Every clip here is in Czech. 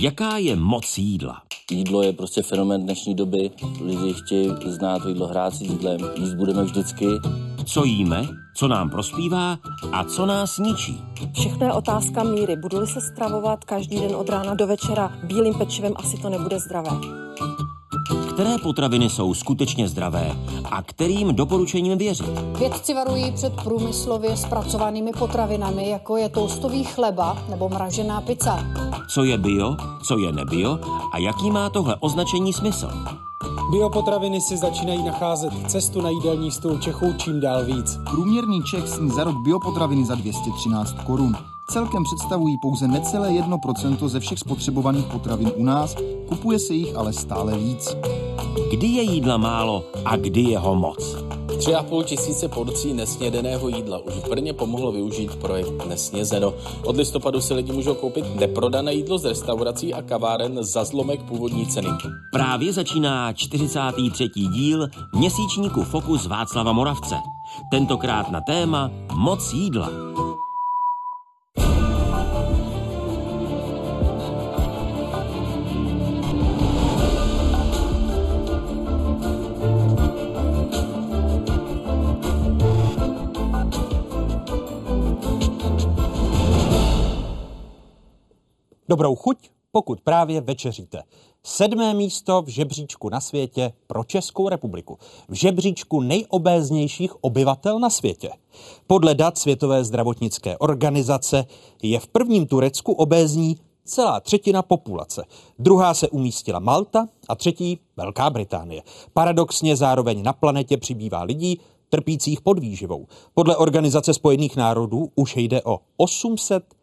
Jaká je moc jídla? Jídlo je prostě fenomén dnešní doby. Lidi chtějí znát to jídlo, hrát si s jídlem, jíst budeme vždycky. Co jíme, co nám prospívá a co nás ničí? Všechno je otázka míry. Budu-li se stravovat každý den od rána do večera bílým pečivem, asi to nebude zdravé. Které potraviny jsou skutečně zdravé a kterým doporučením věřit? Vědci varují před průmyslově zpracovanými potravinami, jako je toustový chleba nebo mražená pizza. Co je bio, co je nebio a jaký má tohle označení smysl? Biopotraviny si začínají nacházet cestu na jídelní stůl Čechů čím dál víc. Průměrný Čech sní za rok biopotraviny za 213 korun. Celkem představují pouze necelé 1% ze všech spotřebovaných potravin u nás, kupuje se jich ale stále víc. Kdy je jídla málo a kdy je ho moc? Tři a půl tisíce porcí nesnědeného jídla už v Brně pomohlo využít projekt Nesnězeno. Od listopadu si lidi můžou koupit neprodané jídlo z restaurací a kaváren za zlomek původní ceny. Právě začíná 43. díl měsíčníku Fokus Václava Moravce. Tentokrát na téma Moc jídla. Dobrou chuť, pokud právě večeříte. Sedmé místo v žebříčku na světě pro Českou republiku. V žebříčku nejobéznějších obyvatel na světě. Podle dat Světové zdravotnické organizace je v prvním Turecku obézní celá třetina populace. Druhá se umístila Malta a třetí Velká Británie. Paradoxně zároveň na planetě přibývá lidí, trpících podvýživou. Podle Organizace spojených národů už jde o 800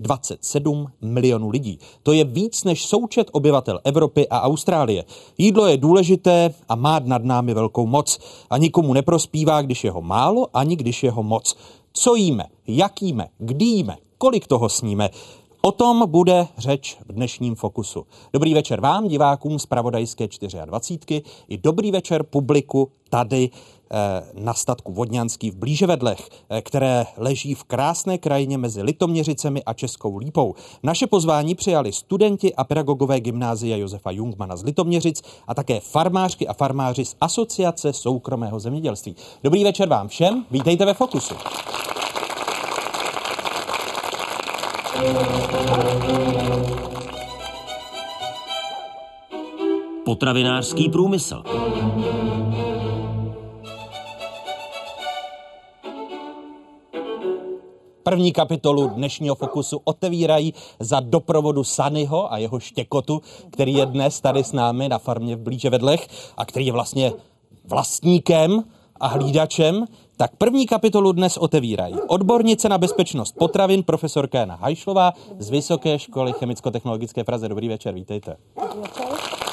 27 milionů lidí. To je víc než součet obyvatel Evropy a Austrálie. Jídlo je důležité a má nad námi velkou moc. A nikomu neprospívá, když je ho málo, ani když je ho moc. Co jíme, jak jíme, kdy jíme, kolik toho sníme. O tom bude řeč v dnešním Fokusu. Dobrý večer vám, divákům z Pravodajské 24. I dobrý večer publiku tady na statku Vodňanský v Blíževedlech, eh, které leží v krásné krajině mezi Litoměřicemi a Českou Lípou. Naše pozvání přijali studenti a pedagogové gymnázia Josefa Jungmana z Litoměřic a také farmářky a farmáři z Asociace soukromého zemědělství. Dobrý večer vám všem, vítejte ve Fokusu. Potravinářský průmysl. První kapitolu dnešního Fokusu otevírají za doprovodu Sanyho a jeho štěkotu, který je dnes tady s námi na farmě v blíže vedlech a který je vlastně vlastníkem a hlídačem, tak první kapitolu dnes otevírají odbornice na bezpečnost potravin, profesorka Jana Hajšlová z Vysoké školy chemicko-technologické Praze. Dobrý večer, vítejte. Dobrý večer.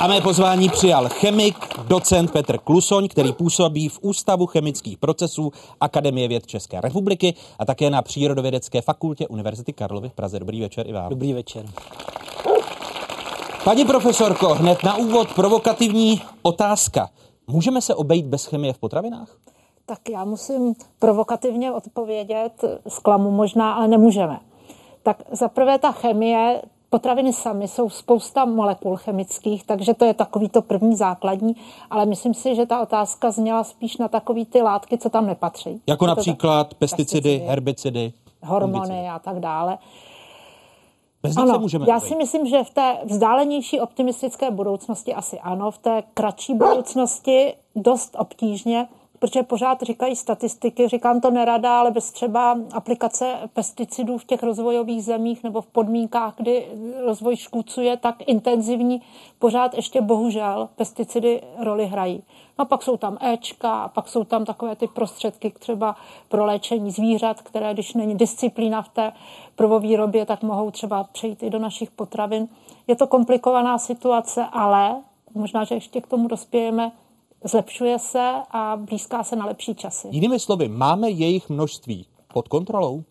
A mé pozvání přijal chemik, docent Petr Klusoň, který působí v Ústavu chemických procesů Akademie věd České republiky a také na Přírodovědecké fakultě Univerzity Karlovy v Praze. Dobrý večer i vám. Dobrý večer. Paní profesorko, hned na úvod provokativní otázka. Můžeme se obejít bez chemie v potravinách? Tak já musím provokativně odpovědět, zklamu možná, ale nemůžeme. Tak zaprvé ta chemie, Potraviny samy jsou spousta molekul chemických, takže to je takový to první základní, ale myslím si, že ta otázka zněla spíš na takový ty látky, co tam nepatří. Jako například pesticidy, pesticidy, herbicidy, hormony fungicidy. a tak dále. Bez ano, můžeme já si myslím, že v té vzdálenější optimistické budoucnosti asi ano, v té kratší budoucnosti dost obtížně, protože pořád říkají statistiky, říkám to nerada, ale bez třeba aplikace pesticidů v těch rozvojových zemích nebo v podmínkách, kdy rozvoj škůcuje tak intenzivní, pořád ještě bohužel pesticidy roli hrají. No a pak jsou tam Ečka, a pak jsou tam takové ty prostředky třeba pro léčení zvířat, které, když není disciplína v té prvovýrobě, tak mohou třeba přejít i do našich potravin. Je to komplikovaná situace, ale možná, že ještě k tomu dospějeme zlepšuje se a blízká se na lepší časy. Jinými slovy, máme jejich množství pod kontrolou?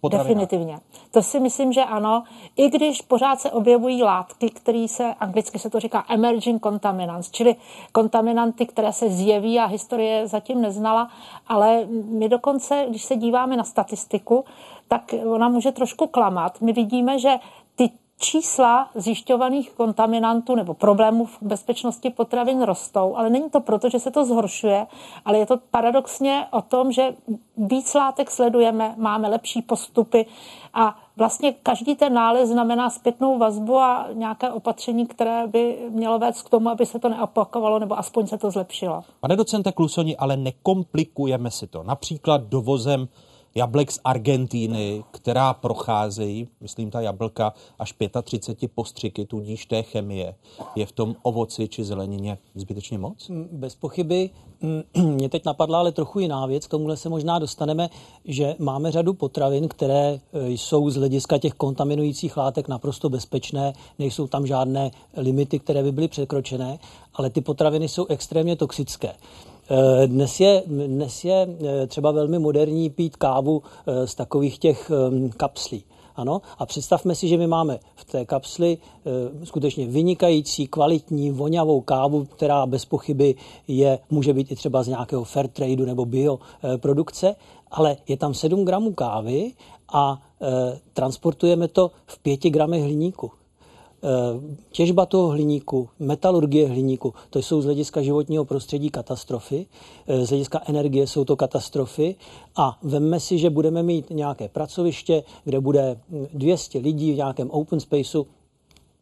Potravinách. Definitivně. To si myslím, že ano. I když pořád se objevují látky, které se, anglicky se to říká emerging contaminants, čili kontaminanty, které se zjeví a historie zatím neznala, ale my dokonce, když se díváme na statistiku, tak ona může trošku klamat. My vidíme, že čísla zjišťovaných kontaminantů nebo problémů v bezpečnosti potravin rostou, ale není to proto, že se to zhoršuje, ale je to paradoxně o tom, že víc látek sledujeme, máme lepší postupy a vlastně každý ten nález znamená zpětnou vazbu a nějaké opatření, které by mělo vést k tomu, aby se to neopakovalo nebo aspoň se to zlepšilo. Pane docente Klusoni, ale nekomplikujeme si to. Například dovozem jablek z Argentíny, která procházejí, myslím ta jablka, až 35 postřiky, tudíž té chemie. Je v tom ovoci či zelenině zbytečně moc? Bez pochyby. Mě teď napadla ale trochu jiná věc, k tomuhle se možná dostaneme, že máme řadu potravin, které e, jsou z hlediska těch kontaminujících látek naprosto bezpečné, nejsou tam žádné limity, které by byly překročené, ale ty potraviny jsou extrémně toxické. Eh, dnes je, dnes je eh, třeba velmi moderní pít kávu eh, z takových těch kapslí. Ano, a představme si, že my máme v té kapsli e, skutečně vynikající, kvalitní, vonavou kávu, která bez pochyby je, může být i třeba z nějakého fair tradu nebo bio e, produkce, ale je tam 7 gramů kávy a e, transportujeme to v 5 gramech hliníku. Eh, těžba toho hliníku, metalurgie hliníku, to jsou z hlediska životního prostředí katastrofy, eh, z hlediska energie jsou to katastrofy. A vemme si, že budeme mít nějaké pracoviště, kde bude 200 lidí v nějakém open spaceu,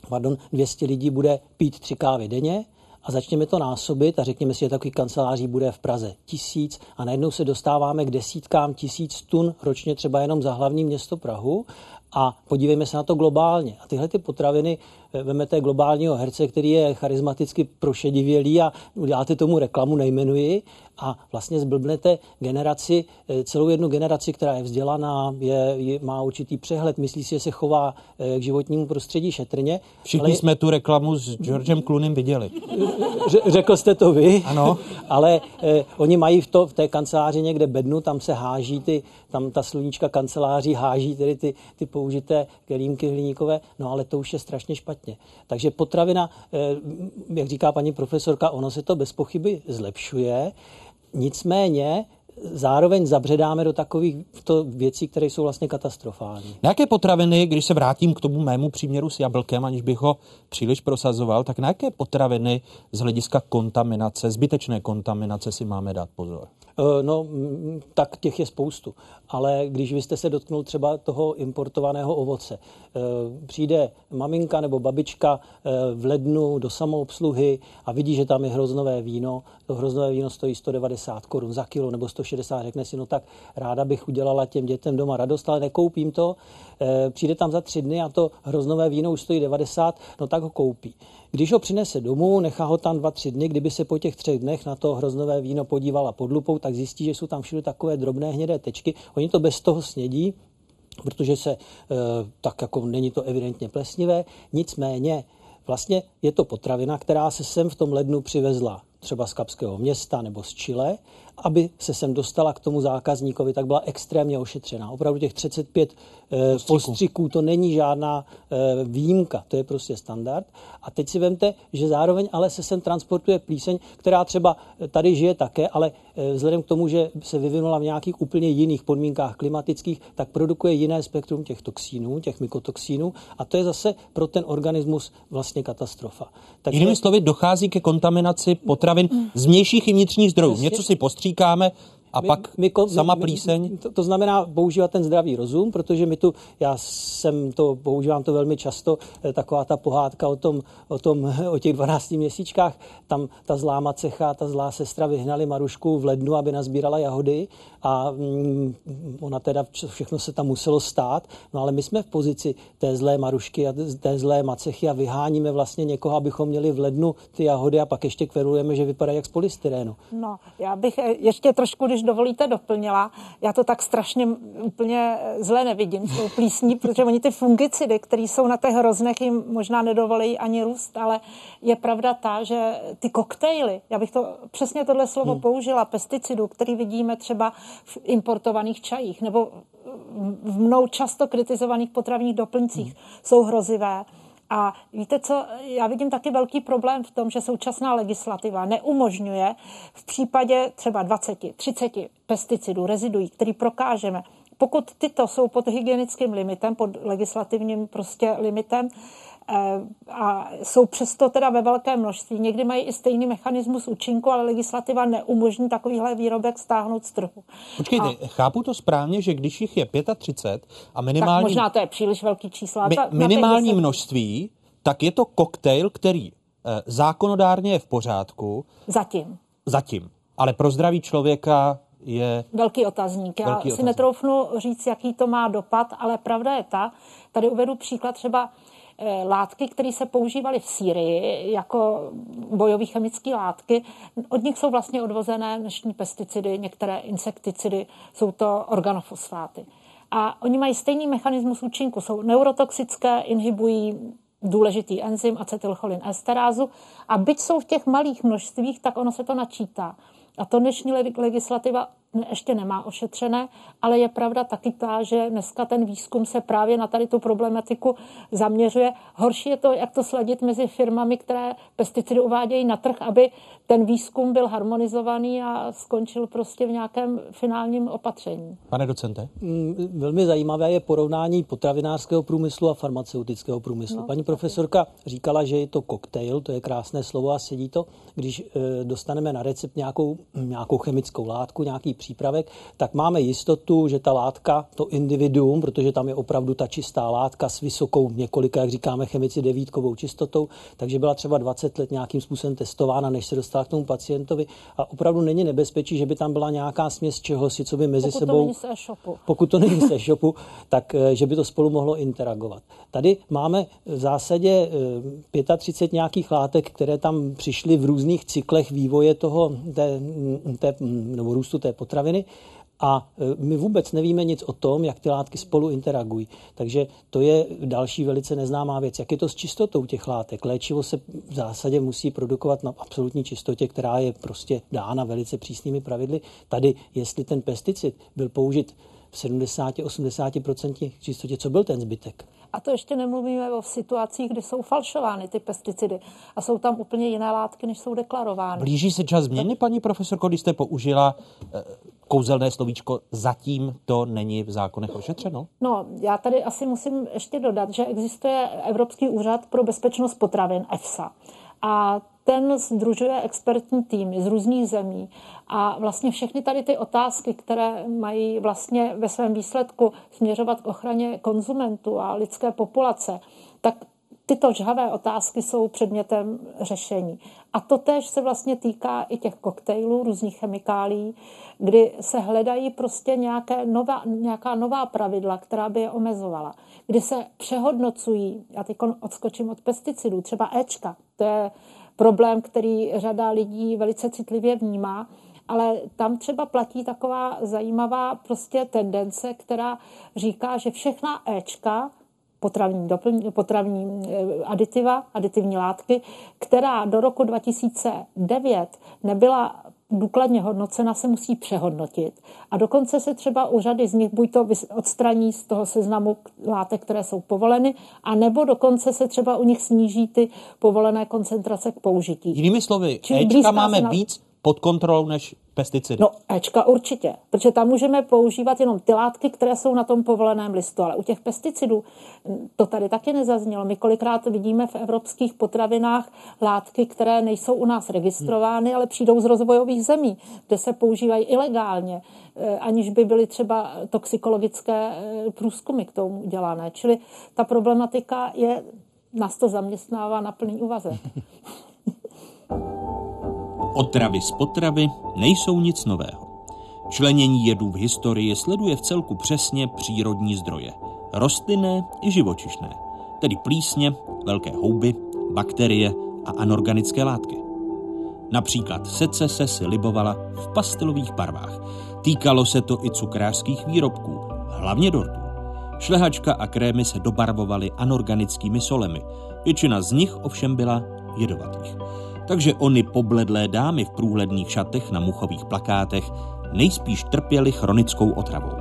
pardon, 200 lidí bude pít tři kávy denně, a začněme to násobit a řekněme si, že takový kanceláří bude v Praze tisíc a najednou se dostáváme k desítkám tisíc tun ročně třeba jenom za hlavní město Prahu a podívejme se na to globálně. A tyhle ty potraviny, eh, vemete globálního herce, který je charismaticky prošedivělý a uděláte tomu reklamu, nejmenuji, a vlastně zblbnete generaci, eh, celou jednu generaci, která je vzdělaná, je, je, má určitý přehled, myslí si, že se chová eh, k životnímu prostředí šetrně. Všichni ale... jsme tu reklamu s Georgem Cloonem viděli. Řekl jste to vy, ano. ale eh, oni mají v, to, v té kanceláři někde bednu, tam se háží ty, tam ta sluníčka kanceláří háží tedy ty, ty použité kelímky hliníkové, no ale to už je strašně špatně. Takže potravina, eh, jak říká paní profesorka, ono se to bez pochyby zlepšuje, nicméně zároveň zabředáme do takových to věcí, které jsou vlastně katastrofální. Na jaké potraviny, když se vrátím k tomu mému příměru s jablkem, aniž bych ho příliš prosazoval, tak na jaké potraviny z hlediska kontaminace, zbytečné kontaminace si máme dát pozor? Eh, no, tak těch je spoustu. Ale když vy jste se dotknul třeba toho importovaného ovoce, eh, přijde maminka nebo babička eh, v lednu do samoobsluhy a vidí, že tam je hroznové víno, to hroznové víno stojí 190 korun za kilo nebo 160, řekne si, no tak ráda bych udělala těm dětem doma radost, ale nekoupím to. Přijde tam za tři dny a to hroznové víno už stojí 90, no tak ho koupí. Když ho přinese domů, nechá ho tam dva, tři dny, kdyby se po těch třech dnech na to hroznové víno podívala pod lupou, tak zjistí, že jsou tam všude takové drobné hnědé tečky. Oni to bez toho snědí, protože se eh, tak jako není to evidentně plesnivé. Nicméně vlastně je to potravina, která se sem v tom lednu přivezla třeba z Kapského města nebo z Chile, aby se sem dostala k tomu zákazníkovi, tak byla extrémně ošetřená. Opravdu těch 35 eh, postřiků to není žádná eh, výjimka, to je prostě standard. A teď si vemte, že zároveň ale se sem transportuje plíseň, která třeba tady žije také, ale eh, vzhledem k tomu, že se vyvinula v nějakých úplně jiných podmínkách klimatických, tak produkuje jiné spektrum těch toxínů, těch mykotoxínů a to je zase pro ten organismus vlastně katastrofa. Takže... Jinými slovy, dochází ke kontaminaci potravin z vnějších i vnitřních zdrojů. Něco si postříkáme, a my, pak my, sama plíseň? My, to, to znamená používat ten zdravý rozum, protože my tu, já jsem to, používám to velmi často, eh, taková ta pohádka o tom, o, tom, o těch 12 měsíčkách, tam ta zlá macecha, ta zlá sestra vyhnali Marušku v lednu, aby nazbírala jahody a mm, ona teda všechno se tam muselo stát, no ale my jsme v pozici té zlé Marušky a té zlé macechy a vyháníme vlastně někoho, abychom měli v lednu ty jahody a pak ještě kverujeme, že vypadají jak z polystyrénu. No, já bych eh, ještě trošku, když dovolíte, doplnila. Já to tak strašně úplně zle nevidím s tou plísní, protože oni ty fungicidy, které jsou na těch hroznech, jim možná nedovolí ani růst, ale je pravda ta, že ty koktejly, já bych to přesně tohle slovo hmm. použila, pesticidů, který vidíme třeba v importovaných čajích nebo v mnou často kritizovaných potravních doplňcích hmm. jsou hrozivé. A víte co, já vidím taky velký problém v tom, že současná legislativa neumožňuje v případě třeba 20, 30 pesticidů, reziduí, který prokážeme, pokud tyto jsou pod hygienickým limitem, pod legislativním prostě limitem, a jsou přesto teda ve velké množství. Někdy mají i stejný mechanismus účinku, ale legislativa neumožní takovýhle výrobek stáhnout z trhu. Počkejte, a... chápu to správně, že když jich je 35 a minimální... Tak možná to je příliš velký číslo. Mi, minimální množství, tak je to koktejl, který eh, zákonodárně je v pořádku. Zatím. Zatím. Ale pro zdraví člověka je... Velký otazník. Já velký si otazník. netroufnu říct, jaký to má dopad, ale pravda je ta, tady uvedu příklad třeba eh, látky, které se používaly v Sýrii jako bojové chemické látky. Od nich jsou vlastně odvozené dnešní pesticidy, některé insekticidy, jsou to organofosfáty. A oni mají stejný mechanismus účinku, jsou neurotoxické, inhibují důležitý enzym acetylcholin esterázu a byť jsou v těch malých množstvích, tak ono se to načítá. A to dnešní legislativa ještě nemá ošetřené, ale je pravda taky ta, že dneska ten výzkum se právě na tady tu problematiku zaměřuje. Horší je to, jak to sladit mezi firmami, které pesticidy uvádějí na trh, aby ten výzkum byl harmonizovaný a skončil prostě v nějakém finálním opatření. Pane docente? Mm, velmi zajímavé je porovnání potravinářského průmyslu a farmaceutického průmyslu. No, Paní profesorka říkala, že je to koktejl, to je krásné slovo a sedí to, když e, dostaneme na recept nějakou, nějakou chemickou látku, nějaký přípravek, tak máme jistotu, že ta látka, to individuum, protože tam je opravdu ta čistá látka s vysokou několika, jak říkáme, chemici devítkovou čistotou, takže byla třeba 20 let nějakým způsobem testována, než se dostala k tomu pacientovi. A opravdu není nebezpečí, že by tam byla nějaká směs čehosi, co by mezi pokud sebou... To není e pokud to není z e-shopu, tak eh, že by to spolu mohlo interagovat. Tady máme v zásadě 35 eh, nějakých látek, které tam přišly v různých cyklech vývoje toho, té, té, nebo růstu té potraviny a e, my vůbec nevíme nic o tom, jak ty látky spolu interagují. Takže to je další velice neznámá věc. Jak je to s čistotou těch látek? Léčivo se v zásadě musí produkovat na absolutní čistotě, která je prostě dána velice přísnými pravidly. Tady, jestli ten pesticid byl použit v 70-80% čistotě, co byl ten zbytek? A to ještě nemluvíme o situacích, kdy jsou falšovány ty pesticidy a jsou tam úplně jiné látky, než jsou deklarovány. Blíží se čas změny, paní profesorko, když jste použila eh, kouzelné slovíčko, zatím to není v zákonech ošetřeno? No, já tady asi musím ještě dodat, že existuje Evropský úřad pro bezpečnost potravin, EFSA. A ten združuje expertní týmy z různých zemí a vlastně všechny tady ty otázky, které mají vlastně ve svém výsledku směřovat k ochraně konzumentů a lidské populace, tak tyto žhavé otázky jsou předmětem řešení. A to tež se vlastně týká i těch koktejlů, různých chemikálí, kdy se hledají prostě nějaké nová, nějaká nová pravidla, která by je omezovala. Kdy se přehodnocují, já teď odskočím od pesticidů, třeba Ečka, to je problém, který řada lidí velice citlivě vnímá, ale tam třeba platí taková zajímavá prostě tendence, která říká, že všechna Ečka, potravní, doplň, potravní eh, aditiva, aditivní látky, která do roku 2009 nebyla důkladně hodnocena, se musí přehodnotit. A dokonce se třeba u řady z nich buď to odstraní z toho seznamu látek, které jsou povoleny, a nebo dokonce se třeba u nich sníží ty povolené koncentrace k použití. Jinými slovy, Ečka máme na... víc pod kontrolou než pesticidy? No, Ečka určitě, protože tam můžeme používat jenom ty látky, které jsou na tom povoleném listu, ale u těch pesticidů to tady taky nezaznělo. My kolikrát vidíme v evropských potravinách látky, které nejsou u nás registrovány, hmm. ale přijdou z rozvojových zemí, kde se používají ilegálně, eh, aniž by byly třeba toxikologické eh, průzkumy k tomu udělané. Čili ta problematika je, nás to zaměstnává na plný úvazek. Otravy z potravy nejsou nic nového. Členění jedů v historii sleduje v celku přesně přírodní zdroje. Rostlinné i živočišné. Tedy plísně, velké houby, bakterie a anorganické látky. Například secese si libovala v pastelových barvách. Týkalo se to i cukrářských výrobků, hlavně dortů. Šlehačka a krémy se dobarvovaly anorganickými solemi. Většina z nich ovšem byla jedovatých takže ony pobledlé dámy v průhledných šatech na muchových plakátech nejspíš trpěly chronickou otravou.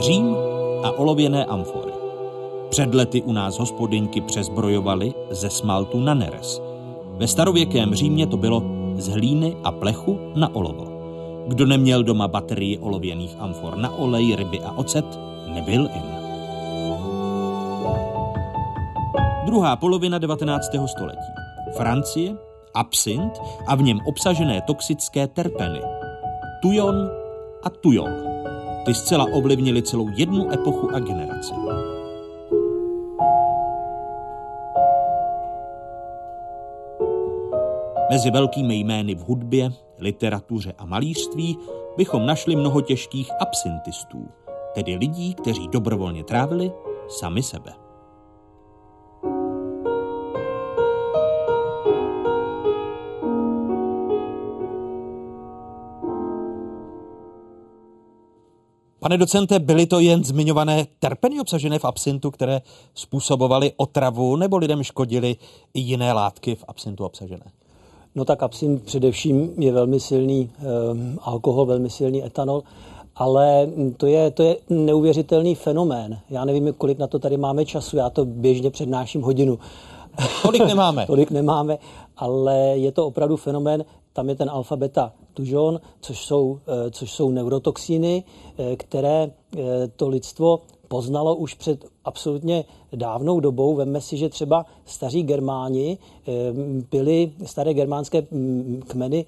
Řím a olověné amfory. Před lety u nás hospodyňky přezbrojovaly ze smaltu na nerez. Ve starověkém Římě to bylo z hlíny a plechu na olovo. Kdo neměl doma baterii olověných amfor na olej, ryby a ocet, nebyl in. Druhá polovina 19. století. Francie, absint a v něm obsažené toxické terpeny. Tujon a tujol. Ty zcela ovlivnili celou jednu epochu a generaci. Mezi velkými jmény v hudbě, literatuře a malířství bychom našli mnoho těžkých absintistů, tedy lidí, kteří dobrovolně trávili sami sebe. Pane docente, byly to jen zmiňované terpeny obsažené v absintu, které způsobovaly otravu nebo lidem škodily i jiné látky v absintu obsažené? No tak absint především je velmi silný um, alkohol, velmi silný etanol, ale to je, to je neuvěřitelný fenomén. Já nevím, kolik na to tady máme času, já to běžně přednáším hodinu. Tolik nemáme. Tolik nemáme, ale je to opravdu fenomén, tam je ten alfa-beta tužon, což jsou, eh, což jsou neurotoxíny, eh, které eh, to lidstvo poznalo už před absolutně dávnou dobou. Vemme si, že třeba staří germáni byli, staré germánské mm, kmeny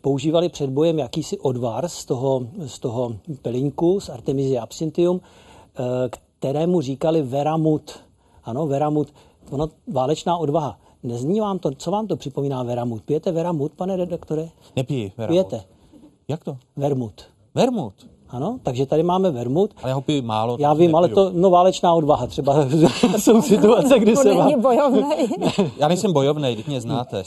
používali před bojem jakýsi odvar z toho, z toho pelinku, z Artemisia absinthium, kterému říkali veramut. Ano, veramut, ono válečná odvaha. Nezní vám to, co vám to připomíná Veramut? Pijete Veramut, pane redaktore? Nepiji Veramut. Pijete? Jak to? Vermut. Vermut. Ano, takže tady máme vermut. Ale já ho piju málo. Já vím, ale to, no válečná odvaha, třeba jsou situace, kdy to se není vám... bojovný. Já nejsem bojovný, teď mě znáte.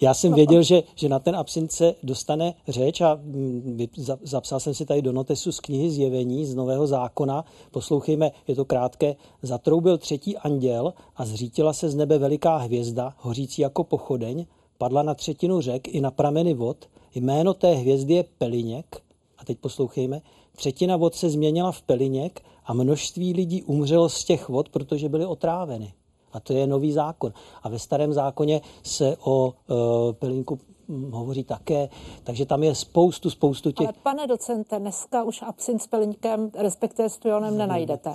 Já jsem věděl, že, že na ten absint se dostane řeč a mm, vy- za- zapsal jsem si tady do notesu z knihy Zjevení z Nového zákona. Poslouchejme, je to krátké. Zatroubil třetí anděl a zřítila se z nebe veliká hvězda, hořící jako pochodeň, padla na třetinu řek i na prameny vod. Jméno té hvězdy je Peliněk. Teď poslouchejme. Třetina vod se změnila v Peliněk a množství lidí umřelo z těch vod, protože byly otráveny. A to je nový zákon. A ve starém zákoně se o e, pelínku hm, hovoří také. Takže tam je spoustu, spoustu těch... Ale pane docente, dneska už absint s pelinkem, respektive s pionem nenajdete.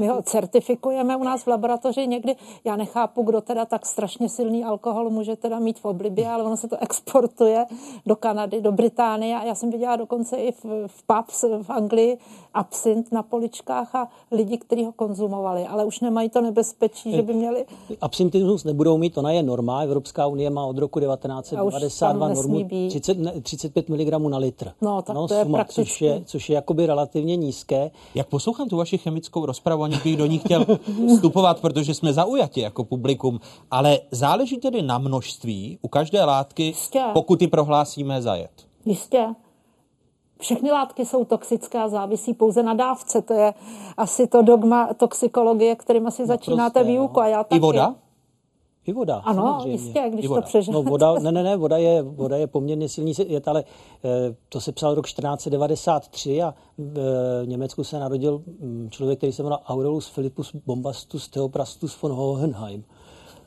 My ho certifikujeme u nás v laboratoři někdy. Já nechápu, kdo teda tak strašně silný alkohol může teda mít v oblibě, ale ono se to exportuje do Kanady, do Británie já jsem viděla dokonce i v, v pubs v Anglii absint na poličkách a lidi, kteří ho konzumovali, ale už nemají to nebezpečí, že by měli... Absintismus nebudou mít, ona je norma, Evropská unie má od roku 1990 52 normu, 30, ne, 35 mg na litr. No, tak no, to je suma, prakticky. Což je, což je jakoby relativně nízké. Jak poslouchám tu vaši chemickou rozpravu, ani bych do ní chtěl vstupovat, protože jsme zaujati jako publikum, ale záleží tedy na množství u každé látky, Jistě. pokud ji prohlásíme za jed. Jistě. Všechny látky jsou toxické a závisí pouze na dávce. To je asi to dogma toxikologie, kterým asi no, začínáte prostě, výuku. A já taky. I voda? I voda. Ano, samozřejmě. jistě, když I to voda. přeženete. No voda, ne, ne, ne, voda je, voda je poměrně silný jet, ale eh, to se psal rok 1493 a v eh, Německu se narodil mm, člověk, který se jmenoval Aurelus Philippus Bombastus Theoprastus von Hohenheim.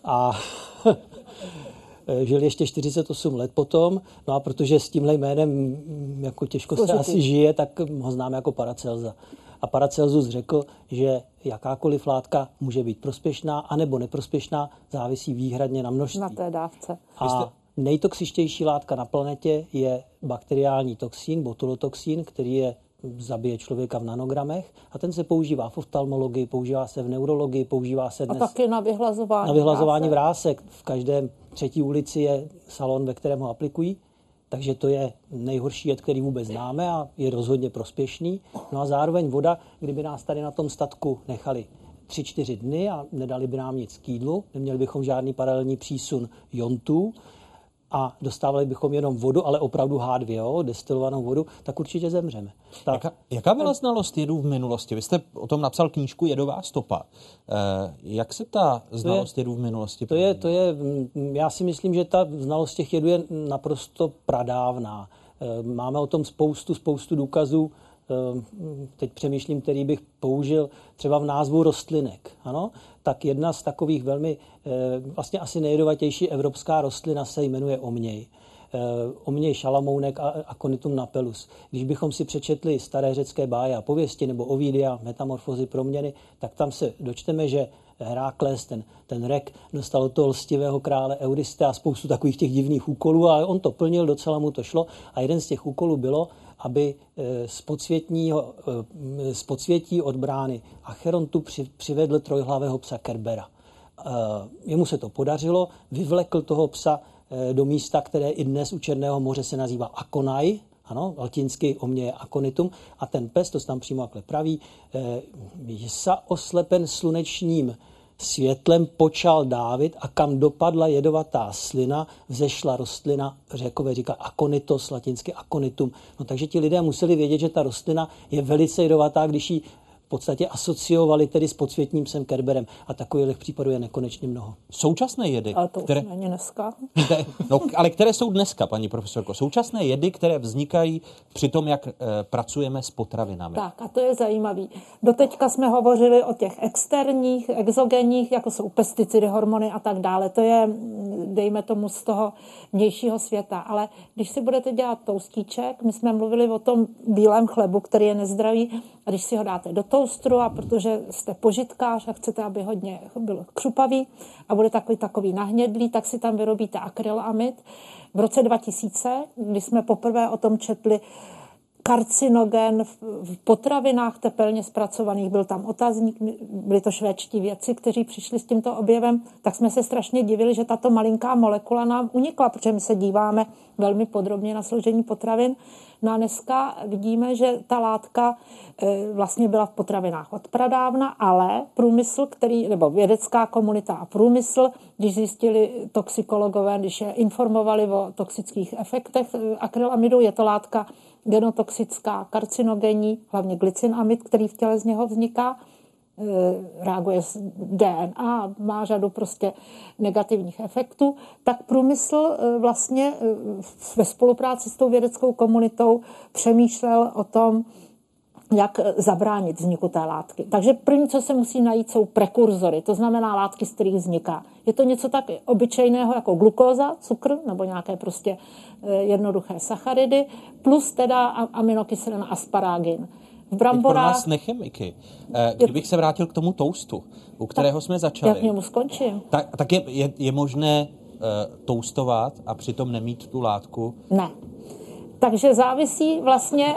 A žil ještě 48 let potom, no a protože s tímhle jménem mm, jako těžko se asi žije, tak ho známe jako Paracelza. A Paracelsus řekl, že jakákoliv látka může být prospěšná anebo neprospěšná, závisí výhradně na množství. Na té dávce. A nejtoxičtější látka na planetě je bakteriální toxín, botulotoxín, který je zabije člověka v nanogramech a ten se používá v oftalmologii, používá se v neurologii, používá se A dnes taky na vyhlazování. na vyhlazování vrásek. vrásek. V každém třetí ulici je salon, ve kterém ho aplikují. Takže to je nejhorší jed, který vůbec známe a je rozhodně prospěšný. No a zároveň voda, kdyby nás tady na tom statku nechali tři, čtyři dny a nedali by nám nic k jídlu, neměli bychom žádný paralelní přísun jontů a dostávali bychom jenom vodu, ale opravdu H2O, destilovanou vodu, tak určitě zemřeme. Tak, Jaká, jaká byla znalost jedů v minulosti? Vy jste o tom napsal knížku Jedová stopa. Eh, jak se ta znalost jedů v minulosti To je, to je, mm, já si myslím, že ta znalost těch jedů je naprosto pradávná. Eh, Máme o tom spoustu, spoustu důkazů teď přemýšlím, který bych použil třeba v názvu rostlinek, ano, tak jedna z takových velmi, vlastně asi nejjedovatější evropská rostlina se jmenuje omněj. Omněj šalamounek a akonitum napelus. Když bychom si přečetli staré řecké báje a pověsti nebo Ovidia, metamorfozy proměny, tak tam se dočteme, že Herakles, ten, ten rek, dostal od toho lstivého krále Euryste a spoustu takových těch divných úkolů a on to plnil, docela mu to šlo. A jeden z těch úkolů bylo, aby z, eh, z podsvětí od brány Acherontu při, přivedl trojhlavého psa Kerbera. Eh, jemu se to podařilo, vyvlekl toho psa eh, do místa, které i dnes u Černého moře se nazývá Akonaj, ano, latinsky o mě je akonitum, a ten pes, to se tam přímo takhle praví, je sa oslepen slunečním světlem počal dávit a kam dopadla jedovatá slina, vzešla rostlina, řekové říká akonitos, latinsky akonitum. No takže ti lidé museli vědět, že ta rostlina je velice jedovatá, když ji podstatě asociovali tedy s podsvětním psem Kerberem. A takových případů je nekonečně mnoho. Současné jedy, ale to které... není dneska. no, ale které jsou dneska, paní profesorko? Současné jedy, které vznikají při tom, jak e, pracujeme s potravinami. Tak a to je zajímavý. Doteďka jsme hovořili o těch externích, exogenních, jako jsou pesticidy, hormony a tak dále. To je, dejme tomu, z toho vnějšího světa. Ale když si budete dělat toustíček, my jsme mluvili o tom bílém chlebu, který je nezdravý, a když si ho dáte do toustru a protože jste požitkář a chcete, aby hodně byl křupavý a bude takový takový nahnědlý, tak si tam vyrobíte akrylamid. V roce 2000, kdy jsme poprvé o tom četli, karcinogen v potravinách tepelně zpracovaných, byl tam otazník, byli to švédští věci, kteří přišli s tímto objevem, tak jsme se strašně divili, že tato malinká molekula nám unikla, protože my se díváme velmi podrobně na složení potravin. No a dneska vidíme, že ta látka e, vlastně byla v potravinách od pradávna, ale průmysl, který, nebo vědecká komunita a průmysl, když zjistili toxikologové, když je informovali o toxických efektech e, akrylamidu, je to látka genotoxická, karcinogenní, hlavně glycinamid, který v těle z něho vzniká, e, reaguje s DNA, má řadu prostě negativních efektů, tak průmysl e, vlastně e, ve spolupráci s tou vědeckou komunitou přemýšlel o tom, jak zabránit vzniku té látky. Takže první, co se musí najít, jsou prekurzory, to znamená látky, z kterých vzniká. Je to něco tak obyčejného jako glukóza, cukr nebo nějaké prostě eh, jednoduché sacharidy, plus teda aminokyselina asparagin. V bramborách... Teď pro nás nechemiky. Eh, kdybych se vrátil k tomu toustu, u kterého tak, jsme začali. Jak němu skončím? Tak, tak je, je, je možné toustovat a přitom nemít tu látku? Ne. Takže závisí vlastně,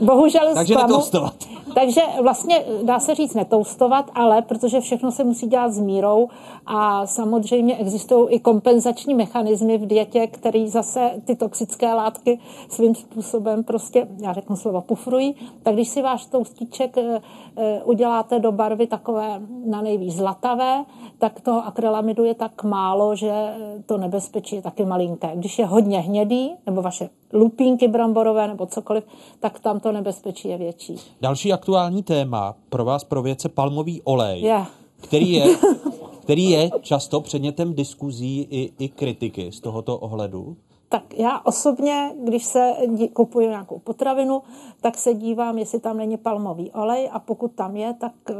bohužel Takže zklamu, netoustovat. Takže vlastně dá se říct netoustovat, ale protože všechno se musí dělat s mírou a samozřejmě existují i kompenzační mechanismy v dietě, které zase ty toxické látky svým způsobem prostě, já řeknu slovo, pufrují. Tak když si váš toustíček eh, eh, uděláte do barvy takové na nejvíc zlatavé, tak toho akrylamidu je tak málo, že to nebezpečí je taky malinké. Když je hodně hnědý, nebo vaše lupínky bramborové nebo cokoliv, tak tam to nebezpečí je větší. Další aktuální téma pro vás pro věce palmový olej, yeah. který je který je často předmětem diskuzí i, i kritiky z tohoto ohledu? Tak já osobně, když se kupuju nějakou potravinu, tak se dívám, jestli tam není palmový olej a pokud tam je, tak eh,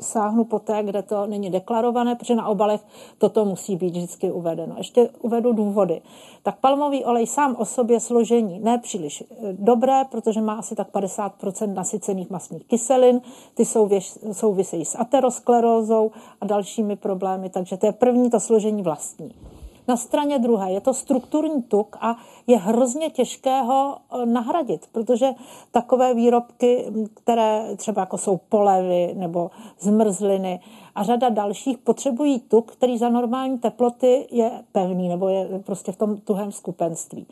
sáhnu po té, kde to není deklarované, protože na obalech toto musí být vždycky uvedeno. Ještě uvedu důvody. Tak palmový olej sám o sobě složení nepříliš eh, dobré, protože má asi tak 50% nasycených masných kyselin, ty souvisejí s aterosklerózou a dalšími problémy, takže to je první to složení vlastní. Na straně druhé je to strukturní tuk a je hrozně těžké ho e, nahradit, protože takové výrobky, které třeba jako jsou polevy nebo zmrzliny a řada dalších, potřebují tuk, který za normální teploty je pevný nebo je prostě v tom tuhém skupenství.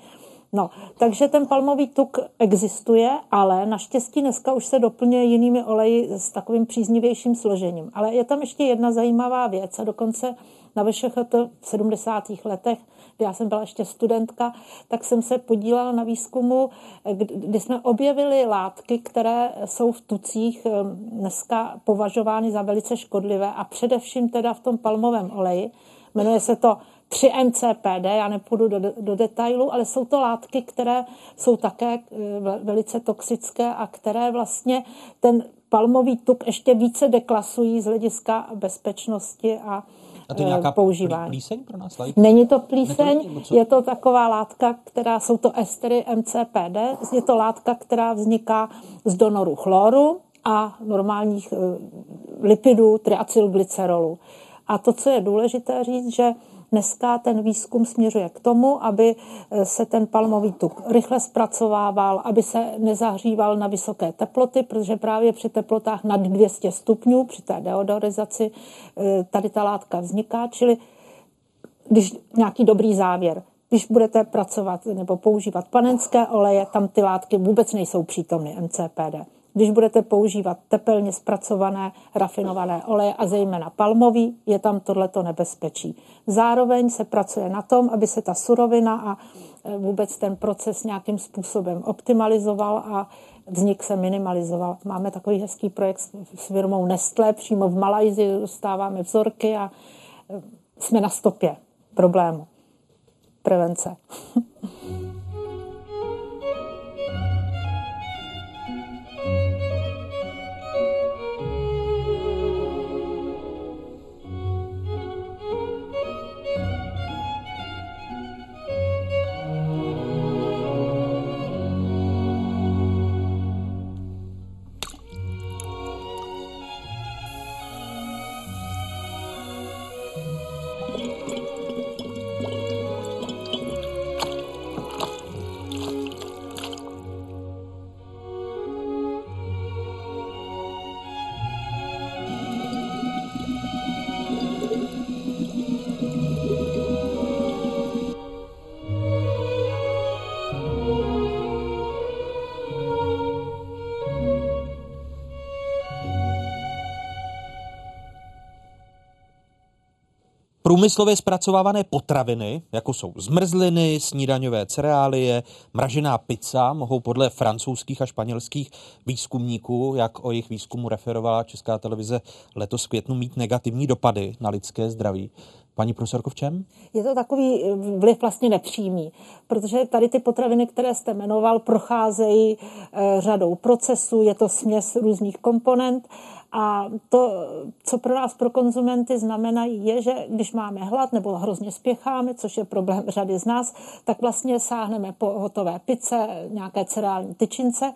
No, takže ten palmový tuk existuje, ale naštěstí dneska už se doplňuje jinými oleji s takovým příznivějším složením. Ale je tam ještě jedna zajímavá věc a dokonce na VŠHT v 70. letech, kdy já jsem byla ještě studentka, tak jsem se podílela na výzkumu, kdy jsme objevili látky, které jsou v tucích dneska považovány za velice škodlivé a především teda v tom palmovém oleji. Jmenuje se to 3-MCPD, já nepůjdu do, do detailu, ale jsou to látky, které jsou také eh, velice toxické a které vlastně ten palmový tuk ještě více deklasují z hlediska bezpečnosti a a to je nějaká používání. plíseň pro nás? Like? Není to plíseň, je to taková látka, která, jsou to estery MCPD, je to látka, která vzniká z donoru chloru a normálních lipidů, triacylglycerolu. A to, co je důležité říct, že Dneska ten výzkum směřuje k tomu, aby eh, se ten palmový tuk rychle zpracovával, aby se nezahříval na vysoké teploty, protože právě při teplotách nad 200 stupňů, při té deodorizaci, eh, tady ta látka vzniká, čili když nějaký dobrý závěr, když budete pracovat nebo používat panenské oleje, tam ty látky vůbec nejsou přítomny MCPD. Když budete používat tepelně zpracované rafinované oleje a zejména palmový, je tam tohleto nebezpečí. Zároveň se pracuje na tom, aby se ta surovina a e, vůbec ten proces nějakým způsobem optimalizoval a vznik se minimalizoval. Máme takový hezký projekt s firmou Nestlé, přímo v Malajzi dostáváme vzorky a e, jsme na stopě problému. Prevence. Průmyslově zpracovávané potraviny, jako jsou zmrzliny, snídaňové cereálie, mražená pizza, mohou podle francouzských a španělských výzkumníků, jak o jejich výzkumu referovala Česká televize letos v květnu, mít negativní dopady na lidské zdraví. Paní profesorko, v čem? Je to takový vliv vlastně nepřímý, protože tady ty potraviny, které jste jmenoval, procházejí eh, řadou procesů, je to směs různých komponent a to, co pro nás, pro konzumenty znamená, je, že když máme hlad nebo hrozně spěcháme, což je problém řady z nás, tak vlastně sáhneme po hotové pice, nějaké cereální tyčince.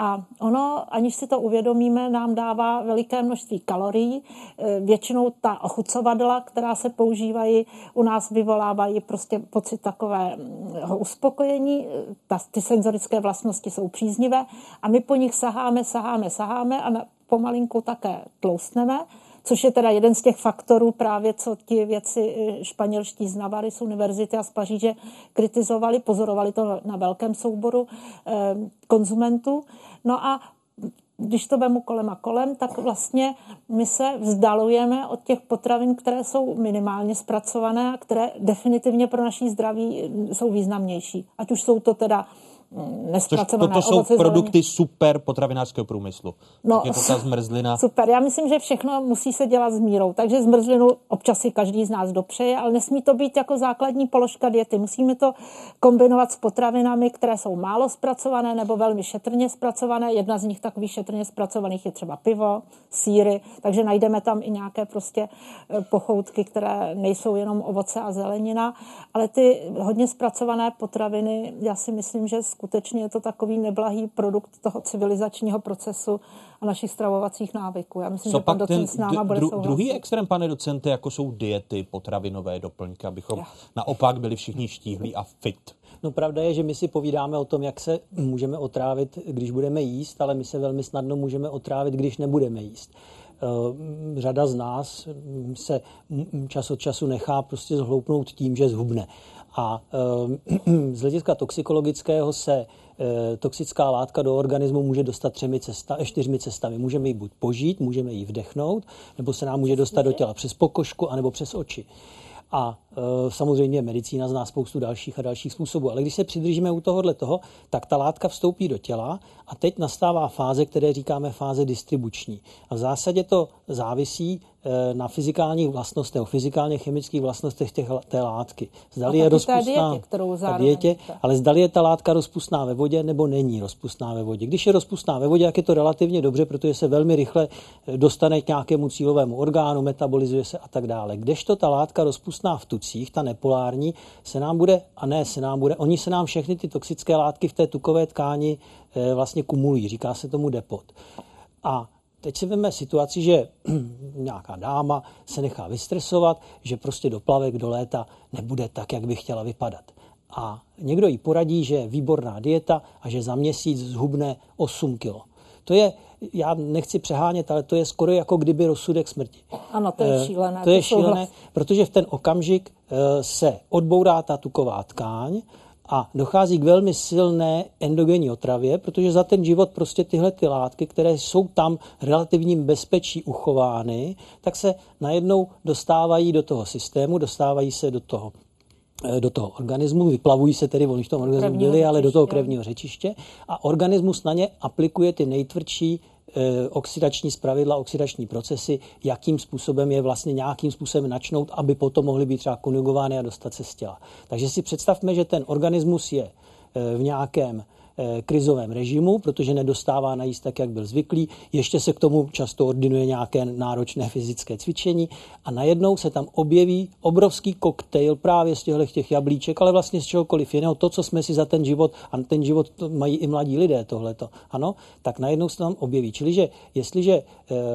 A ono, aniž si to uvědomíme, nám dává veliké množství kalorií. E, většinou ta ochucovadla, která se používají, u nás vyvolávají prostě pocit takového uspokojení. E, ta, ty senzorické vlastnosti jsou příznivé a my po nich saháme, saháme, saháme a pomalinku také tloustneme, což je teda jeden z těch faktorů právě, co ti věci eh, španělští z Navary z univerzity a z Paříže kritizovali, pozorovali to na velkém souboru eh, konzumentů. No a když to vemu kolem a kolem, tak vlastně my se vzdalujeme od těch potravin, které jsou minimálně zpracované a které definitivně pro naší zdraví jsou významnější. Ať už jsou to teda nespracované Což toto ovoce, jsou produkty super potravinářského průmyslu. No, je to ta zmrzlina. Super, já myslím, že všechno musí se dělat s mírou. Takže zmrzlinu občas si každý z nás dopřeje, ale nesmí to být jako základní položka diety. Musíme to kombinovat s potravinami, které jsou málo zpracované nebo velmi šetrně zpracované. Jedna z nich takových šetrně zpracovaných je třeba pivo, síry, takže najdeme tam i nějaké prostě e, pochoutky, které nejsou jenom ovoce a zelenina, ale ty hodně zpracované potraviny, já si myslím, že skutečně je to takový neblahý produkt toho civilizačního procesu a našich stravovacích návyků. Já myslím, Co že pan pak docent ten s náma bude dru, souhlasit. druhý extrém, pane docente, jako jsou diety, potravinové doplňky, abychom naopak byli všichni štíhlí a fit. No pravda je, že my si povídáme o tom, jak se můžeme otrávit, když budeme jíst, ale my se velmi snadno můžeme otrávit, když nebudeme jíst. Eh, řada z nás se čas od času nechá prostě zhloupnout tím, že zhubne. A eh, z hlediska toxikologického se eh, toxická látka do organismu může dostat třemi cesta, čtyřmi cestami. Můžeme ji buď požít, můžeme ji vdechnout, nebo se nám může dostat do těla přes pokožku, anebo přes oči. A samozřejmě medicína zná spoustu dalších a dalších způsobů. Ale když se přidržíme u tohohle toho, tak ta látka vstoupí do těla a teď nastává fáze, které říkáme fáze distribuční. A v zásadě to závisí eh, na fyzikálních vlastnostech, fyzikálně chemických vlastnostech těch, té látky. Zdali je rozpustná dietě, kterou dietě, ale zdali je ta látka rozpustná ve vodě nebo není rozpustná ve vodě. Když je rozpustná ve vodě, jak je to relativně dobře, protože se velmi rychle eh, dostane k nějakému cílovému orgánu, metabolizuje se a tak dále. Kdežto ta látka rozpustná v tucích, ta nepolární, se nám bude, a ne se nám bude, oni se nám všechny ty toxické látky v té tukové tkáni eh, vlastně kumulují, říká se tomu depot. A teď si vezme situaci, že nějaká dáma se nechá vystresovat, že prostě do plavek do léta nebude tak, jak by chtěla vypadat. A někdo jí poradí, že je výborná dieta a že za měsíc zhubne 8 kilo. To je, já nechci přehánět, ale to je skoro jako kdyby rozsudek smrti. Ano, to je eh, šílené. To je šílené, protože v ten okamžik eh, se odbourá ta tuková tkáň a dochází k velmi silné endogenní otravě, protože za ten život prostě tyhle ty látky, které jsou tam relativním bezpečí uchovány, tak se najednou dostávají do toho systému, dostávají se do toho do toho organismu, vyplavují se tedy, oni v tom organismu byli, ale do toho krevního řečiště a organismus na ně aplikuje ty nejtvrdší Eh, oxidační zpravidla, oxidační procesy, jakým způsobem je vlastně nějakým způsobem načnout, aby potom mohly být třeba konjugovány a dostat se z těla. Takže si představme, že ten organismus je eh, v nějakém Eh, krizovém režimu, protože nedostává najíst tak, jak byl zvyklý. Ještě se k tomu často ordinuje nějaké náročné fyzické cvičení a najednou se tam objeví obrovský koktejl právě z těchto těch jablíček, ale vlastně z čehokoliv jiného. To, co jsme si za ten život, a ten život mají i mladí lidé tohleto, ano, tak najednou se tam objeví. Čili, že jestliže e,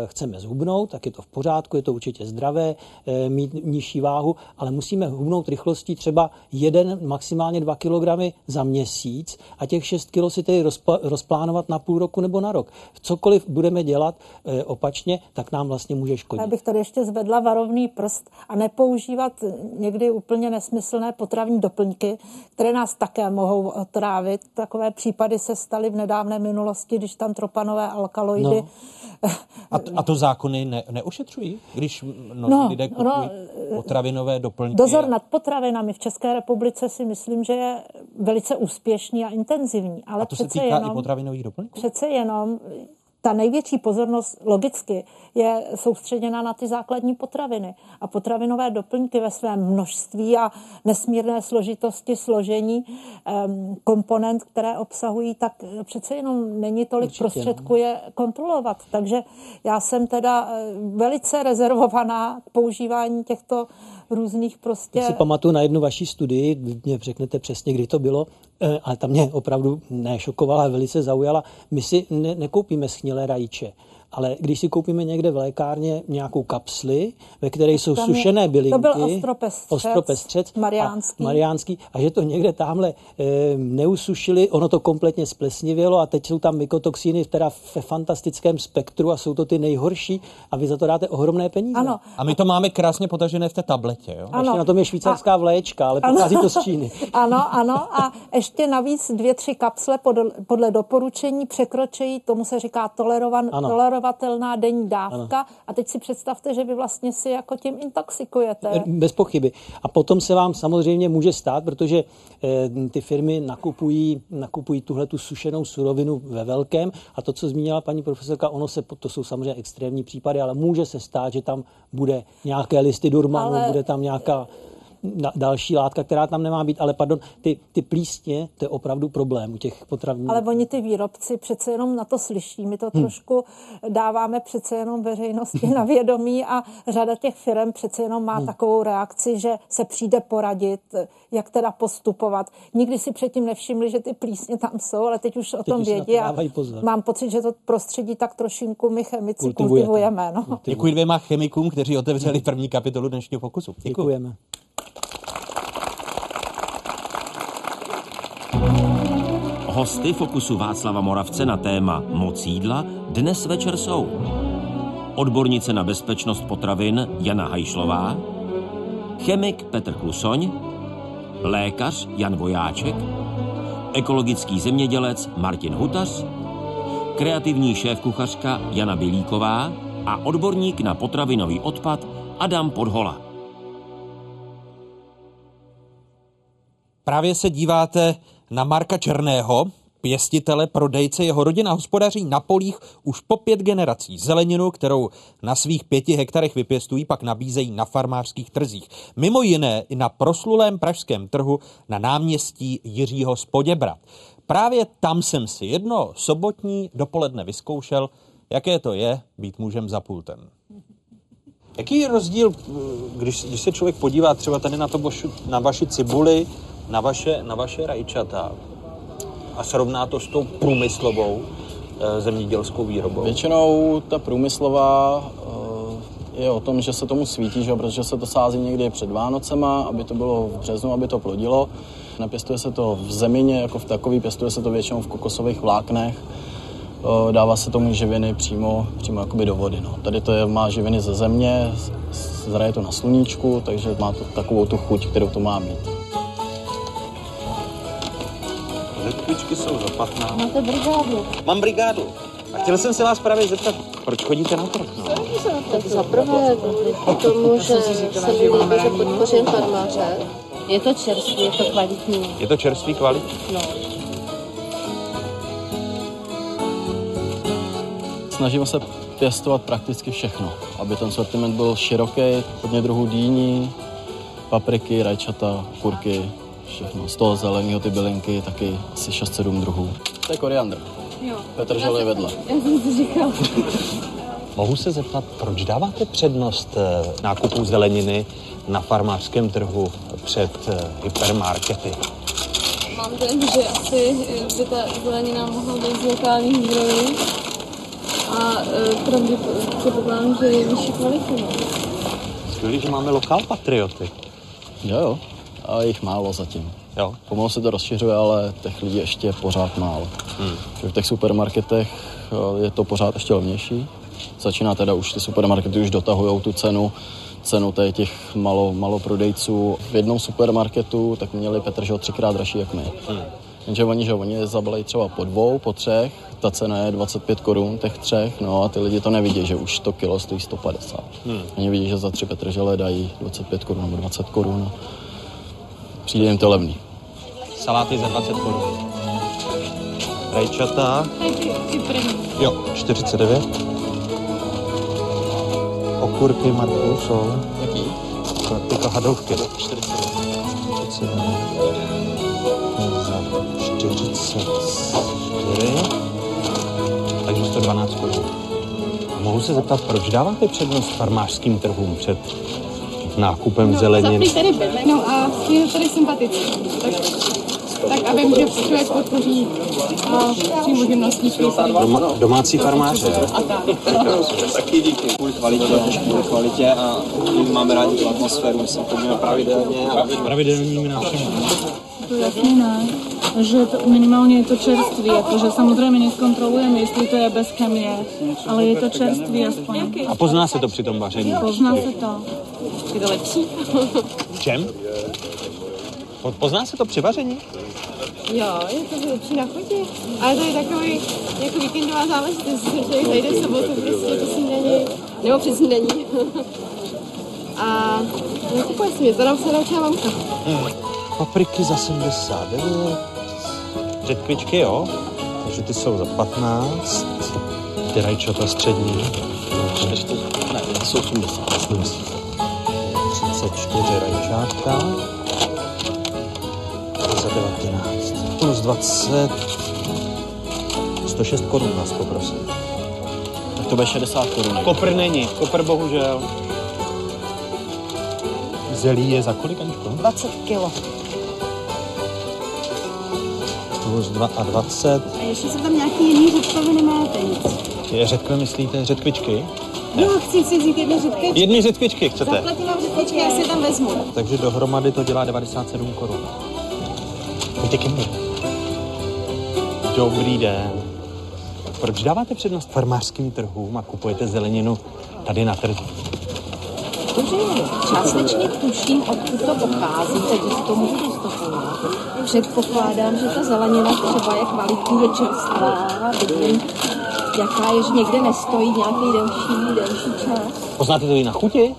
chceme zhubnout, tak je to v pořádku, je to určitě zdravé, e, mít nižší váhu, ale musíme hubnout rychlostí třeba jeden, maximálně dva kilogramy za měsíc a těch 6 kilo si tedy rozplánovat na půl roku nebo na rok. Cokoliv budeme dělat e, opačně, tak nám vlastně může škodit. Já bych tady ještě zvedla varovný prst a nepoužívat někdy úplně nesmyslné potravní doplňky, které nás také mohou trávit. Takové případy se staly v nedávné minulosti, když tam tropanové alkaloidy. No. A, to, a to zákony ne, neošetřují, když no, no, lidé kupují no, potravinové doplňky? Dozor nad potravinami v České republice si myslím, že je velice úspěšný a intenzivní. Ale a to se týká jenom, i potravinových doplňků? Přece jenom ta největší pozornost logicky je soustředěna na ty základní potraviny. A potravinové doplňky ve svém množství a nesmírné složitosti složení um, komponent, které obsahují, tak přece jenom není tolik Určitě, prostředků je kontrolovat. Takže já jsem teda eh, velice rezervovaná k používání těchto různých prostě... Já si pamatuju na jednu vaší studii, mě řeknete přesně, kdy to bylo, eh, ale ta mě opravdu nešokovala, velice zaujala. My si ne, nekoupíme schnilé rajíče ale když si koupíme někde v lékárně nějakou kapsli, ve které jsou Tam sušené je, bylinky, to byl ostropestřec, ostropestřec mariánský. A, mariánský, a že to někde tamhle e, neusušili, ono to kompletně splesnivělo a teď jsou tam mykotoxíny teda ve fantastickém spektru a jsou to ty nejhorší a vy za to dáte ohromné peníze. Ano. A my to máme krásně potažené v té tabletě. Jo? Ano. Ještě na tom je švýcarská a... vléčka, ale pochází to z Číny. ano, ano a ještě navíc dvě, tři kapsle podle, podle doporučení překročí, tomu se říká tolerovan, tolerovaný tolerovatelná denní dávka ano. a teď si představte, že vy vlastně si jako tím intoxikujete. Bez pochyby. A potom se vám samozřejmě může stát, protože e, ty firmy nakupují, nakupují tuhle tu sušenou surovinu ve velkém a to, co zmínila paní profesorka, ono se, to jsou samozřejmě extrémní případy, ale může se stát, že tam bude nějaké listy durmanu, ale... bude tam nějaká další látka, která tam nemá být, ale pardon, ty, ty plísně, to je opravdu problém u těch potravin. Ale oni ty výrobci přece jenom na to slyší, my to hmm. trošku dáváme přece jenom veřejnosti na vědomí a řada těch firm přece jenom má hmm. takovou reakci, že se přijde poradit, jak teda postupovat. Nikdy si předtím nevšimli, že ty plísně tam jsou, ale teď už o teď tom vědí a pozor. mám pocit, že to prostředí tak trošinku my chemici kultivujeme. No. Děkuji dvěma chemikům, kteří otevřeli první kapitolu dnešního Fokusu. Děkuji. Děkujeme. Hosty Fokusu Václava Moravce na téma moc jídla dnes večer jsou odbornice na bezpečnost potravin Jana Hajšlová, chemik Petr Klusoň, lékař Jan Vojáček, ekologický zemědělec Martin Hutař, kreativní šéf-kuchařka Jana Bilíková a odborník na potravinový odpad Adam Podhola. Právě se díváte na Marka Černého, pěstitele, prodejce, jeho rodina hospodaří na polích už po pět generací. Zeleninu, kterou na svých pěti hektarech vypěstují, pak nabízejí na farmářských trzích. Mimo jiné i na proslulém pražském trhu na náměstí Jiřího Spoděbrat. Právě tam jsem si jedno sobotní dopoledne vyzkoušel, jaké to je být mužem za pultem. Jaký je rozdíl, když, když se člověk podívá třeba tady na, to bošu, na vaši cibuli, na vaše, na vaše rajčata a srovná to s tou průmyslovou e, zemědělskou výrobou? Většinou ta průmyslová e, je o tom, že se tomu svítí, že? protože se to sází někdy před Vánocema, aby to bylo v březnu, aby to plodilo. Nepěstuje se to v zemině jako v takový, pěstuje se to většinou v kokosových vláknech dává se tomu živiny přímo, přímo jakoby do vody. No. Tady to je, má živiny ze země, zraje to na sluníčku, takže má to takovou tu chuť, kterou to má mít. Letvičky jsou za 15. Máte brigádu. Mám brigádu. A chtěl jsem se vás právě zeptat, proč chodíte na trh? No? Tak za prvé kvůli tomu, že se mi líbí, že podpořím farmáře. Je to čerstvý, je to kvalitní. Je to čerstvý kvalitní? No. Snažíme se pěstovat prakticky všechno, aby ten sortiment byl široký, hodně druhů dýní, papriky, rajčata, kurky, všechno. Z toho zeleného ty bylinky, taky asi 6-7 druhů. To je koriandr. Jo. Petr Žel je vedle. Já jsem si říkal. Mohu se zeptat, proč dáváte přednost eh, nákupu zeleniny na farmářském trhu před eh, hypermarkety? Mám dojem, že asi by ta zelenina mohla být z lokálních zdrojů a e, pravdě předpokládám, že je vyšší kvalitu. No. Skvělý, že máme lokál patrioty. Jo, jo. A jich málo zatím. Jo. Pomalu se to rozšiřuje, ale těch lidí ještě je pořád málo. Hmm. V těch supermarketech e, je to pořád ještě levnější. Začíná teda už ty supermarkety už dotahují tu cenu cenu tady těch malo, malo prodejců. V jednom supermarketu tak měli Petržel třikrát dražší jak my. Hmm. Jenže oni, že oni zabalají třeba po dvou, po třech, ta cena je 25 korun těch třech, no a ty lidi to nevidí, že už to kilo stojí 150. Hmm. Oni vidí, že za tři petržele dají 25 korun nebo 20 korun. Přijde jim to levný. Saláty za 20 korun. Rajčata. Jo, 49. Okurky, Marku, jsou. Jaký? Tyto hadovky. 49. 44. Takže 112 korun. Mohu se zeptat, proč dáváte přednost farmářským trhům před nákupem no, zeleniny? tady no a je tady sympatický. Tak, tak aby může člověk podpoří a přímo živnostníky. Doma, domácí farmáře. A tak. Taky díky. Kvůli kvalitě, kvůli kvalitě a máme rádi tu atmosféru, my se chodíme pravidelně. A... Pravidelními návštěvami. To jasně ne že to, minimálně je to čerství, jakože samozřejmě neskontrolujeme, jestli to je bez chemie, ale je to čerství aspoň. A pozná se to při tom vaření? Pozná se to. Je to lepší? V čem? Po- Pozná se to při vaření? Jo, je to lepší na chuti. Ale to je takový jako víkendová záležitost, že člověk zajde v sobotu prostě po snídani, nebo před snídaní. A nakupuje si mě, to nám se naučila mamka. Hmm. Papriky za 79. Řetkvičky, jo? Takže ty jsou za 15. Ty rajčata střední. Ne, ty jsou 80. 34 rajčátka. 20. 106 korun nás poprosím. Tak to bude 60 korun. Kopr není, kopr bohužel. Zelí je za kolik, Aničko? 20 kilo. Plus 2 a 20. A ještě jsou tam nějaký jiný řetkové, nemáte nic. Je řetkve, myslíte, řetkvičky? Jo, chci si vzít jedny řetky. Jedny řetkvičky chcete? Zaplatím vám řetkičky, já si je tam vezmu. Takže dohromady to dělá 97 korun. Pojďte ke mně. Dobrý den. Proč dáváte přednost farmářským trhům a kupujete zeleninu tady na trhu? Částečně tuším, odkud to pochází, si to můžu dostupovat. Předpokládám, že ta zelenina třeba je kvalitní, je čerstvá, vidím, jaká je, že někde nestojí nějaký delší, delší čas. Poznáte to i na chuti?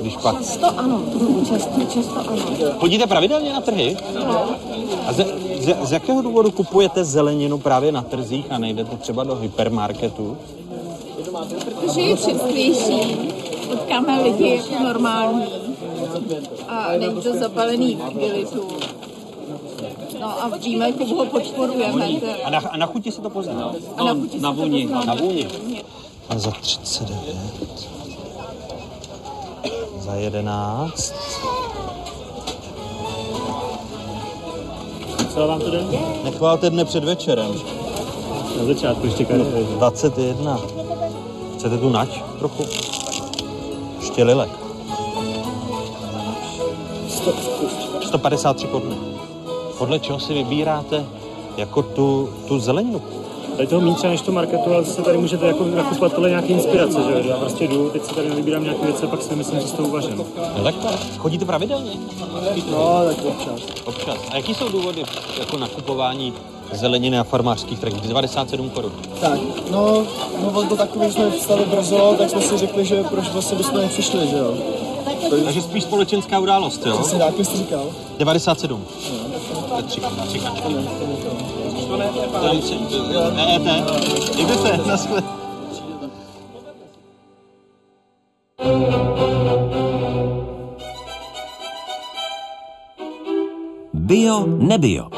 Když pak... Často ano, často, často ano. Chodíte pravidelně na trhy? No. A ze, Z, z jakého důvodu kupujete zeleninu právě na trzích a nejdete třeba do hypermarketu? Protože je čerstvější, potkáme lidi normální a není to zabalený v. No a víme, koho podporujeme. A na, a na chuti se to pozná? A na chuti na se to vůni. Na vůni. A za 39. Za 11. Co vám to jde? Nechválte dne před večerem. Na začátku ještě karty. 21. Chcete tu nať trochu? Ještě lilek. 153 korun. Podle čeho si vybíráte jako tu, tu zeleninu? Tady toho méně třeba než to marketu, ale zase tady můžete jako nakupovat podle nějaké inspirace, že jo? Já prostě jdu, teď si tady vybírám nějaké věci a pak si myslím, že to uvažím. No tak to. Chodíte pravidelně? No, tak občas. Občas. A jaký jsou důvody jako nakupování zeleniny na farmářských trzích? 97 korun. Tak, no, no bylo to takový, že jsme vstali brzo, tak jsme si řekli, že proč vlastně bychom nepřišli, že jo. Takže spíš společenská událost, jo? Přesně tak, jsi říkal. 97. To je tři, tři kačky. To EET. Naschle. Bio nebio.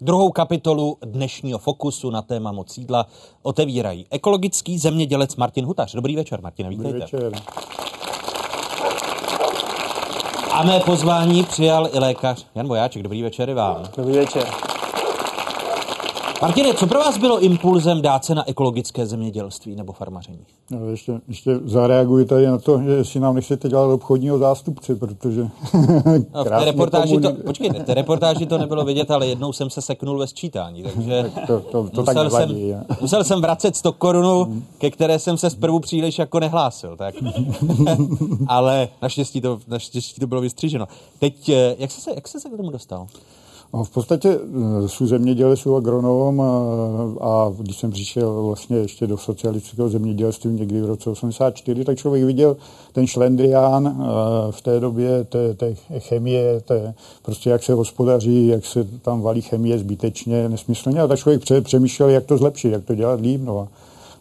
Druhou kapitolu dnešního fokusu na téma moc jídla otevírají ekologický zemědělec Martin Hutař. Dobrý večer, Martine, vítejte. večer. A mé pozvání přijal i lékař Jan Vojáček. Dobrý večer i vám. Dobrý večer. Martine, co pro vás bylo impulzem dát se na ekologické zemědělství nebo farmaření? No, ještě, ještě zareaguji tady na to, že jestli nám nechcete dělat obchodního zástupce, protože No, v té reportáži to, komunik- počkejte, v té reportáži to nebylo vidět, ale jednou jsem se seknul ve sčítání, takže to, to, to tak musel, nevadí. jsem, musel jsem vracet 100 korun, ke které jsem se zprvu příliš jako nehlásil, tak. ale naštěstí to, naštěstí to bylo vystříženo. Teď, eh, jak jsi se, jak jsi se k tomu dostal? V podstatě eh, jsou zemědělec, jsou agronom a, a když jsem přišel vlastně ještě do socialistického zemědělství někdy v roce 84, tak člověk viděl ten šlendrián eh, v té době té, té chemie, té, prostě jak se hospodaří, jak se tam valí chemie zbytečně, nesmyslně a tak člověk pře, přemýšlel, jak to zlepšit, jak to dělat líp. No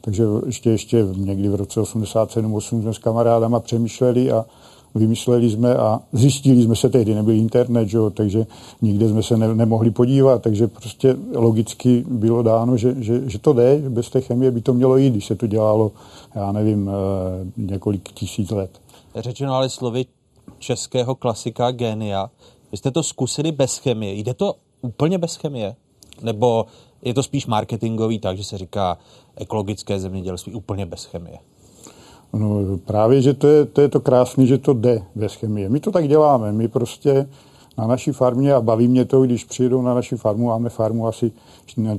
takže ještě, ještě někdy v roce 87-8 jsme s kamarádama přemýšleli a vymysleli jsme a zjistili jsme se, tehdy nebyl internet, že jo, takže nikde jsme se ne, nemohli podívat, takže prostě logicky bylo dáno, že, že, že to jde, že bez té chemie by to mělo jít, když se to dělalo, já nevím, eh, několik tisíc let. Řečeno ale slovy českého klasika Génia, vy jste to zkusili bez chemie. Jde to úplně bez chemie? Nebo je to spíš marketingový, takže se říká ekologické zemědělství úplně bez chemie? No, právě, že to je, to je to krásné, že to jde bez chemie. My to tak děláme. My prostě na naší farmě, a baví mě to, když přijedou na naši farmu, máme farmu asi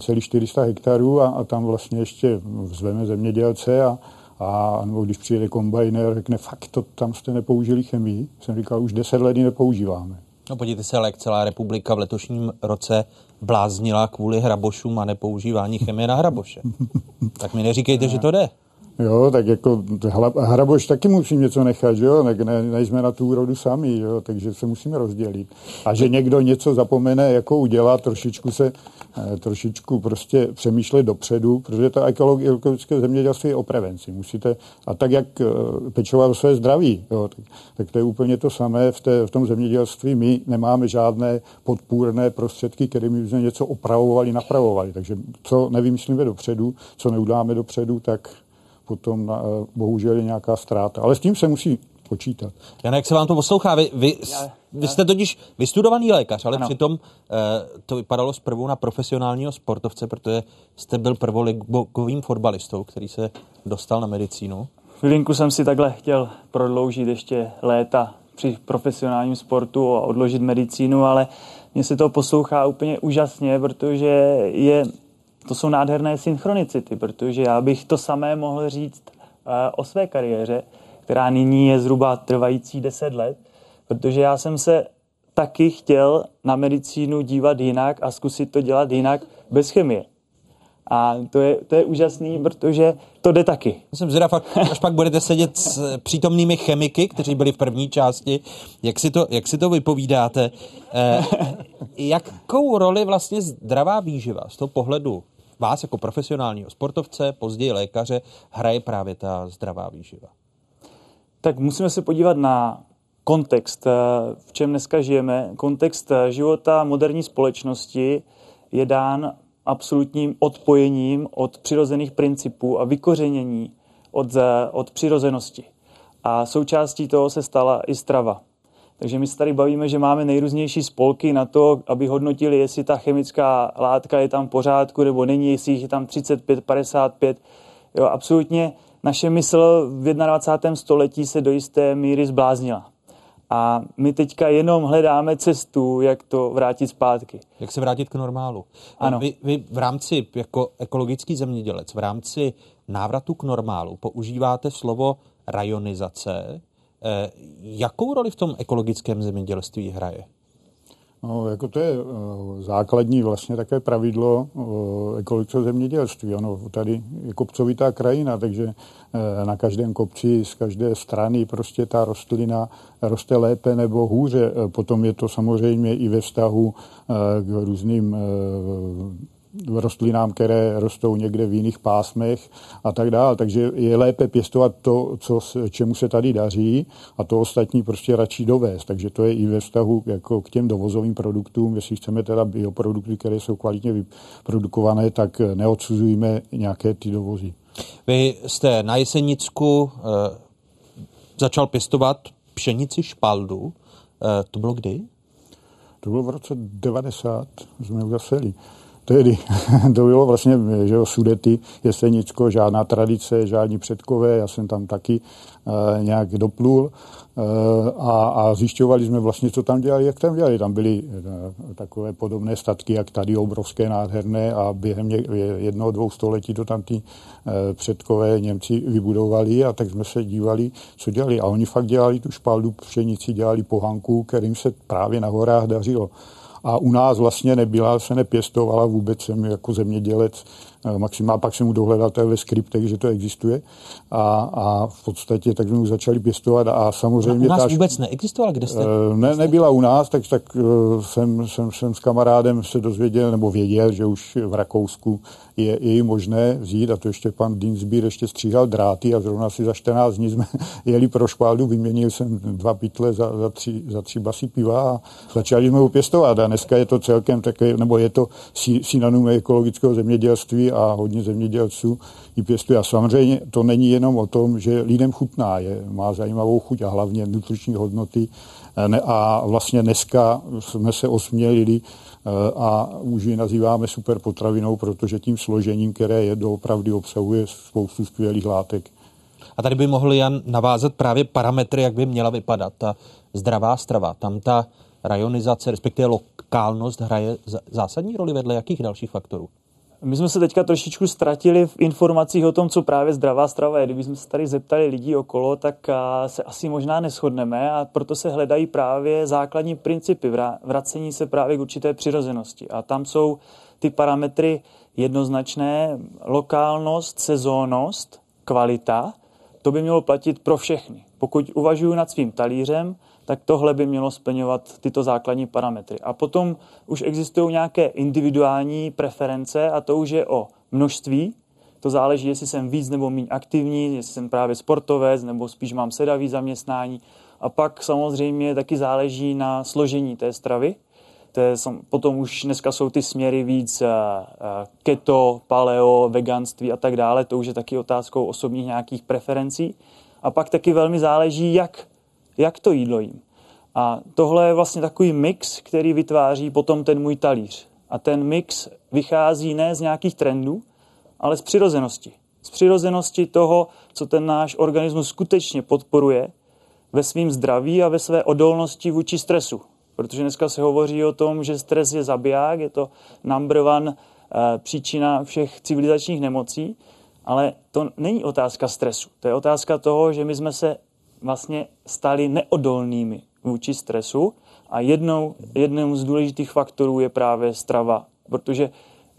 celý 400 hektarů a, a tam vlastně ještě zveme zemědělce a, a nebo když přijede kombajner, řekne, fakt to tam jste nepoužili chemii. Jsem říkal, už 10 let ji nepoužíváme. No podívejte se, ale jak celá republika v letošním roce bláznila kvůli hrabošům a nepoužívání chemie na hraboše. tak mi neříkejte, že to jde. Jo, tak jako hraboš taky musí něco nechat, že jo, tak ne, nejsme na tu úrodu sami, jo, takže se musíme rozdělit. A že někdo něco zapomene jako udělat, trošičku se, eh, trošičku prostě přemýšlet dopředu, protože to ekologi- ekologické zemědělství je o prevenci. Musíte, a tak jak eh, pečovat o své zdraví, jo, tak, tak to je úplně to samé v, té, v tom zemědělství. My nemáme žádné podpůrné prostředky, kterými bychom něco opravovali, napravovali. Takže co nevymyslíme dopředu, co neudáme dopředu, tak potom na, bohužel je nějaká ztráta. Ale s tím se musí počítat. Jan, jak se vám to poslouchá? Vy, vy, vy jste totiž vystudovaný lékař, ale Ano. přitom eh, to vypadalo zprvu na profesionálního sportovce, protože jste byl prvoligovým fotbalistou, který se dostal na medicínu. Chvilinku jsem si takhle chtěl prodloužit ještě léta při profesionálním sportu a odložit medicínu, ale mně se to poslouchá úplně úžasně, protože je, to jsou nádherné synchronicity, protože já bych to samé mohl říct eh, o své kariéře, která nyní je zhruba trvající 10 let, protože já jsem se taky chtěl na medicínu dívat jinak a zkusit to dělat jinak bez chemie. A to je, to je úžasný, protože to jde taky. Jsem zvědav, až pak budete sedět s přítomnými chemiky, kteří byli v první části, jak si to, jak si to vypovídáte. Eh, jakou roli vlastně zdravá výživa z toho pohledu vás jako profesionálního sportovce, později lékaře, hraje právě ta zdravá výživa? Tak musíme se podívat na kontext, eh, v čem dneska žijeme. Kontext eh, života moderní společnosti je dán absolutním odpojením od přirozených principů a vykořenění od, eh, od přirozenosti. A součástí toho se stala i strava. Takže my se tady bavíme, že máme nejrůznější spolky na to, aby hodnotili, jestli ta chemická látka je tam v pořádku nebo není, jestli je tam 35, 55. Jo, absolutně naše mysl v 21. století se do jisté míry zbláznila. A my teďka jenom hledáme cestu, jak to vrátit zpátky. Jak se vrátit k normálu. Ano. Vy, vy v rámci, jako ekologický zemědělec, v rámci návratu k normálu používáte slovo rajonizace. Eh, jakou roli v tom ekologickém zemědělství hraje? No, jako to je uh, základní vlastně také pravidlo uh, ekologického zemědělství. Ono tady je kopcovitá krajina, takže na každém kopci z každé strany prostě ta rostlina roste lépe nebo hůře. Potom je to samozřejmě i ve vztahu k různým rostlinám, které rostou někde v jiných pásmech a tak dále. Takže je lépe pěstovat to, co, čemu se tady daří a to ostatní prostě radši dovést. Takže to je i ve vztahu jako k těm dovozovým produktům. Jestli chceme teda bioprodukty, které jsou kvalitně vyprodukované, tak neodsuzujeme nějaké ty dovozy. Vy jste na Jesenicku e, začal pěstovat pšenici špaldu. E, to bylo kdy? To bylo v roce 90, jsme uzaseli tehdy to bylo vlastně, že jo, Sudety, Jesenicko, žádná tradice, žádní předkové, já jsem tam taky e, nějak doplul e, a, a zjišťovali jsme vlastně, co tam dělali, jak tam dělali. Tam byly e, takové podobné statky, jak tady, obrovské, nádherné a během jednoho, dvou století to tam ty e, předkové Němci vybudovali a tak jsme se dívali, co dělali. A oni fakt dělali tu špaldu pšenici, dělali pohanku, kterým se právě na horách dařilo a u nás vlastně nebyla, se nepěstovala vůbec, jsem jako zemědělec Eh, maximálně pak jsem mu dohledal to ve skriptech, že to existuje. A, a v podstatě tak jsme mu začali pěstovat a samozřejmě... A u nás ta, vůbec neexistovala, kde jste? Eh, ne, nebyla u nás, tak, tak eh, jsem, jsem, jsem s kamarádem se dozvěděl nebo věděl, že už v Rakousku je, je možné vzít a to ještě pan Dinsbír ještě stříhal dráty a zrovna si za 14 dní jsme jeli pro špáldu, vyměnil jsem dva pytle za, za, tři, za tři basy piva a začali jsme ho pěstovat. A dneska je to celkem také, nebo je to synonymum ekologického zemědělství a hodně zemědělců ji pěstuje. A samozřejmě to není jenom o tom, že lidem chutná, je, má zajímavou chuť a hlavně nutriční hodnoty. A vlastně dneska jsme se osmělili eh, a už ji nazýváme super potravinou, protože tím složením, které je doopravdy obsahuje spoustu skvělých látek. A tady by mohl Jan navázat právě parametry, jak by měla vypadat ta zdravá strava. Tam ta rajonizace, respektive lokálnost hraje zásadní roli vedle jakých dalších faktorů? My jsme se teďka trošičku ztratili v informacích o tom, co právě zdravá strava je. Kdybychom se tady zeptali lidí okolo, tak se asi možná neschodneme a proto se hledají právě základní principy vracení se právě k určité přirozenosti. A tam jsou ty parametry jednoznačné, lokálnost, sezónnost, kvalita, to by mělo platit pro všechny. Pokud uvažuji nad svým talířem, tak tohle by mělo splňovat tyto základní parametry. A potom už existují nějaké individuální preference a to už je o množství. To záleží, jestli jsem víc nebo méně aktivní, jestli jsem právě sportovec nebo spíš mám sedavý zaměstnání. A pak samozřejmě taky záleží na složení té stravy. To je, potom už dneska jsou ty směry víc eh, eh, keto, paleo, veganství a tak dále. To už je taky otázkou osobních nějakých preferencí. A pak taky velmi záleží, jak jak to jídlo jím. A tohle je vlastně takový mix, který vytváří potom ten můj talíř. A ten mix vychází ne z nějakých trendů, ale z přirozenosti. Z přirozenosti toho, co ten náš organismus skutečně podporuje ve svém zdraví a ve své odolnosti vůči stresu. Protože dneska se hovoří o tom, že stres je zabiják, je to number one eh, příčina všech civilizačních nemocí, ale to není otázka stresu. To je otázka toho, že my jsme se vlastně stali neodolnými vůči stresu a jednou, jednou z důležitých faktorů je právě strava, protože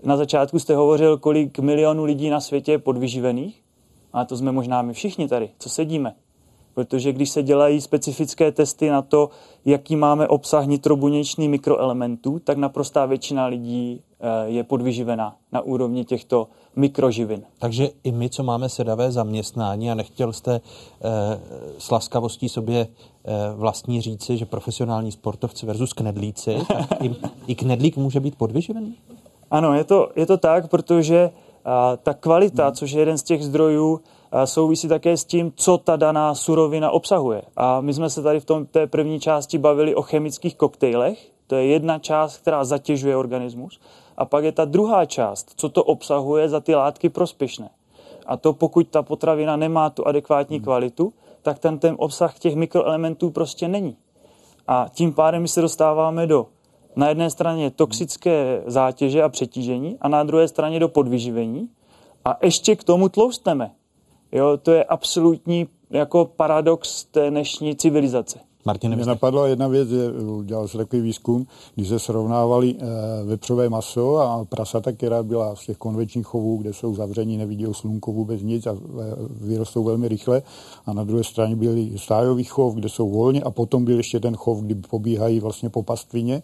na začátku jste hovořil, kolik milionů lidí na světě je podvyživených, a to jsme možná my všichni tady, co sedíme. Protože když se dělají specifické testy na to, jaký máme obsah nitrobuněčných mikroelementů, tak naprostá většina lidí je podvyživená na úrovni těchto mikroživin. Takže i my, co máme sedavé zaměstnání a nechtěl jste e, s laskavostí sobě e, vlastní říci, že profesionální sportovci versus knedlíci, tak i, i knedlík může být podvyživený? Ano, je to, je to tak, protože a, ta kvalita, hmm. což je jeden z těch zdrojů, a, souvisí také s tím, co ta daná surovina obsahuje. A my jsme se tady v tom, té první části bavili o chemických koktejlech. To je jedna část, která zatěžuje organismus. A pak je ta druhá část, co to obsahuje za ty látky prospěšné. A to pokud ta potravina nemá tu adekvátní kvalitu, tak ten, ten obsah těch mikroelementů prostě není. A tím pádem my se dostáváme do na jedné straně toxické zátěže a přetížení a na druhé straně do podvyživení a ještě k tomu tloustneme. Jo, to je absolutní jako paradox té dnešní civilizace. Martin, Mě napadla jedna věc, že udělal se takový výzkum, když se srovnávali e, vepřové maso a prasata, která byla z těch konvenčních chovů, kde jsou zavření, nevidí slunko vůbec nic a e, vyrostou velmi rychle. A na druhé straně byly stájový chov, kde jsou volně a potom byl ještě ten chov, kdy pobíhají vlastně po pastvině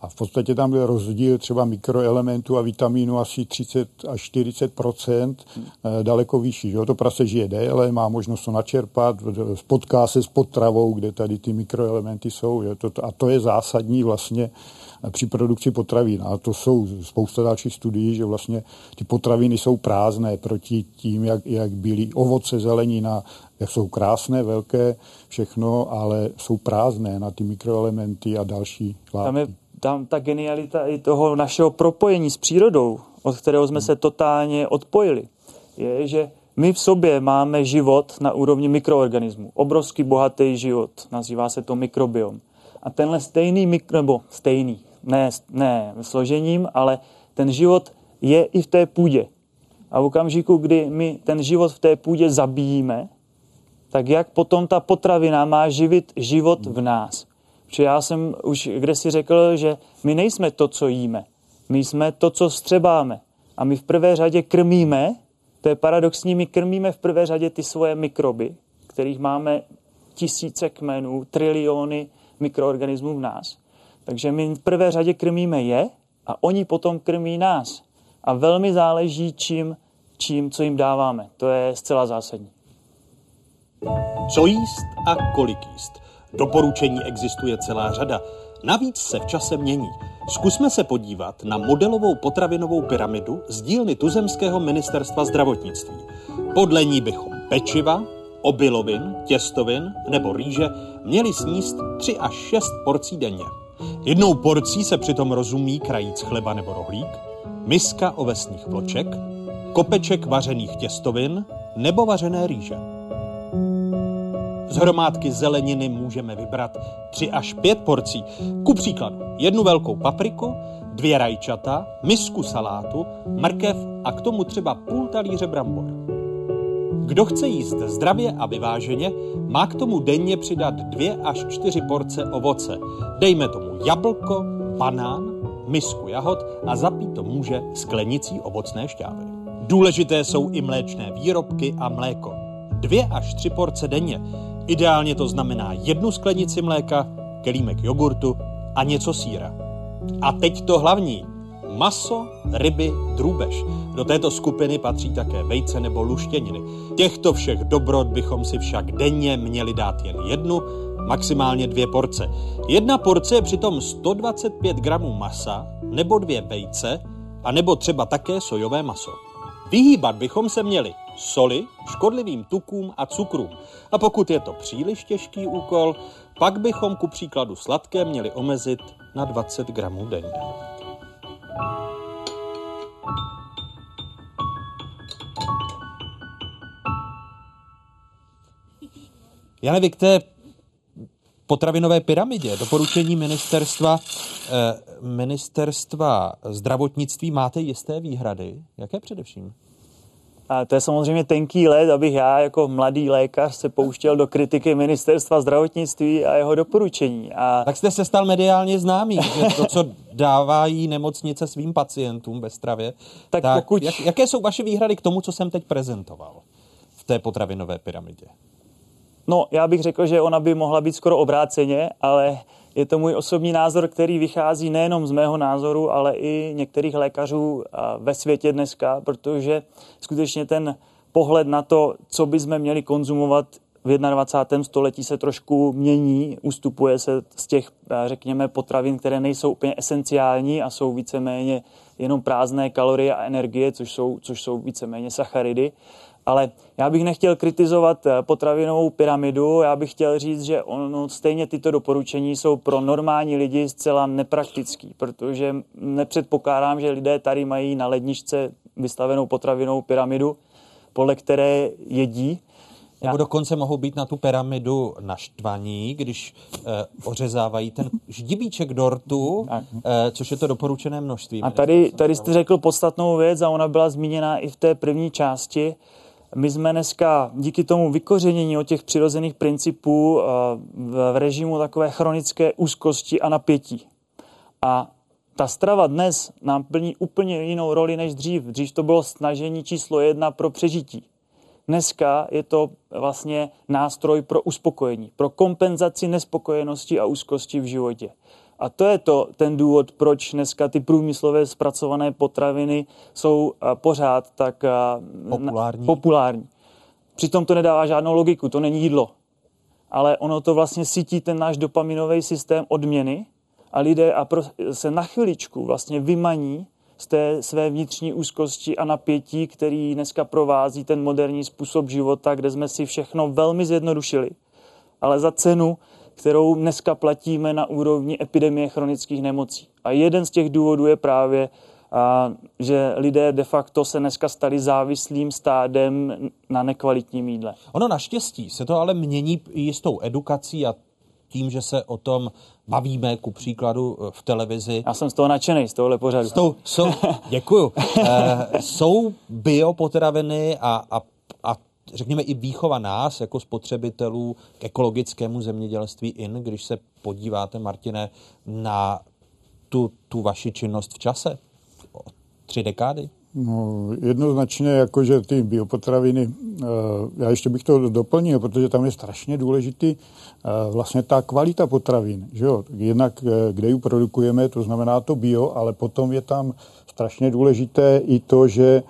a v podstatě tam byl rozdíl třeba mikroelementů a vitamínu asi 30 až 40 eh, daleko vyšší. Že? To prase žije déle, má možnost to načerpat, spotká se s potravou, kde tady ty mikroelementy jsou. Že? To, a to je zásadní vlastně při produkci potravin. A to jsou spousta dalších studií, že vlastně ty potraviny jsou prázdné proti tím, jak, jak byly ovoce, zelenina, jak jsou krásné, velké, všechno, ale jsou prázdné na ty mikroelementy a další látky. Tam je tam ta genialita i toho našeho propojení s přírodou, od kterého jsme se totálně odpojili, je, že my v sobě máme život na úrovni mikroorganismů. Obrovský bohatý život, nazývá se to mikrobiom. A tenhle stejný mikro, nebo stejný, ne, ne složením, ale ten život je i v té půdě. A v okamžiku, kdy my ten život v té půdě zabíjíme, tak jak potom ta potravina má živit život v nás. Protože já jsem už kde si řekl, že my nejsme to, co jíme. My jsme to, co střebáme. A my v prvé řadě krmíme, to je paradoxní, my krmíme v prvé řadě ty svoje mikroby, kterých máme tisíce kmenů, triliony mikroorganismů v nás. Takže my v prvé řadě krmíme je a oni potom krmí nás. A velmi záleží, čím, čím co jim dáváme. To je zcela zásadní. Co jíst a kolik jíst? Doporučení existuje celá řada, navíc se v čase mění. Zkusme se podívat na modelovou potravinovou pyramidu z dílny Tuzemského ministerstva zdravotnictví. Podle ní bychom pečiva, obilovin, těstovin nebo rýže měli sníst 3 až 6 porcí denně. Jednou porcí se přitom rozumí krajíc chleba nebo rohlík, miska ovesných vloček, kopeček vařených těstovin nebo vařené rýže. Z hromádky zeleniny můžeme vybrat 3 až 5 porcí. Ku příkladu jednu velkou papriku, dvě rajčata, misku salátu, mrkev a k tomu třeba půl talíře brambor. Kdo chce jíst zdravě a vyváženě, má k tomu denně přidat 2 až 4 porce ovoce. Dejme tomu jablko, banán, misku jahod a zapít to může sklenicí ovocné šťávy. Důležité jsou i mléčné výrobky a mléko. Dvě až tři porce denně Ideálně to znamená jednu sklenici mléka, kelímek jogurtu a něco síra. A teď to hlavní. Maso, ryby, drůbež. Do této skupiny patří také vejce nebo luštěniny. Těchto všech dobrot bychom si však denně měli dát jen jednu, maximálně dvě porce. Jedna porce je přitom 125 gramů masa nebo dvě vejce, a nebo třeba také sojové maso. Vyhýbat bychom se měli soli, škodlivým tukům a cukrům. A pokud je to příliš těžký úkol, pak bychom ku příkladu sladké měli omezit na 20 gramů denně. Jane, vy k té potravinové pyramidě, doporučení ministerstva, eh, ministerstva zdravotnictví máte jisté výhrady. Jaké především? A to je samozřejmě tenký let, abych já jako mladý lékař se pouštěl do kritiky ministerstva zdravotnictví a jeho doporučení. A... Tak jste se stal mediálně známý, že to, co dávají nemocnice svým pacientům ve stravě. Tak, tak pokud... jak, jaké jsou vaše výhrady k tomu, co jsem teď prezentoval v té potravinové pyramidě? No, já bych řekl, že ona by mohla být skoro obráceně, ale je to můj osobní názor, který vychází nejenom z mého názoru, ale i některých lékařů ve světě dneska, protože skutečně ten pohled na to, co bychom měli konzumovat v 21. století se trošku mění, ustupuje se z těch, řekněme, potravin, které nejsou úplně esenciální a jsou víceméně jenom prázdné kalorie a energie, což jsou, což jsou víceméně sacharidy. Ale já bych nechtěl kritizovat eh, potravinovou pyramidu, já bych chtěl říct, že ono, stejně tyto doporučení jsou pro normální lidi zcela nepraktický, protože nepředpokládám, že lidé tady mají na ledničce vystavenou potravinovou pyramidu, podle které jedí. Nebo dokonce mohou být na tu pyramidu naštvaní, když eh, ořezávají ten ždibíček dortu, eh, což je to doporučené množství. A tady, tady jste řekl podstatnou věc a ona byla zmíněna i v té první části. My jsme dneska díky tomu vykořenění od těch přirozených principů eh, v režimu takové chronické úzkosti a napětí. A ta strava dnes nám plní úplně jinou roli než dřív. Dřív to bylo snažení číslo jedna pro přežití. Dneska je to vlastně nástroj pro uspokojení, pro kompenzaci nespokojenosti a úzkosti v životě. A to je to ten důvod, proč dneska ty průmyslové zpracované potraviny jsou pořád tak populární. populární. Přitom to nedává žádnou logiku, to není jídlo. Ale ono to vlastně sítí ten náš dopaminový systém odměny a lidé a pro, se na chviličku vlastně vymaní z té své vnitřní úzkosti a napětí, který dneska provází ten moderní způsob života, kde jsme si všechno velmi zjednodušili. Ale za cenu kterou dneska platíme na úrovni epidemie chronických nemocí. A jeden z těch důvodů je právě, a, že lidé de facto se dneska stali závislým stádem na nekvalitním jídle. Ono naštěstí se to ale mění jistou edukací a tím, že se o tom bavíme, ku příkladu e, v televizi. Já jsem z toho nadšený, z tohohle pořadu. Jsou, jsou, děkuju. e, jsou biopotraviny a, a řekněme, i výchova nás jako spotřebitelů k ekologickému zemědělství in, když se podíváte, Martine, na tu, tu vaši činnost v čase? O tři dekády? No, jednoznačně, jakože ty biopotraviny, eh, já ještě bych to doplnil, protože tam je strašně důležitý eh, vlastně ta kvalita potravin. Že jo? Jednak, eh, kde ji produkujeme, to znamená to bio, ale potom je tam strašně důležité i to, že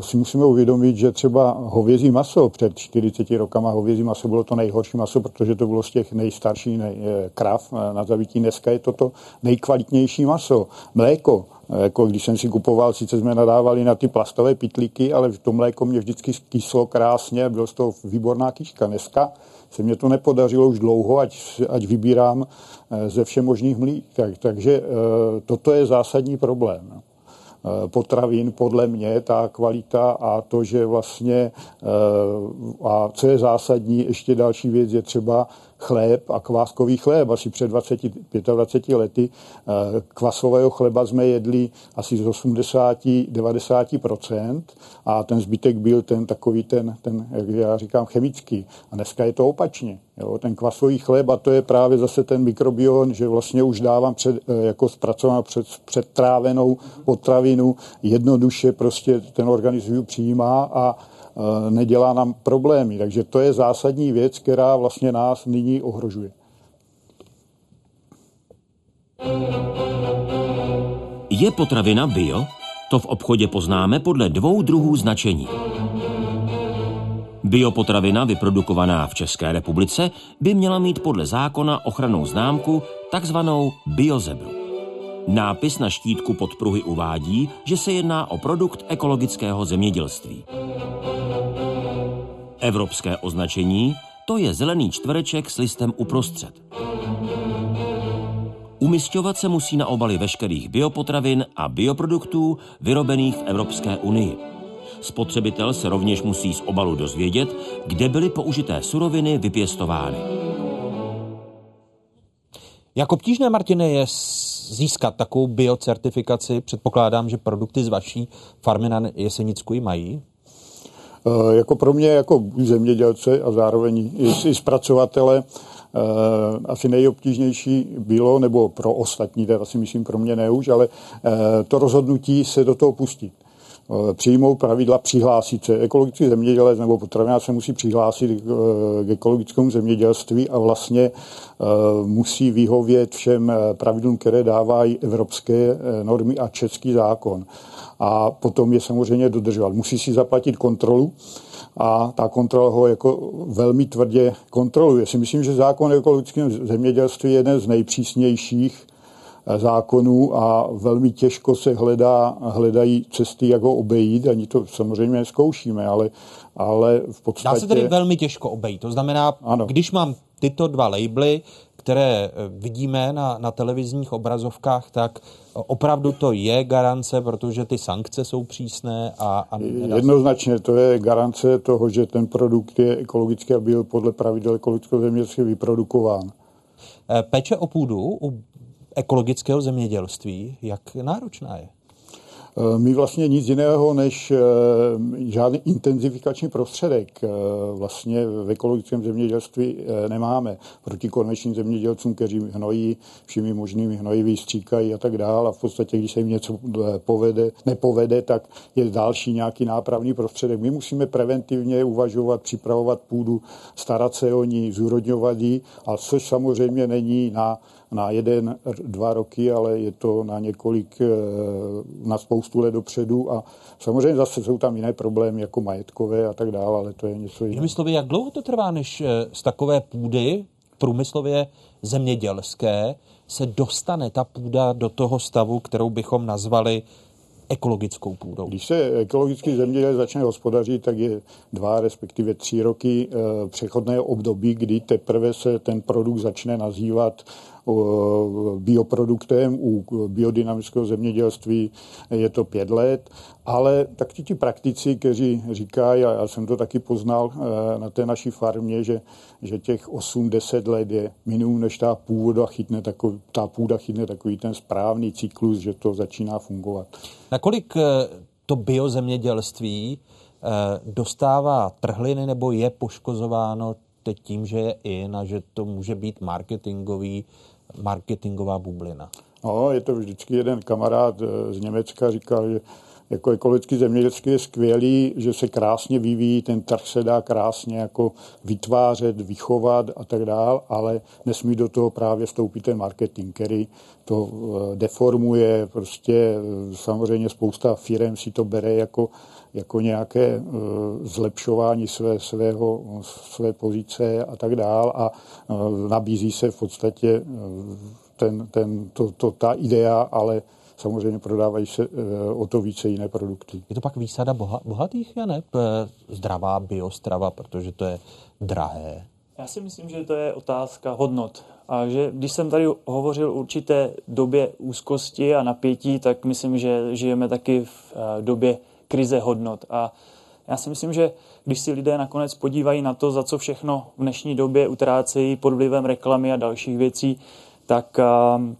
si musíme uvědomit, že třeba hovězí maso před 40 rokama hovězí maso bylo to nejhorší maso, protože to bylo z těch nejstarších nej, eh, krav eh, na zabití. Dneska je to to nejkvalitnější maso. Mléko, jako když jsem si kupoval, sice jsme nadávali na ty plastové pitlíky, ale to mléko mě vždycky kyslo krásně, bylo z toho výborná kyška. Dneska se mě to nepodařilo už dlouho, ať, ať vybírám eh, ze všemožných mlík. Tak, takže toto je zásadní problém. Eh, potravin, podle mě ta kvalita a to, že vlastně, eh, a co je zásadní, ještě další věc je třeba chléb a kváskový chléb. Asi před 20, 25 lety eh, kvasového chleba jsme jedli asi z 80-90% a ten zbytek byl ten takový ten, ten, jak já říkám, chemický. A dneska je to opačně. Jo, ten kvasový chléb a to je právě zase ten mikrobion, že vlastně už dávám před, eh, jako zpracovanou před, předtrávenou potravinu, jednoduše prostě ten organismus přijímá a nedělá nám problémy. Takže to je zásadní věc, která vlastně nás nyní ohrožuje. Je potravina bio? To v obchodě poznáme podle dvou druhů značení. Biopotravina vyprodukovaná v České republice by měla mít podle zákona ochranou známku takzvanou biozebru. Nápis na štítku podpruhy uvádí, že se jedná o produkt ekologického zemědělství. Evropské označení to je zelený čtvereček s listem uprostřed. Umistovat se musí na obaly veškerých biopotravin a bioproduktů vyrobených v Evropské unii. Spotřebitel se rovněž musí z obalu dozvědět, kde byly použité suroviny vypěstovány. Jak obtížné, Martine, je získat takovou biocertifikaci? Předpokládám, že produkty z vaší farmy na Jesenicku ji mají. E, jako pro mě, jako zemědělce a zároveň i, zpracovatele, e, asi nejobtížnější bylo, nebo pro ostatní, teda si myslím pro mě ne už, ale e, to rozhodnutí se do toho pustit. Eh, přijmou pravidla přihlásit se. Ekologický zemědělec nebo potravinář se musí přihlásit k ekologickému zemědělství a vlastně eh, musí vyhovět všem eh, pravidlům, které dávají evropské normy a český zákon. A potom je samozřejmě dodržovat. Musí si zaplatit kontrolu a ta kontrola ho jako velmi tvrdě kontroluje. Si myslím, že zákon o ekologickém zemědělství je jeden z nejpřísnějších zákonů a velmi těžko se hledá, hledají cesty, jak ho obejít. Ani to samozřejmě neskoušíme, ale, ale v podstatě... Dá se tedy velmi těžko obejít. To znamená, ano. když mám tyto dva labely, které eh, vidíme na, na televizních obrazovkách, tak opravdu to je garance, protože ty sankce jsou přísné a... a Jednoznačně to je garance toho, že ten produkt je ekologický a byl podle pravidel ekologického zemědělství vyprodukován. Eh, péče o půdu u ekologického zemědělství, jak náročná je? Eh, my vlastně nic jiného než eh, žádný intenzifikační prostředek eh, vlastně v ekologickém zemědělství nemáme. Proti konvenčním zemědělcům, kteří hnojí všemi možnými hnojiví, stříkají a tak dále. A v podstatě, když se jim něco povede, nepovede, tak je další nějaký nápravný prostředek. My musíme preventivně uvažovat, připravovat půdu, starat se o ní, zúrodňovat ji, a což samozřejmě není na na jeden, dva roky, ale je to na několik, eh, na spoustu let dopředu a samozřejmě zase jsou tam jiné problémy jako majetkové a tak dále, ale to je něco jiného. Jinými jak dlouho to trvá, než eh, z takové půdy průmyslově zemědělské se dostane ta půda do toho stavu, kterou bychom nazvali ekologickou půdou? Když se ekologický zemědělec začne hospodařit, tak je dva, respektive tři roky eh, přechodné období, kdy teprve se ten produkt začne nazývat bioproduktem, u biodynamického zemědělství je to pět let, ale tak ti, ti praktici, kteří říkají, a já jsem to taky poznal eh, na té naší farmě, že, že těch 8-10 let je minimum, než ta půda chytne takový, ta půda chytne takový ten správný cyklus, že to začíná fungovat. Nakolik eh, to biozemědělství eh, dostává trhliny nebo je poškozováno teď tím, že je in a že to může být marketingový marketingová bublina? No, je to vždycky jeden kamarád eh, z Německa říkal, že jako ekologický zemědělský je skvělý, že se krásně vyvíjí, ten trh se dá krásně jako vytvářet, vychovat a tak dál, ale nesmí do toho právě vstoupit ten marketing, který to eh, deformuje, prostě eh, samozřejmě spousta firm si to bere jako, jako nějaké zlepšování své, svého, své pozice a tak dál a nabízí se v podstatě ten, ten, to, to, ta idea, ale samozřejmě prodávají se o to více jiné produkty. Je to pak výsada boha, bohatých, ne? Zdravá biostrava, protože to je drahé. Já si myslím, že to je otázka hodnot. A že když jsem tady hovořil o určité době úzkosti a napětí, tak myslím, že žijeme taky v době krize hodnot. A já si myslím, že když si lidé nakonec podívají na to, za co všechno v dnešní době utrácejí pod vlivem reklamy a dalších věcí, tak,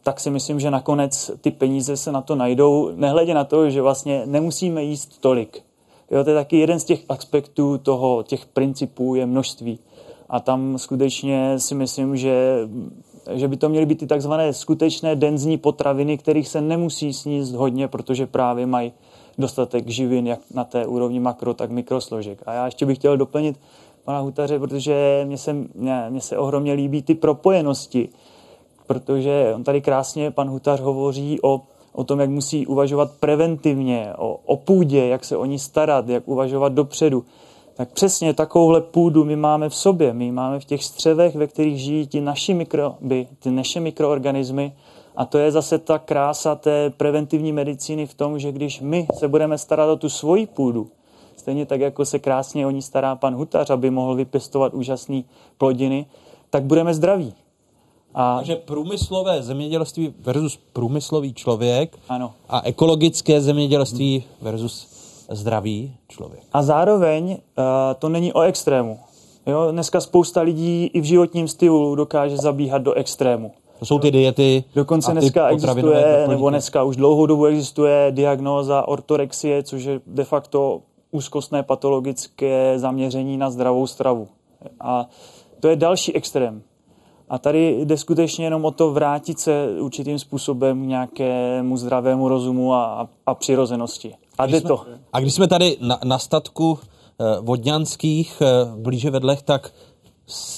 tak si myslím, že nakonec ty peníze se na to najdou, nehledě na to, že vlastně nemusíme jíst tolik. Jo, to je taky jeden z těch aspektů toho, těch principů je množství. A tam skutečně si myslím, že, že by to měly být ty takzvané skutečné denzní potraviny, kterých se nemusí sníst hodně, protože právě mají dostatek živin, jak na té úrovni makro, tak mikrosložek. A já ještě bych chtěl doplnit pana Hutaře, protože mně se, mě, mě se ohromně líbí ty propojenosti protože on tady krásně, pan Hutař, hovoří o, o tom, jak musí uvažovat preventivně, o, o půdě, jak se o ní starat, jak uvažovat dopředu. Tak přesně takovouhle půdu my máme v sobě. My máme v těch střevech, ve kterých žijí ti naši mikroby, ty naše mikroorganismy. A to je zase ta krása té preventivní medicíny v tom, že když my se budeme starat o tu svoji půdu, stejně tak, jako se krásně o ní stará pan Hutař, aby mohl vypěstovat úžasné plodiny, tak budeme zdraví. A... Takže průmyslové zemědělství versus průmyslový člověk ano. a ekologické zemědělství versus zdravý člověk. A zároveň uh, to není o extrému. Jo? Dneska spousta lidí i v životním stylu dokáže zabíhat do extrému. To jsou ty diety. Dokonce dneska existuje, nebo dneska už dlouhou dobu existuje diagnóza ortorexie, což je de facto úzkostné patologické zaměření na zdravou stravu. A to je další extrém. A tady jde skutečně jenom o to vrátit se určitým způsobem k nějakému zdravému rozumu a, a přirozenosti. A jde jsme, to. A když jsme tady na, na statku eh, vodňanských, eh, blíže vedlech, tak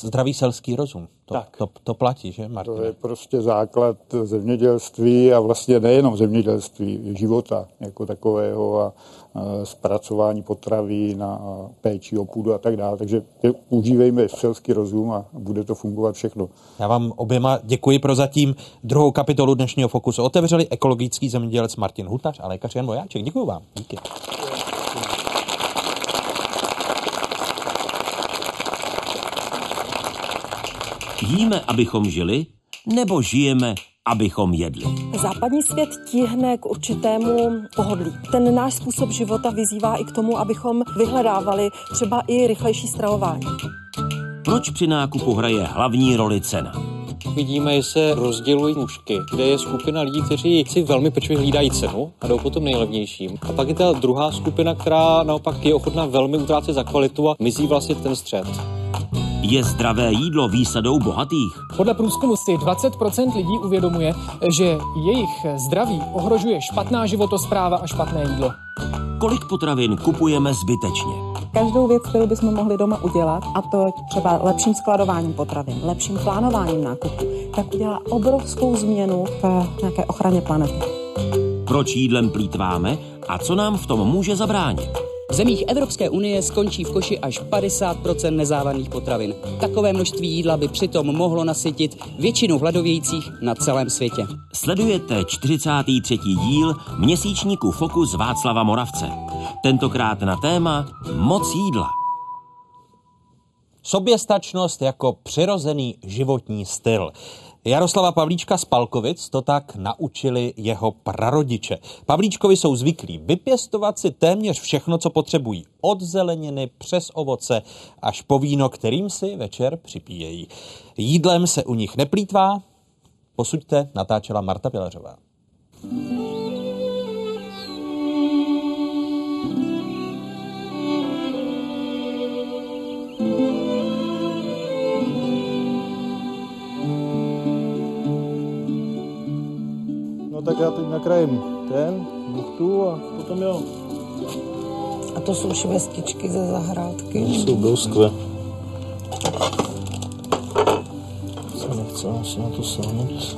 zdravý selský rozum. To, tak. to, to platí, že, Martin? To je prostě základ zemědělství a vlastně nejenom zemědělství, života jako takového a, a zpracování potravín a péči o půdu a tak dále. Takže užívejme selský rozum a bude to fungovat všechno. Já vám oběma děkuji pro zatím. Druhou kapitolu dnešního Fokusu otevřeli ekologický zemědělec Martin Hutař a lékař Jan Vojáček. Děkuji vám. Díky. Jíme, abychom žili, nebo žijeme, abychom jedli? Západní svět tíhne k určitému pohodlí. Ten náš způsob života vyzývá i k tomu, abychom vyhledávali třeba i rychlejší stravování. Proč při nákupu hraje hlavní roli cena? Vidíme, že se rozdělují mužky, kde je skupina lidí, kteří si velmi pečlivě hlídají cenu a jdou po tom nejlevnějším. A pak je ta druhá skupina, která naopak je ochotná velmi utrácet za kvalitu a mizí vlastně ten střed. Je zdravé jídlo výsadou bohatých? Podle průzkumu si 20% lidí uvědomuje, že jejich zdraví ohrožuje špatná životospráva a špatné jídlo. Kolik potravin kupujeme zbytečně? Každou věc, kterou bychom mohli doma udělat, a to třeba lepším skladováním potravin, lepším plánováním nákupu, tak udělá obrovskou změnu v nějaké ochraně planety. Proč jídlem plítváme a co nám v tom může zabránit? V zemích Evropské unie skončí v koši až 50% nezávaných potravin. Takové množství jídla by přitom mohlo nasytit většinu hladovějících na celém světě. Sledujete 43. díl měsíčníku Fokus Václava Moravce. Tentokrát na téma Moc jídla. Soběstačnost jako přirozený životní styl. Jaroslava Pavlíčka z Palkovic to tak naučili jeho prarodiče. Pavlíčkovi jsou zvyklí vypěstovat si téměř všechno, co potřebují. Od zeleniny přes ovoce až po víno, kterým si večer připíjejí. Jídlem se u nich neplítvá. Posuďte, natáčela Marta Pilařová. No tak já teď nakrájím ten, buchtu a potom jo. A to jsou švestičky ze zahrádky. To jsou broskve. Co nechce asi na to sáhnout.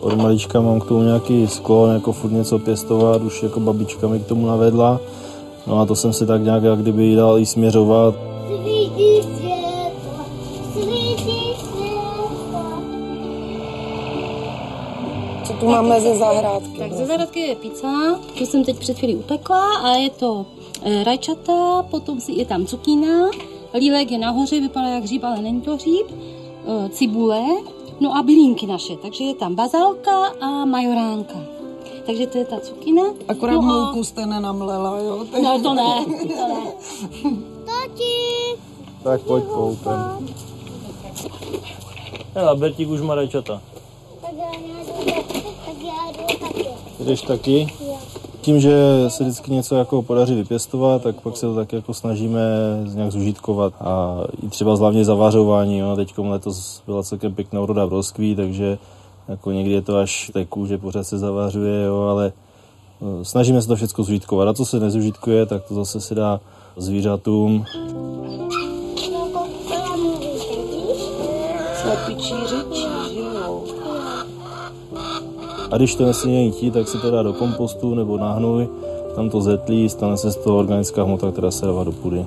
Od malička mám k tomu nějaký sklon, jako furt něco pěstovat, už jako babička mi k tomu navedla. No a to jsem si tak nějak jak kdyby dal i směřovat. Tu máme ze zahrádky? Tak ze zahrádky je pizza, to jsem teď před chvílí upekla a je to e, rajčata, potom si je tam cukína, lílek je nahoře, vypadá jak hříb, ale není to hříb, e, cibule, no a bylínky naše, takže je tam bazálka a majoránka. Takže to je ta cukina. Akorát no a- mouku jste nenamlela, jo? No to ne, to ne. Tati, Tak pojď poupem. Hele, Bertík už má rajčata. tak já jdu, tak já jdu taky. Jdeš taky? Tím, že se vždycky něco jako podaří vypěstovat, tak pak se to tak jako snažíme nějak zužitkovat. A i třeba hlavně zavařování. Jo. Teď letos byla celkem pěkná úroda broskví, takže jako někdy je to až teku, že pořád se zavařuje, jo, ale eh, snažíme se to všechno zužitkovat. A co se nezužitkuje, tak to zase se dá zvířatům. Slepičí A když to nesmí chtít, tak se to dá do kompostu nebo na hnůj, tam to zetlí, stane se z toho organická hmota, která se dává do půdy.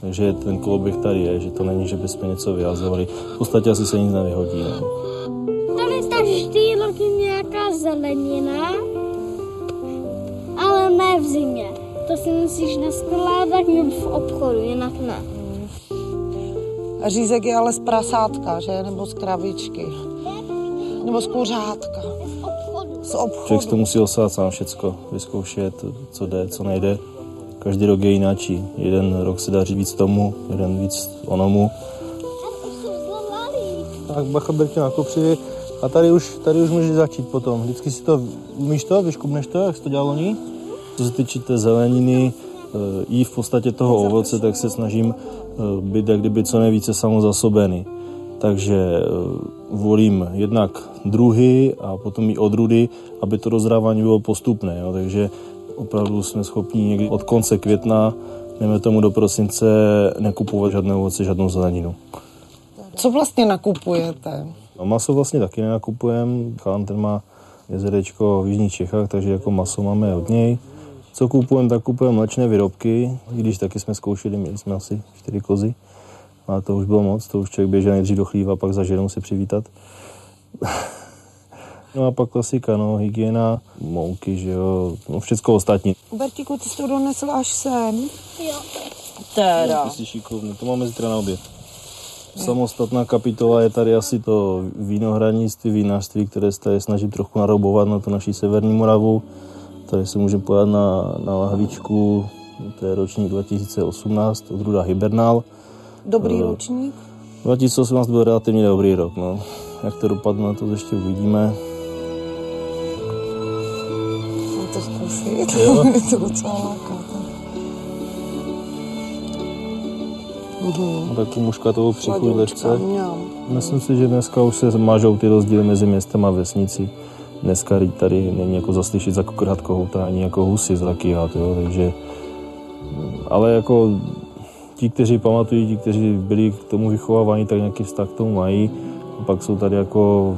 Takže ten koloběh tady je, že to není, že bychom něco vyhazovali. V podstatě asi se nic nevyhodí. No. Tady ta vždy roky nějaká zelenina, ale ne v zimě. To si musíš naskládat nebo v obchodu, jinak ne. A řízek je ale z prasátka, že? Nebo z kravičky. Nebo z kuřátka. Z obchodu. Člověk si to musí osát sám všecko, vyzkoušet, co jde, co nejde. Každý rok je jináčí. Jeden rok se daří víc tomu, jeden víc onomu. Tak bacha Bertě na kopřivy. A tady už, tady už můžeš začít potom. Vždycky si to, umíš to, vyškubneš to, jak jsi to dělal loni? Co se týče té zeleniny, i v podstatě toho ovoce, tak se snažím být jak kdyby co nejvíce samozasobený. Takže volím jednak druhy a potom i odrudy, aby to dozrávání bylo postupné. Jo. Takže opravdu jsme schopni někdy od konce května, nejme tomu do prosince, nekupovat žádné ovoce, žádnou zeleninu. Co vlastně nakupujete? No, maso vlastně taky nenakupujeme. Chalan ten má jezerečko v Jižních Čechách, takže jako maso máme od něj. Co kupujeme, tak kupujeme mlečné výrobky, i když taky jsme zkoušeli, měli jsme asi čtyři kozy. A to už bylo moc, to už člověk běžel nejdřív do chlíva, pak za ženou se přivítat. no a pak klasika, no, hygiena, mouky, že jo, no všecko ostatní. Bertíku, ty jsi to donesl až sem? Jo. Teda. Ty jsi šikovný, to máme zítra na oběd. Samostatná kapitola je tady asi to vínohradnictví, vínařství, které se tady snaží trochu narobovat na tu naší severní Moravu. Tady se můžeme pojat na, na lahvičku, to je ročník 2018, odruda Hibernal. Dobrý uh, ročník? 2018 byl relativně dobrý rok, no. Jak to dopadne, to ještě uvidíme. Mám to zkusit, je to docela láká. No, takovou muškatovou příchuť lehce. Myslím si, že dneska už se mažou ty rozdíly mezi městem a vesnicí. Dneska tady není jako zaslyšet za kukrhat kohouta ani jako husy zakývat, jo, takže ale jako ti, kteří pamatují, ti, kteří byli k tomu vychováváni, tak nějaký vztah k tomu mají. A pak jsou tady jako,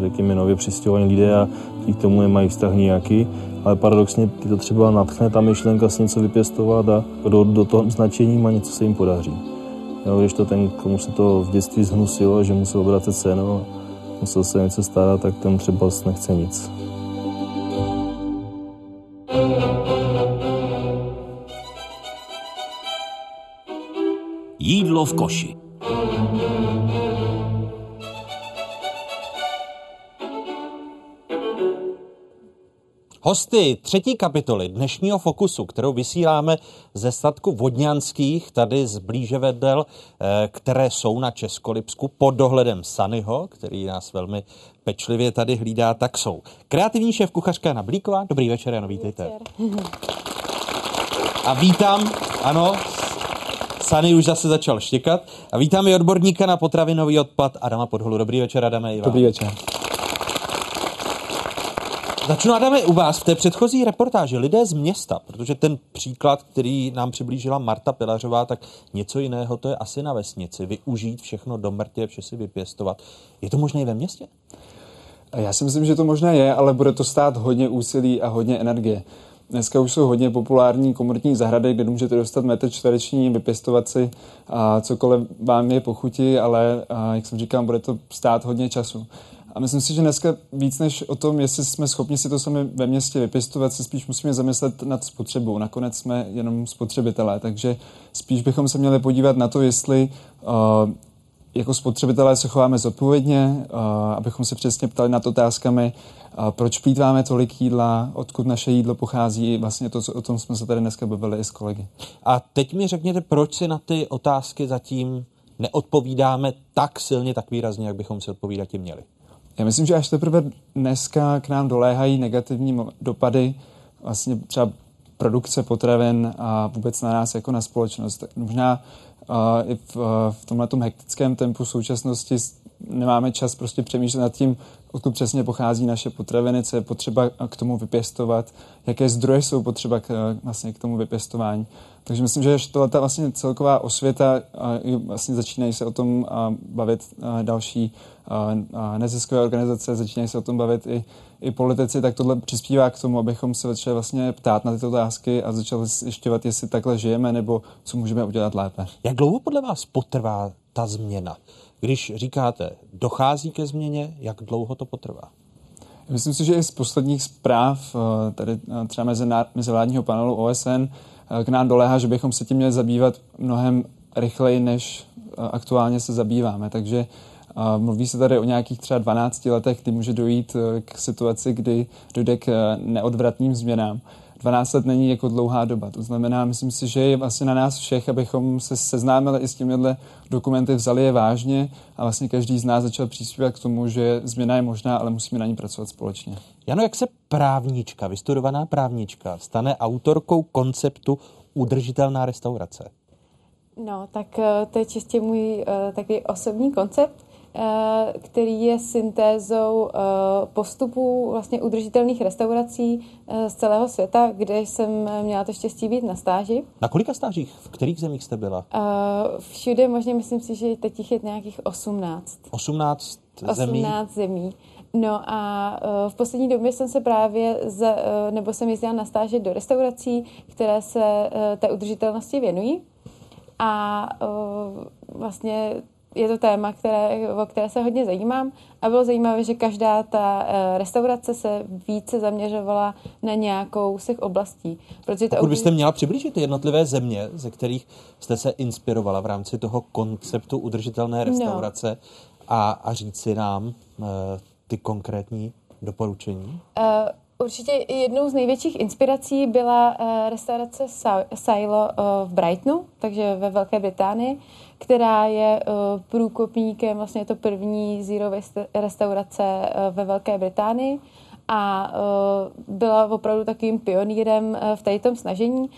řekněme, nově přistěhovaní lidé a ti k tomu nemají vztah nějaký. Ale paradoxně ty to třeba natchne ta myšlenka s něco vypěstovat a do, do toho značení a něco se jim podaří. Jo, když to ten, komu se to v dětství zhnusilo, že musel obracet cenu a musel se něco starat, tak ten třeba nechce nic. Jídlo v koši. Hosty třetí kapitoly dnešního Fokusu, kterou vysíláme ze statku Vodňanských, tady z blíže vedel, eh, které jsou na Českolipsku pod dohledem Sanyho, který nás velmi pečlivě tady hlídá, tak jsou kreativní šéf kuchařka Jana Blíková. Dobrý večer, Jano, vítejte. A vítám, ano, Sany už zase začal štěkat. A vítám i odborníka na potravinový odpad Adama Podholu. Dobrý večer, Adame. i vám. Dobrý večer. Začnu, Adame, u vás v té předchozí reportáži lidé z města, protože ten příklad, který nám přiblížila Marta Pilařová, tak něco jiného to je asi na vesnici. Využít všechno do mrtě, vše si vypěstovat. Je to možné i ve městě? Já si myslím, že to možné je, ale bude to stát hodně úsilí a hodně energie. Dneska už jsou hodně populární komoditní zahrady, kde můžete dostat metr čtvereční, vypěstovat si a cokoliv vám je pochutí, ale a, jak jsem říkal, bude to stát hodně času. A myslím si, že dneska víc než o tom, jestli jsme schopni si to sami ve městě vypěstovat, se spíš musíme zamyslet nad spotřebou. Nakonec jsme jenom spotřebitelé, takže spíš bychom se měli podívat na to, jestli uh, jako spotřebitelé se chováme zodpovědně, uh, abychom se přesně ptali nad otázkami, proč plítváme tolik jídla, odkud naše jídlo pochází, vlastně to, o tom jsme se tady dneska bavili i s kolegy. A teď mi řekněte, proč si na ty otázky zatím neodpovídáme tak silně, tak výrazně, jak bychom si odpovídat tím měli. Já myslím, že až teprve dneska k nám doléhají negativní dopady vlastně třeba produkce potravin a vůbec na nás jako na společnost. Možná uh, i v, uh, v tomhle hektickém tempu současnosti nemáme čas prostě přemýšlet nad tím, odkud přesně pochází naše potraviny, co je potřeba k tomu vypěstovat, jaké zdroje jsou potřeba k, vlastně k tomu vypěstování. Takže myslím, že tohle ta vlastně celková osvěta, vlastně začínají se o tom bavit další neziskové organizace, začínají se o tom bavit i, i politici, tak tohle přispívá k tomu, abychom se začali vlastně ptát na tyto otázky a začali zjišťovat, jestli takhle žijeme, nebo co můžeme udělat lépe. Jak dlouho podle vás potrvá ta změna? Když říkáte, dochází ke změně, jak dlouho to potrvá? Myslím si, že i z posledních zpráv, eh, tady eh, třeba mezivládního panelu OSN, eh, k nám doléhá, že bychom se tím měli zabývat mnohem rychleji, než aktuálně se zabýváme. Takže mluví se tady o nějakých třeba 12 letech, kdy může dojít k situaci, kdy dojde k neodvratným změnám. 12 let není jako dlouhá doba. To znamená, myslím si, že je vlastně na nás všech, abychom se seznámili i s těmihle dokumenty, vzali je vážně a vlastně každý z nás začal přispívat k tomu, že změna je možná, ale musíme na ní pracovat společně. Jano, jak se právnička, vystudovaná právnička, stane autorkou konceptu udržitelná restaurace? No, tak eh, to je čistě můj uh, takový osobní koncept, který je syntézou uh, postupů vlastně udržitelných restaurací uh, z celého světa, kde jsem měla to štěstí být na stáži. Na kolika stážích? V kterých zemích jste byla? Všude možná myslím si, že teď jich je nějakých 18. 18 zemí? 18 zemí. No a v poslední době jsem se právě, z, nebo jsem jezdila na stáže do restaurací, které se té udržitelnosti věnují a vlastně je to téma, které, o které se hodně zajímám a bylo zajímavé, že každá ta uh, restaurace se více zaměřovala na nějakou z těch oblastí. Protože to Pokud byste měla přiblížit ty jednotlivé země, ze kterých jste se inspirovala v rámci toho konceptu udržitelné no. restaurace no. a, a říci nám uh, ty konkrétní doporučení? Uh, Určitě jednou z největších inspirací byla uh, restaurace Silo uh, v Brightonu, takže ve Velké Británii, která je uh, průkopníkem, vlastně je to první zero restaurace uh, ve Velké Británii a byla opravdu takovým pionýrem v tady tom snažení. Uh,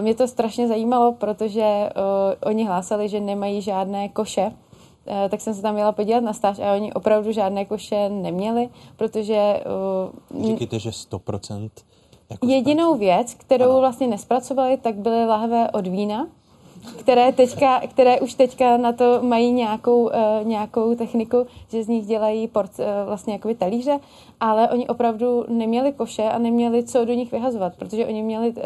mě to strašně zajímalo, protože oni hlásali, že nemají žádné koše, Eh, tak jsem se tam měla podívat na stáž a oni opravdu žádné koše neměli, protože... Uh, Říkejte, že 100% jako Jedinou věc, kterou ano. vlastně nespracovali, tak byly lahve od vína, které, teďka, které už teďka na to mají nějakou, uh, nějakou techniku, že z nich dělají port, uh, vlastně jakoby talíře, ale oni opravdu neměli koše a neměli co do nich vyhazovat, protože oni měli uh,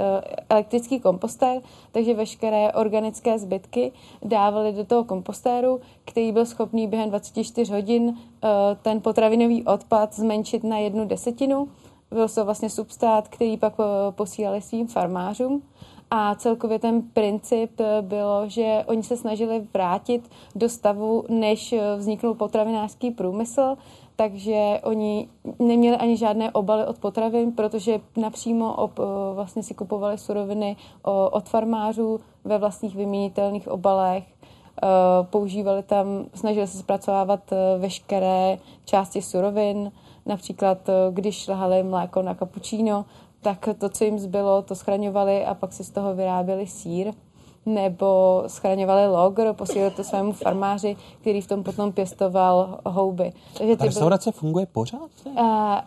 elektrický kompostér, takže veškeré organické zbytky dávali do toho kompostéru, který byl schopný během 24 hodin uh, ten potravinový odpad zmenšit na jednu desetinu. Byl to vlastně substát, který pak uh, posílali svým farmářům. A celkově ten princip eh, bylo, že oni se snažili vrátit do stavu, než eh, vzniknul potravinářský průmysl, takže oni neměli ani žádné obaly od potravin, protože napřímo ob, eh, vlastně si kupovali suroviny od farmářů ve vlastních vyměnitelných obalech, používali tam, snažili se zpracovávat veškeré části surovin, například když šlehali mléko na kapučíno, tak to, co jim zbylo, to schraňovali a pak si z toho vyráběli sír nebo schraňovali logr, posílali to svému farmáři, který v tom potom pěstoval houby. Takže Ta restaurace byly... funguje pořád? Uh,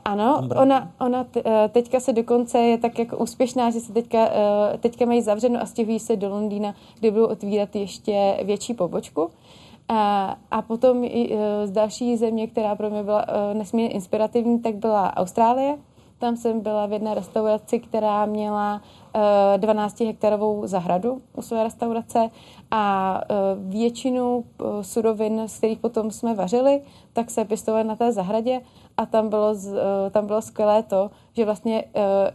ano, ona, ona uh, teďka se dokonce je tak jako úspěšná, že se teďka, uh, teďka mají zavřeno a stěhují se do Londýna, kde budou otvírat ještě větší pobočku. Uh, a potom i, uh, z další země, která pro mě byla uh, nesmírně inspirativní, tak byla Austrálie, tam jsem byla v jedné restauraci, která měla 12 eh, hektarovou zahradu u své restaurace a eh, většinu eh, surovin, z kterých potom jsme vařili, tak se pěstovaly na té zahradě a tam bylo, tam bylo skvělé to, že vlastně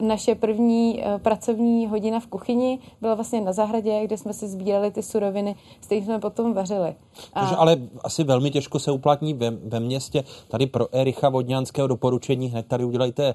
naše první pracovní hodina v kuchyni byla vlastně na zahradě, kde jsme si sbírali ty suroviny, z kterých jsme potom vařili. A... ale asi velmi těžko se uplatní ve, ve městě. Tady pro Ericha Vodňanského doporučení hned tady udělejte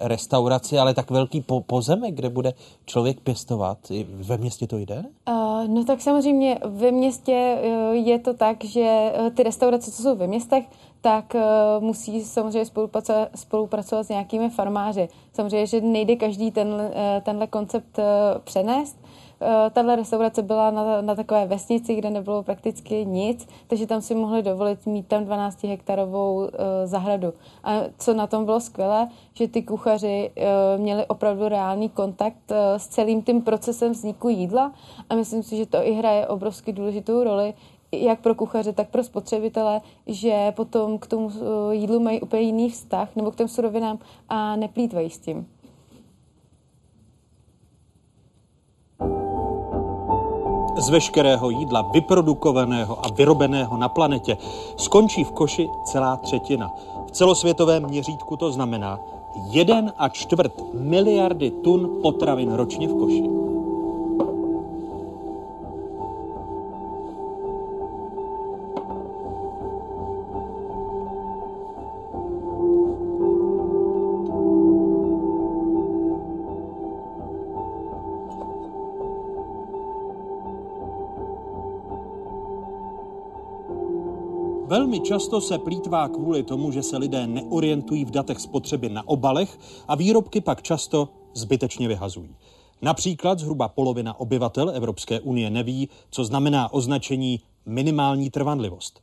restauraci, ale tak velký po, pozemek, kde bude člověk pěstovat. Ve městě to jde? Uh, no tak samozřejmě ve městě je to tak, že ty restaurace, co jsou ve městech, tak uh, musí samozřejmě spolupracovat, spolupracovat s nějakými farmáři. Samozřejmě, že nejde každý ten, uh, tenhle koncept uh, přenést, Eh, tahle restaurace byla na, na takové vesnici, kde nebylo prakticky nic, takže tam si mohli dovolit mít tam 12 hektarovou zahradu. A co na tom bylo skvělé, že ty kuchaři měli opravdu reálný kontakt s celým tím procesem vzniku jídla a myslím si, že to i hraje obrovsky důležitou roli, jak pro kuchaře, tak pro spotřebitele, že potom k tomu jídlu mají úplně jiný vztah nebo k těm surovinám a neplýtvají s tím. z veškerého jídla vyprodukovaného a vyrobeného na planetě skončí v koši celá třetina. V celosvětovém měřítku to znamená jeden a čtvrt miliardy tun potravin ročně v koši. Velmi často se plítvá kvůli tomu, že se lidé neorientují v datech spotřeby na obalech a výrobky pak často zbytečně vyhazují. Například zhruba polovina obyvatel Evropské unie neví, co znamená označení minimální trvanlivost.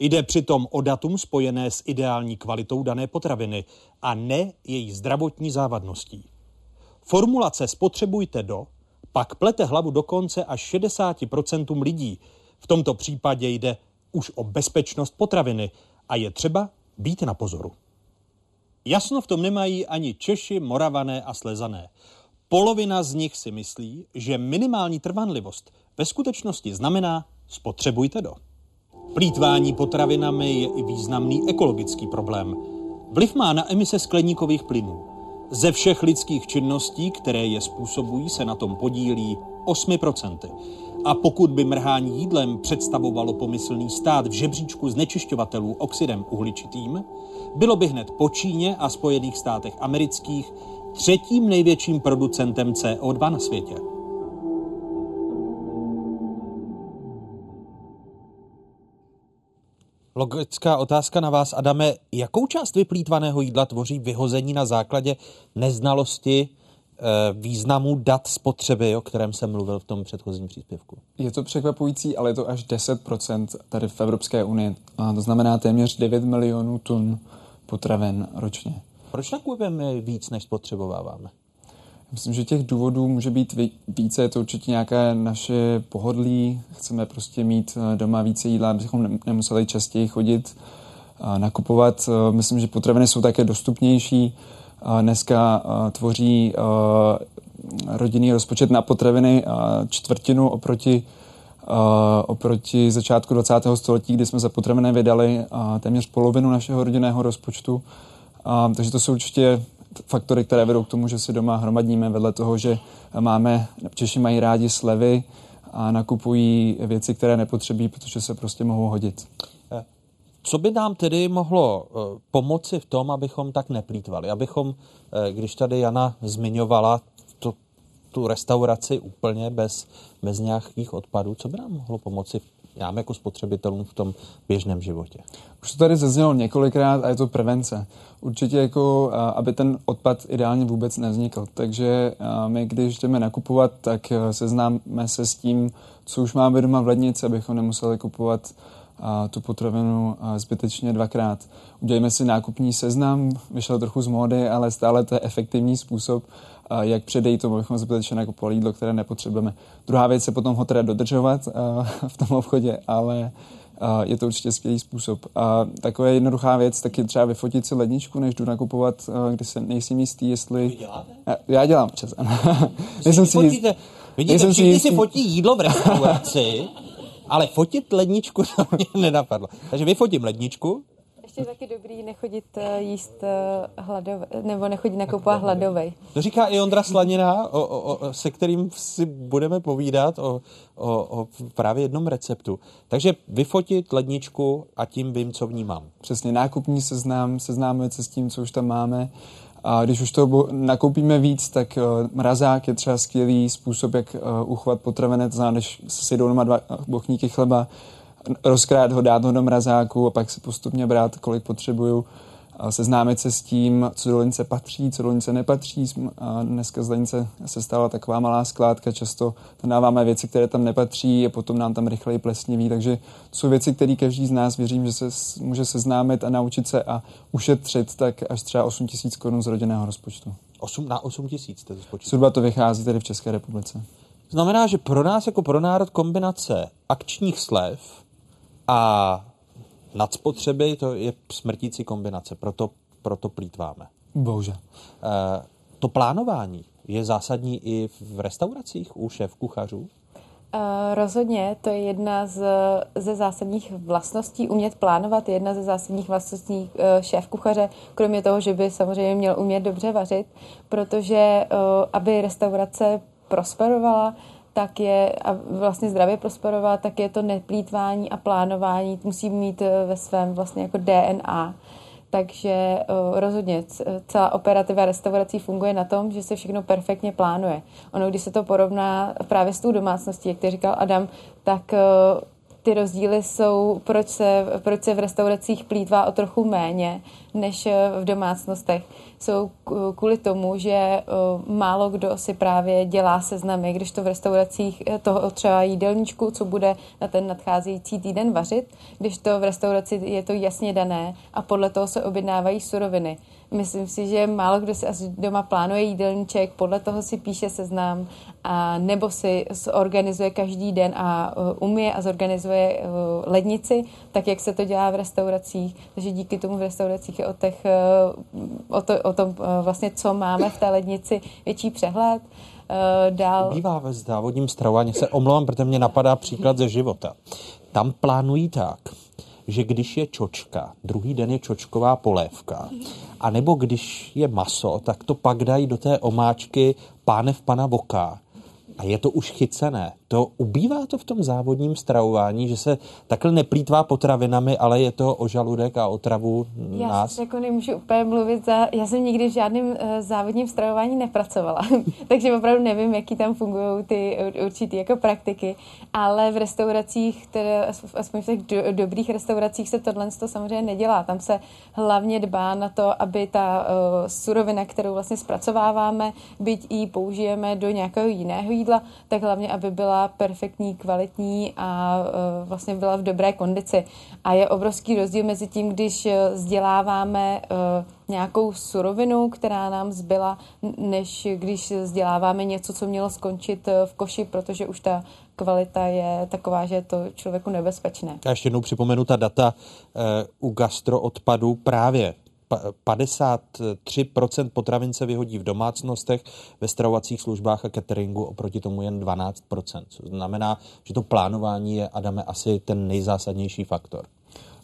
Jde přitom o datum spojené s ideální kvalitou dané potraviny a ne její zdravotní závadností. Formulace spotřebujte do pak plete hlavu dokonce až 60% lidí. V tomto případě jde už o bezpečnost potraviny a je třeba být na pozoru. Jasno v tom nemají ani Češi, Moravané a Slezané. Polovina z nich si myslí, že minimální trvanlivost ve skutečnosti znamená spotřebujte do. Plítvání potravinami je i významný ekologický problém. Vliv má na emise skleníkových plynů. Ze všech lidských činností, které je způsobují, se na tom podílí 8%. A pokud by mrhání jídlem představovalo pomyslný stát v žebříčku znečišťovatelů oxidem uhličitým, bylo by hned po Číně a Spojených státech amerických třetím největším producentem CO2 na světě. Logická otázka na vás, Adame. Jakou část vyplýtvaného jídla tvoří vyhození na základě neznalosti významu dat spotřeby, o kterém jsem mluvil v tom předchozím příspěvku? Je to překvapující, ale je to až 10% tady v Evropské unii. A to znamená téměř 9 milionů tun potravin ročně. Proč nakupujeme víc, než spotřebováváme? Myslím, že těch důvodů může být více. Je to určitě nějaké naše pohodlí. Chceme prostě mít eh, doma více jídla, abychom nemuseli častěji chodit a nakupovat. Eh, myslím, že potraviny jsou také dostupnější. Dneska tvoří rodinný rozpočet na potraviny čtvrtinu oproti oproti začátku 20. století, kdy jsme za potraviny vydali téměř polovinu našeho rodinného rozpočtu. takže to jsou určitě faktory, které vedou k tomu, že si doma hromadíme vedle toho, že máme, Češi mají rádi slevy a nakupují věci, které nepotřebují, protože se prostě mohou hodit. Eh, co by nám tedy mohlo eh, pomoci v tom, abychom tak neplýtvali? Abychom, eh, když tady Jana zmiňovala tu, tu restauraci úplně bez, bez nějakých odpadů, co by nám mohlo pomoci nám jako spotřebitelům v tom běžném životě? Už to tady zaznělo několikrát a je to prevence. Určitě jako, aby ten odpad ideálně vůbec nevznikl. Takže my, když jdeme nakupovat, tak seznáme se s tím, co už máme doma v lednici, abychom nemuseli kupovat a tu potravinu zbytečně dvakrát. Udělejme si nákupní seznam, vyšel trochu z módy, ale stále to je efektivní způsob, jak předejít tomu, abychom zbytečně nakupovali jídlo, které nepotřebujeme. Druhá věc je potom ho teda dodržovat v tom obchodě, ale je to určitě skvělý způsob. A taková jednoduchá věc, taky třeba vyfotit si ledničku, než jdu nakupovat, když se nejsem jistý, jestli... Vy děláte? Já dělám čas, ano. nejsem si jistý. Vidíte, všichni si, jistý. si fotí jídlo v restauraci, ale fotit ledničku to mě nenapadlo. Takže vyfotím ledničku, ještě taky dobrý nechodit eh, jíst eh, hladové, nebo nechodit nakupovat hladovej. To říká i Ondra Slanina, o, o, o, se kterým si budeme povídat o, o, o právě jednom receptu. Takže vyfotit ledničku a tím vím, co v ní mám. Přesně, nákupní seznam, seznámit se s tím, co už tam máme. A když už to nakoupíme víc, tak uh, mrazák je třeba skvělý způsob, jak uh, uchovat potravené, to znamená, když si jdou doma dva bochníky chleba, rozkrát ho, dát ho do mrazáku a pak si postupně brát, kolik potřebuju. Seznámit se s tím, co do lince patří, co do lince nepatří. A dneska z lince se stala taková malá skládka, často tam dáváme věci, které tam nepatří a potom nám tam rychleji plesniví. Takže to jsou věci, které každý z nás věřím, že se může seznámit a naučit se a ušetřit tak až třeba 8 tisíc korun z rodinného rozpočtu. 8, na 8 tisíc to spočítá. Zhruba to vychází tady v České republice. Znamená, že pro nás jako pro národ kombinace akčních slev a nadspotřeby to je smrtící kombinace, proto, proto plítváme. Bohužel. E, to plánování je zásadní i v restauracích u šéf kuchařů? Uh, rozhodně, to je jedna z, ze zásadních vlastností. Umět plánovat je jedna ze zásadních vlastností uh, šéf kuchaře, kromě toho, že by samozřejmě měl umět dobře vařit, protože aby restaurace prosperovala, tak je, a vlastně zdravě prosperovat, tak je to neplýtvání a plánování, musí mít eh, ve svém vlastně jako DNA. Takže uh, rozhodně celá operativa restaurací funguje na tom, že se všechno perfektně plánuje. Ono, když se to porovná právě s tou domácností, jak ty říkal Adam, tak ty rozdíly jsou, proč se, proč se v restauracích plítvá o trochu méně než v domácnostech. Jsou kvůli tomu, že málo kdo si právě dělá seznamy, když to v restauracích toho třeba jídelníčku, co bude na ten nadcházející týden vařit, když to v restauraci je to jasně dané a podle toho se objednávají suroviny. Myslím si, že málo kdo si asi doma plánuje jídelníček, podle toho si píše seznam, a nebo si zorganizuje každý den a uh, umije a zorganizuje uh, lednici, tak jak se to dělá v restauracích. Takže díky tomu v restauracích je o, těch, uh, o, to, o tom vlastně, co máme v té lednici, větší přehled. Dál... Bývá ve závodním stravování, se omlouvám, protože mě napadá příklad ze života. Tam plánují tak, že když je čočka, druhý den je čočková polévka, a nebo když je maso, tak to pak dají do té omáčky pánev pana Voka a je to už chycené. To ubývá to v tom závodním stravování, že se takhle neplýtvá potravinami, ale je to o žaludek a o travu já nás? Já jako nemůžu úplně mluvit za... Já jsem nikdy v žádném uh, závodním stravování nepracovala, takže opravdu nevím, jaký tam fungují ty určitý jako praktiky, ale v restauracích, které, aspoň v těch do, dobrých restauracích se tohle to samozřejmě nedělá. Tam se hlavně dbá na to, aby ta uh, surovina, kterou vlastně zpracováváme, byť ji použijeme do nějakého jiného jídla, tak hlavně, aby byla perfektní, kvalitní a uh, vlastně byla v dobré kondici. A je obrovský rozdíl mezi tím, když e, vzděláváme uh, nějakou surovinu, která nám zbyla, než když vzděláváme něco, co mělo skončit e, v koši, protože už ta kvalita je taková, že je to člověku nebezpečné. Já ještě jednou připomenu ta data u gastroodpadu právě 53% potravin se vyhodí v domácnostech, ve stravovacích službách a cateringu, oproti tomu jen 12%. Co znamená, že to plánování je, Adame, asi ten nejzásadnější faktor.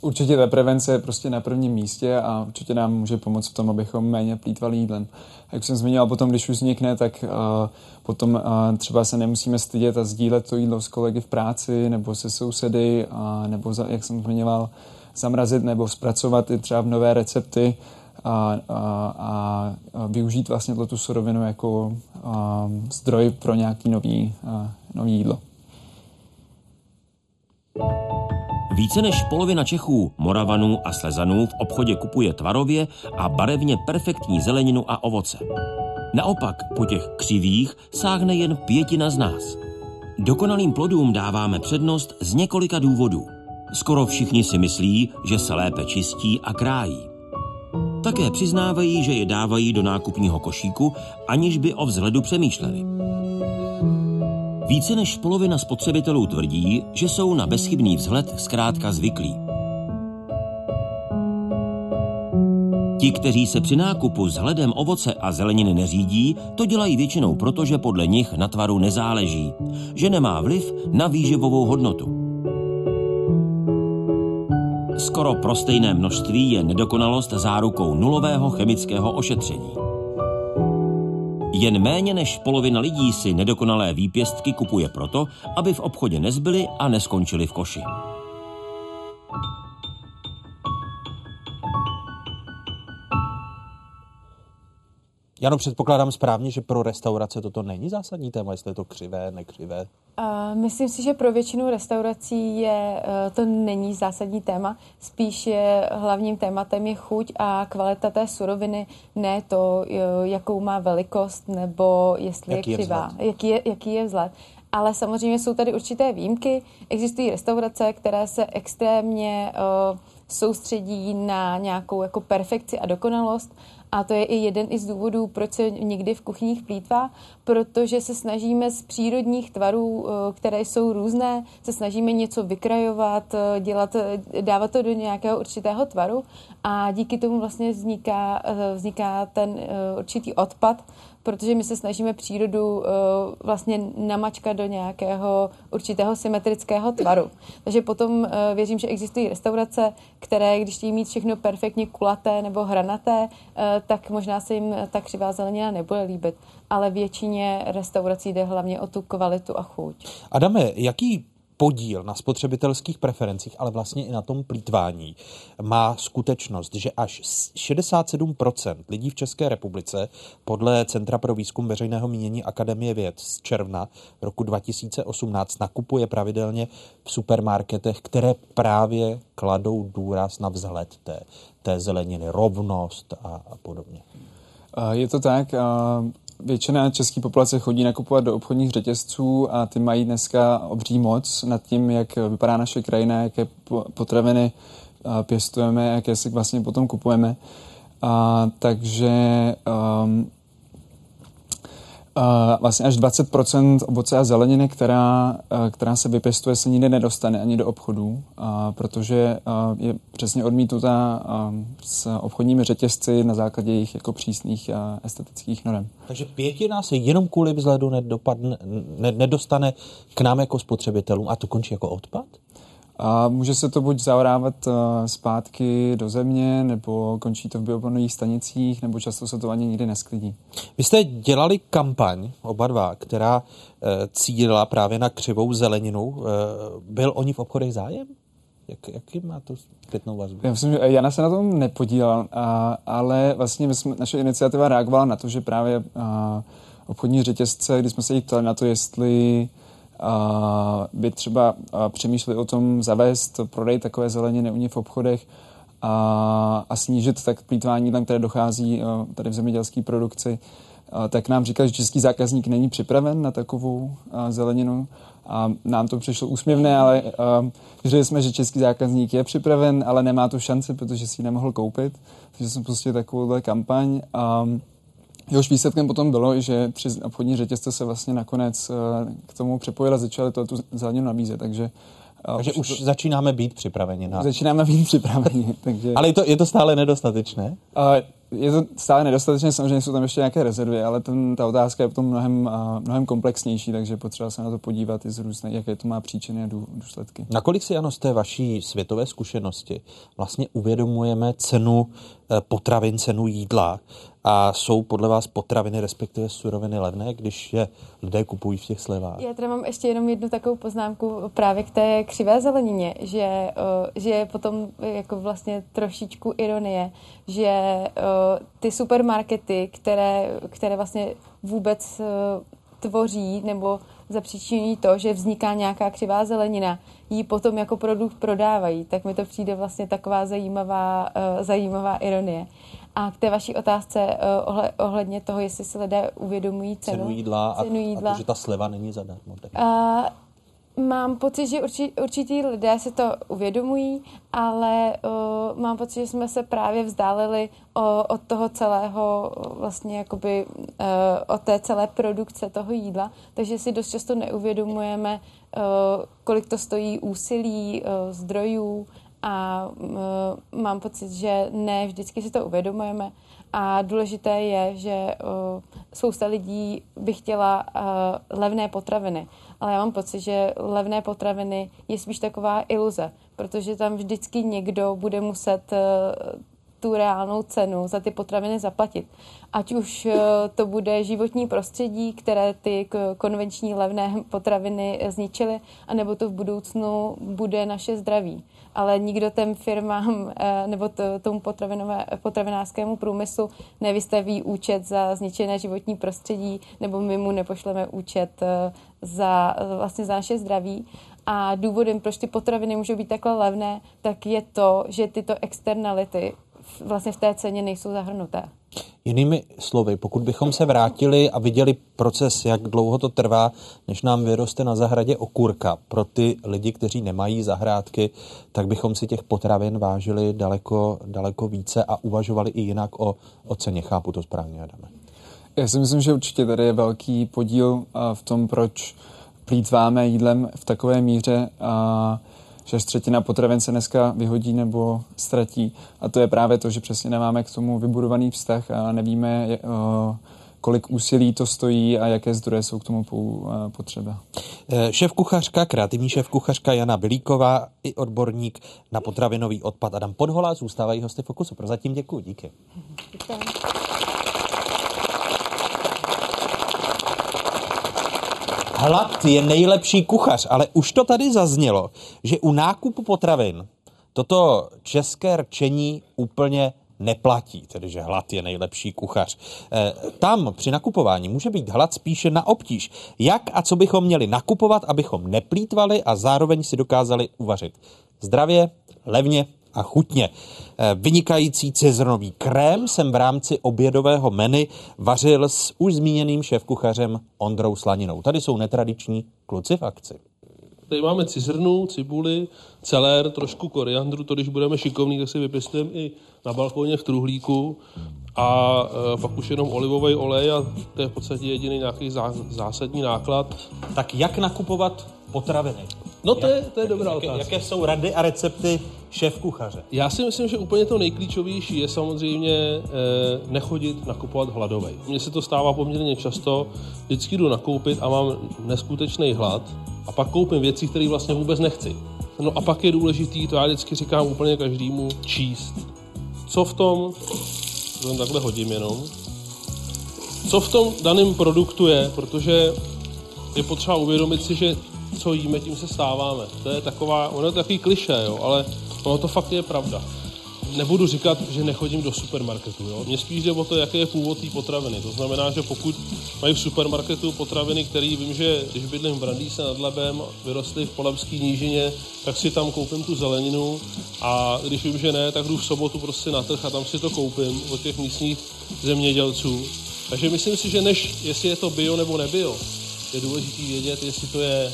Určitě ta prevence je prostě na prvním místě a určitě nám může pomoct v tom, abychom méně plýtvali jídlem. Jak jsem zmiňoval, potom, když už vznikne, tak uh, potom uh, třeba se nemusíme stydět a sdílet to jídlo s kolegy v práci nebo se sousedy, uh, nebo, za, jak jsem zmiňoval, zamrazit nebo zpracovat i třeba v nové recepty a, a, a využít vlastně tu surovinu jako a, zdroj pro nějaký nový, a, nový jídlo. Více než polovina Čechů, Moravanů a Slezanů v obchodě kupuje tvarově a barevně perfektní zeleninu a ovoce. Naopak po těch křivých sáhne jen pětina z nás. Dokonalým plodům dáváme přednost z několika důvodů. Skoro všichni si myslí, že se lépe čistí a krájí. Také přiznávají, že je dávají do nákupního košíku, aniž by o vzhledu přemýšleli. Více než polovina spotřebitelů tvrdí, že jsou na bezchybný vzhled zkrátka zvyklí. Ti, kteří se při nákupu s hledem ovoce a zeleniny neřídí, to dělají většinou proto, že podle nich na tvaru nezáleží, že nemá vliv na výživovou hodnotu. Skoro pro stejné množství je nedokonalost zárukou nulového chemického ošetření. Jen méně než polovina lidí si nedokonalé výpěstky kupuje proto, aby v obchodě nezbyly a neskončily v koši. Jano, předpokládám správně, že pro restaurace toto není zásadní téma, jestli je to křivé, nekřivé. Uh, myslím si, že pro většinu restaurací je, uh, to není zásadní téma. Spíš je hlavním tématem je chuť a kvalita té suroviny, ne to, uh, jakou má velikost nebo jestli jaký je křivá, je jaký, je, jaký je vzhled. Ale samozřejmě jsou tady určité výjimky. Existují restaurace, které se extrémně uh, soustředí na nějakou jako perfekci a dokonalost a to je i jeden i z důvodů, proč se někdy v kuchyních plítvá, protože se snažíme z přírodních tvarů, eh, které jsou různé, se snažíme něco vykrajovat, eh, dělat, eh, dávat to do nějakého určitého tvaru. A díky tomu vlastně vzniká, vzniká ten určitý odpad, protože my se snažíme přírodu uh, vlastně namačkat do nějakého určitého symetrického tvaru. Takže potom uh, věřím, že existují restaurace, které, když chtějí mít všechno perfektně kulaté nebo hranaté, uh, tak možná se jim ta křivá zelenina nebude líbit. Ale většině restaurací jde hlavně o tu kvalitu a chuť. Adame, jaký podíl na spotřebitelských preferencích, ale vlastně i na tom plítvání, má skutečnost, že až 67% lidí v České republice podle Centra pro výzkum veřejného mínění Akademie věd z června roku 2018 nakupuje pravidelně v supermarketech, které právě kladou důraz na vzhled té, té zeleniny, rovnost a, a podobně. Je to tak. Většina české populace chodí nakupovat do obchodních řetězců a ty mají dneska obří moc nad tím, jak vypadá naše krajina, jaké potraviny pěstujeme, jaké si vlastně potom kupujeme. A, takže um, vlastně až 20% ovoce a zeleniny, která, která se vypěstuje, se nikdy nedostane ani do obchodů, protože je přesně odmítnutá s obchodními řetězci na základě jejich jako přísných estetických norm. Takže pětina se jenom kvůli vzhledu nedopadne, ne, nedostane k nám jako spotřebitelům a to končí jako odpad? A může se to buď zaorávat zpátky do země, nebo končí to v bioplnových stanicích, nebo často se to ani nikdy nesklidí. Vy jste dělali kampaň, oba dva, která e, cílila právě na křivou zeleninu. E, byl o ní v obchodech zájem? Jak, jaký má to zpětnou vazbu? Já myslím, že Jana se na tom nepodílal, a, ale vlastně my jsme, naše iniciativa reagovala na to, že právě a, obchodní řetězce, když jsme se jich ptali na to, jestli by třeba přemýšleli o tom zavést prodej takové zeleniny u ně v obchodech a, a snížit tak plítvání jídlem, které dochází tady v zemědělské produkci, tak nám říkal, že český zákazník není připraven na takovou zeleninu a nám to přišlo úsměvné, ale říkali jsme, že český zákazník je připraven, ale nemá tu šanci, protože si ji nemohl koupit. Takže jsme pustili takovouhle kampaň. A, Jehož výsledkem potom bylo, že tři obchodní řetězce se vlastně nakonec eh, k tomu přepojili a začali to tu zeleninu nabízet, takže eh, takže už to... začínáme být připraveni. Na... Začínáme být připraveni. takže... Ale je to, je to stále nedostatečné? Uh, je to stále nedostatečné, samozřejmě jsou tam ještě nějaké rezervy, ale ten, ta otázka je potom mnohem, uh, mnohem komplexnější, takže potřeba se na to podívat i z různé, jaké to má příčiny a důsledky. Nakolik si, ano, z té vaší světové zkušenosti vlastně uvědomujeme cenu potravin, cenu jídla a jsou podle vás potraviny, respektive suroviny levné, když je lidé kupují v těch slevách? Já tady mám ještě jenom jednu takovou poznámku právě k té křivé zelenině, že, že je potom jako vlastně trošičku ironie, že ty supermarkety, které, které vlastně vůbec tvoří nebo zapříčinují to, že vzniká nějaká křivá zelenina, ji potom jako produkt prodávají, tak mi to přijde vlastně taková zajímavá, zajímavá ironie. A k té vaší otázce uh, ohledně toho, jestli si lidé uvědomují cenu, cenu jídla, cenu jídla. a to, že ta sleva není zadarmo. Uh, mám pocit, že urči, určitý lidé si to uvědomují, ale uh, mám pocit, že jsme se právě vzdálili o, od toho celého, vlastně jakoby uh, od té celé produkce toho jídla, takže si dost často neuvědomujeme, uh, kolik to stojí úsilí, uh, zdrojů a uh, mám pocit, že ne vždycky si to uvědomujeme. A důležité je, že spousta lidí by chtěla levné potraviny, ale já mám pocit, že levné potraviny je spíš taková iluze, protože tam vždycky někdo bude muset tu reálnou cenu za ty potraviny zaplatit. Ať už to bude životní prostředí, které ty konvenční levné potraviny zničily, anebo to v budoucnu bude naše zdraví ale nikdo těm firmám eh, nebo tomu potravinářskému průmyslu nevystaví účet za zničené životní prostředí, nebo my mu nepošleme účet eh, za, vlastně za naše zdraví. A důvodem, proč ty potraviny můžou být takhle levné, tak je to, že tyto externality vlastně v té ceně nejsou zahrnuté. Jinými slovy, pokud bychom se vrátili a viděli proces, jak dlouho to trvá, než nám vyroste na zahradě okurka pro ty lidi, kteří nemají zahrádky, tak bychom si těch potravin vážili daleko, daleko více a uvažovali i jinak o, o ceně. Chápu to správně, Adame. Já si myslím, že určitě tady je velký podíl v tom, proč plítváme jídlem v takové míře. A že třetina potravin se dneska vyhodí nebo ztratí. A to je právě to, že přesně nemáme k tomu vybudovaný vztah a nevíme, kolik úsilí to stojí a jaké zdroje jsou k tomu potřeba. Eh, šéf kuchařka, kreativní šéf kuchařka Jana Bilíková i odborník na potravinový odpad Adam Podhola zůstávají hosty Fokusu. Prozatím děkuji, díky. Děkujeme. Hlad je nejlepší kuchař, ale už to tady zaznělo, že u nákupu potravin toto české rčení úplně neplatí, tedy že hlad je nejlepší kuchař. E, tam při nakupování může být hlad spíše na obtíž. Jak a co bychom měli nakupovat, abychom neplýtvali a zároveň si dokázali uvařit zdravě, levně a chutně. E, vynikající cizrnový krém jsem v rámci obědového menu vařil s už zmíněným šéfkuchařem Ondrou Slaninou. Tady jsou netradiční kluci v akci. Tady máme cizrnu, cibuli, celér, trošku koriandru, to když budeme šikovní, tak si vypěstujeme i na balkóně v truhlíku a e, pak už jenom olivový olej a to je v podstatě jediný nějaký zá, zásadní náklad. Tak jak nakupovat potraviny? No to Jak- je, to je dobrá jaké, otázka. Jaké jsou rady a recepty šéf kuchaře? Já si myslím, že úplně to nejklíčovější je samozřejmě eh, nechodit nakupovat hladovej. Mně se to stává poměrně často, vždycky jdu nakoupit a mám neskutečný hlad a pak koupím věci, které vlastně vůbec nechci. No a pak je důležitý, to já vždycky říkám úplně každému, číst. Co v tom, to takhle hodím jenom, co v tom daném produktu je, protože je potřeba uvědomit si, že co jíme, tím se stáváme. To je taková, ono je takový kliše, jo, ale ono to fakt je pravda. Nebudu říkat, že nechodím do supermarketu. Jo. Mně spíš jde o to, jaký je původ té potraviny. To znamená, že pokud mají v supermarketu potraviny, které vím, že když bydlím v Brandýse nad Labem, vyrostly v Polemské nížině, tak si tam koupím tu zeleninu a když vím, že ne, tak jdu v sobotu prostě na trh a tam si to koupím od těch místních zemědělců. Takže myslím si, že než jestli je to bio nebo nebio, je důležité vědět, jestli to je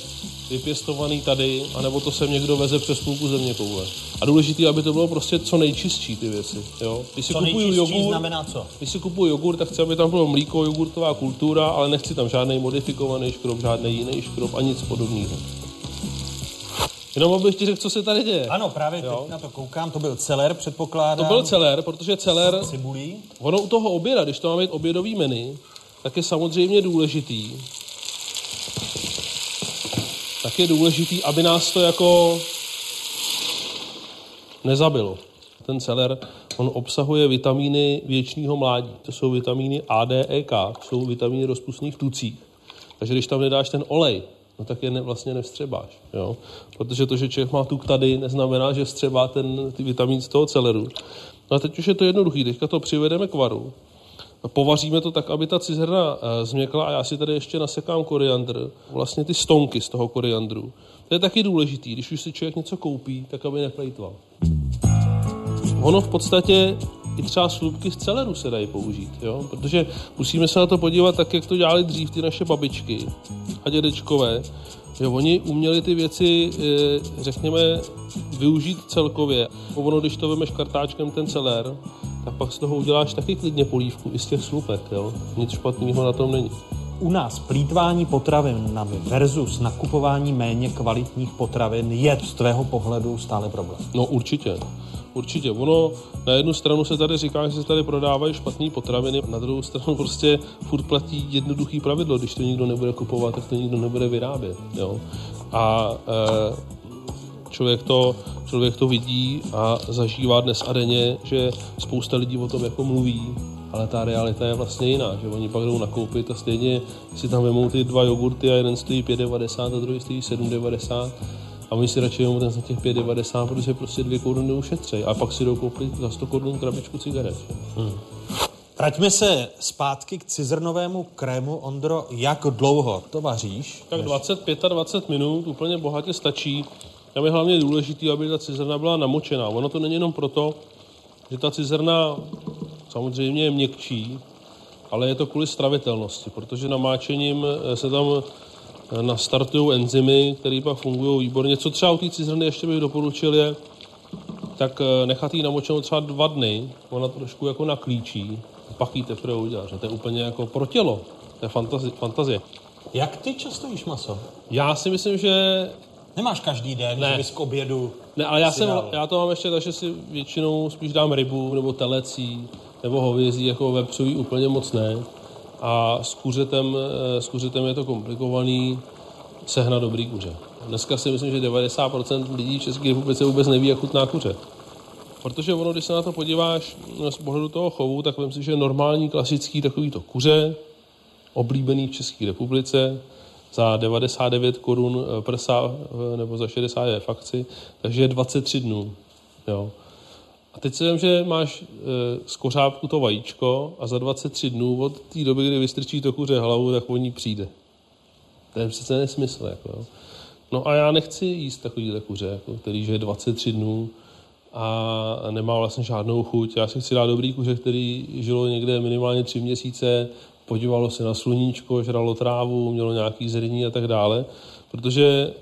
vypěstovaný tady, anebo to sem někdo veze přes půlku země koule. A důležité, aby to bylo prostě co nejčistší ty věci. Jo? Když si Co kupuju nejčistší jogurt, znamená co? když si kupuju jogurt, tak chci, aby tam bylo mlíko, jogurtová kultura, ale nechci tam žádný modifikovaný škrob, žádný jiný škrob a nic podobného. Jenom abych ti řekl, co se tady děje. Ano, právě teď Jo. na to koukám, to byl celer, předpokládám. To byl celer, protože celer, Cibulí. ono u toho oběda, když to má být obědový menu, tak je samozřejmě důležitý, tak je důležitý, aby nás to jako nezabilo. Ten celer, on obsahuje vitamíny věčního mládí. To jsou vitamíny A, D, E, K, jsou vitamíny rozpustných v tucích. Takže když tam nedáš ten olej, no tak je ne, vlastně nevstřebáš. Jo? Protože to, že člověk má tuk tady, neznamená, že vstřebá ten ty vitamín z toho celeru. No a teď už je to jednoduchý. Teďka to přivedeme k varu. Povaříme to tak, aby ta cizrna eh, změkla a já si tady ještě nasekám koriandr, vlastně ty stonky z toho koriandru. To je taky důležitý, když už si člověk něco koupí, tak aby neplejtval. Ono v podstatě i třeba slupky z celeru se dají použít, jo? protože musíme se na to podívat tak, jak to dělali dřív ty naše babičky a dědečkové, že oni uměli ty věci, eh, řekněme, využít celkově. Ono, když to vemeš kartáčkem ten celer, tak pak z toho uděláš taky klidně polívku i z těch slupek. Jo? Nic špatného na tom není. U nás plítvání potravinami versus nakupování méně kvalitních potravin je z tvého pohledu stále problém. No určitě. Určitě. Ono na jednu stranu se tady říká, že se tady prodávají špatné potraviny, na druhou stranu prostě furt platí jednoduchý pravidlo, když to nikdo nebude kupovat, tak to nikdo nebude vyrábět. Jo? A e, člověk, to, člověk to vidí a zažívá dnes a denně, že spousta lidí o tom jako mluví, ale ta realita je vlastně jiná, že oni pak jdou nakoupit a stejně si tam vemou ty dva jogurty a jeden stojí 5,90 a druhý stojí 7,90 a oni si radši vezmou ten za těch 5,90, protože prostě dvě koruny ušetří. A pak si jdou koupit za 100 korun krabičku cigaret. Hmm. Vraťme se zpátky k cizrnovému krému. Ondro, jak dlouho to vaříš? Tak 25 a 20 minut úplně bohatě stačí. Tam je hlavně důležité, aby ta cizrna byla namočená. Ono to není jenom proto, že ta cizrna samozřejmě je měkčí, ale je to kvůli stravitelnosti, protože namáčením eh, se tam eh, nastartují enzymy, které pak fungují výborně. Co třeba u té cizrny ještě bych doporučil je, tak eh, nechat ji namočenou třeba dva dny, ona trošku jako naklíčí, a pak ji teprve uděláš. To je úplně jako pro tělo, to je fantazi- fantazie. Jak ty často jíš maso? Já si myslím, že... Nemáš každý den, Ne. že bys k obědu Ne, ale já, jsem, dal. já to mám ještě tak, že si většinou spíš dám rybu, nebo telecí, nebo hovězí, jako vepřový úplně moc ne. A s kuřetem, eh, s kuřetem je to komplikovaný sehnat dobrý kuře. Dneska si myslím, že 90% lidí v České republice vůbec neví, jak chutná kuře. Protože ono, když se na to podíváš no, z pohledu toho chovu, tak vím si, že normální, klasický takový to kuře, oblíbený v České republice, za 99 korun eh, prsa eh, nebo za 60 je fakci, takže je 23 dnů. Jo. A teď si vím, že máš e, z kořápku to vajíčko a za 23 dnů od té doby, kdy vystrčí to kuře hlavu, tak o ní přijde. To je přece nesmysl. Jako, jo. No a já nechci jíst takový kuře, jako, který žije 23 dnů a nemá vlastně žádnou chuť. Já si chci dát dobrý kuře, který žilo někde minimálně tři měsíce, podívalo se na sluníčko, žralo trávu, mělo nějaký zrní a tak dále, protože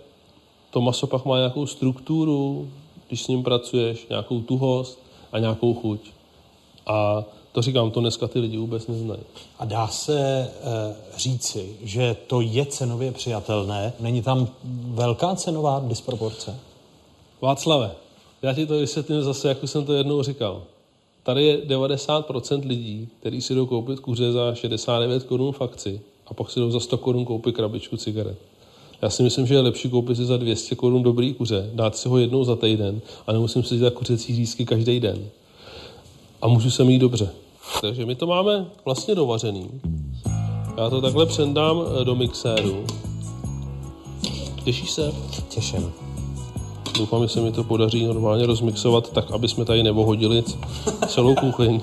to maso pak má nějakou strukturu, když s ním pracuješ, nějakou tuhost a nějakou chuť. A to říkám, to dneska ty lidi vůbec neznají. A dá se e, říci, že to je cenově přijatelné? Není tam velká cenová disproporce? Václave, já ti to vysvětlím zase, jak už jsem to jednou říkal. Tady je 90% lidí, kteří si jdou koupit kuře za 69 korun fakci a pak si jdou za 100 korun koupit krabičku cigaret. Já si myslím, že je lepší koupit si za 200 korun dobrý kuře, dát si ho jednou za týden a nemusím si dělat kuřecí řízky každý den. A můžu se mít dobře. Takže my to máme vlastně dovařený. Já to takhle přendám eh, do mixéru. Těšíš se? Těším. Doufám, že se mi to podaří normálně rozmixovat tak, aby jsme tady nevohodili celou kuchyň.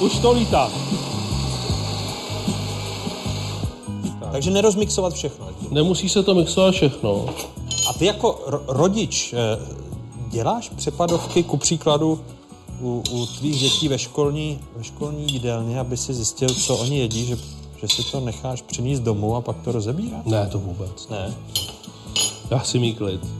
Už to lítá. Takže nerozmixovat všechno. Nemusí se to mixovat všechno. A ty jako ro- rodič eh, děláš přepadovky ku příkladu u, u tvých dětí ve školní, ve školní jídelně, aby si zjistil, co oni jedí, že, že si to necháš přinést domů a pak to rozebíráš? Ne, to vůbec. Ne. Já si mý klid.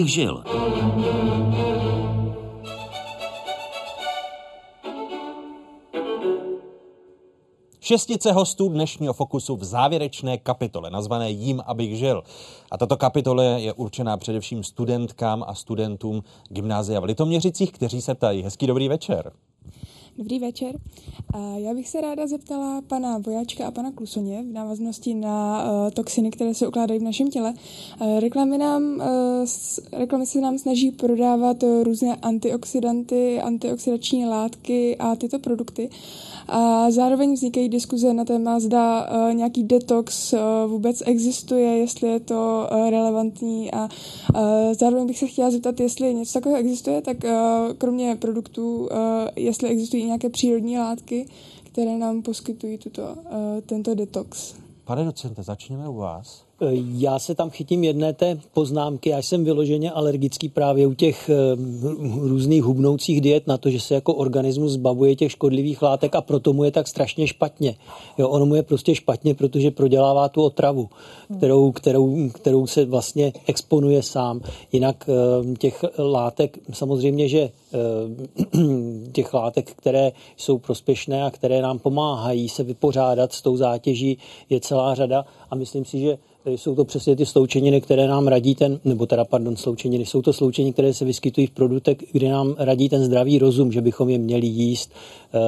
abych žil. Šestice hostů dnešního Fokusu v závěrečné kapitole, nazvané Jím, abych žil. A tato kapitole je určená především studentkám a studentům gymnázia v Litoměřicích, kteří se ptají. Hezký dobrý večer. Dobrý večer. Já bych se ráda zeptala pana Vojáčka a pana Klusoně v návaznosti na uh, toxiny, které se ukládají v našem těle. Uh, reklamy, nám, uh, reklamy se nám snaží prodávat různé antioxidanty, antioxidační látky a tyto produkty. A zároveň vznikají diskuze na téma, zda nějaký detox vůbec existuje, jestli je to relevantní a zároveň bych se chtěla zeptat, jestli něco takového existuje, tak kromě produktů, jestli existují nějaké přírodní látky, které nám poskytují tuto, uh, tento detox. Pane docente, začněme u vás. Já se tam chytím jedné té poznámky. Já jsem vyloženě alergický právě u těch různých hubnoucích diet na to, že se jako organismus zbavuje těch škodlivých látek a proto mu je tak strašně špatně. Jo, ono mu je prostě špatně, protože prodělává tu otravu, kterou, kterou, kterou se vlastně exponuje sám. Jinak těch látek, samozřejmě, že těch látek, které jsou prospěšné a které nám pomáhají se vypořádat s tou zátěží, je celá řada a myslím si, že jsou to přesně ty sloučeniny, které nám radí ten, nebo teda, pardon, sloučeniny, jsou to sloučeniny, které se vyskytují v produktech, kde nám radí ten zdravý rozum, že bychom je měli jíst.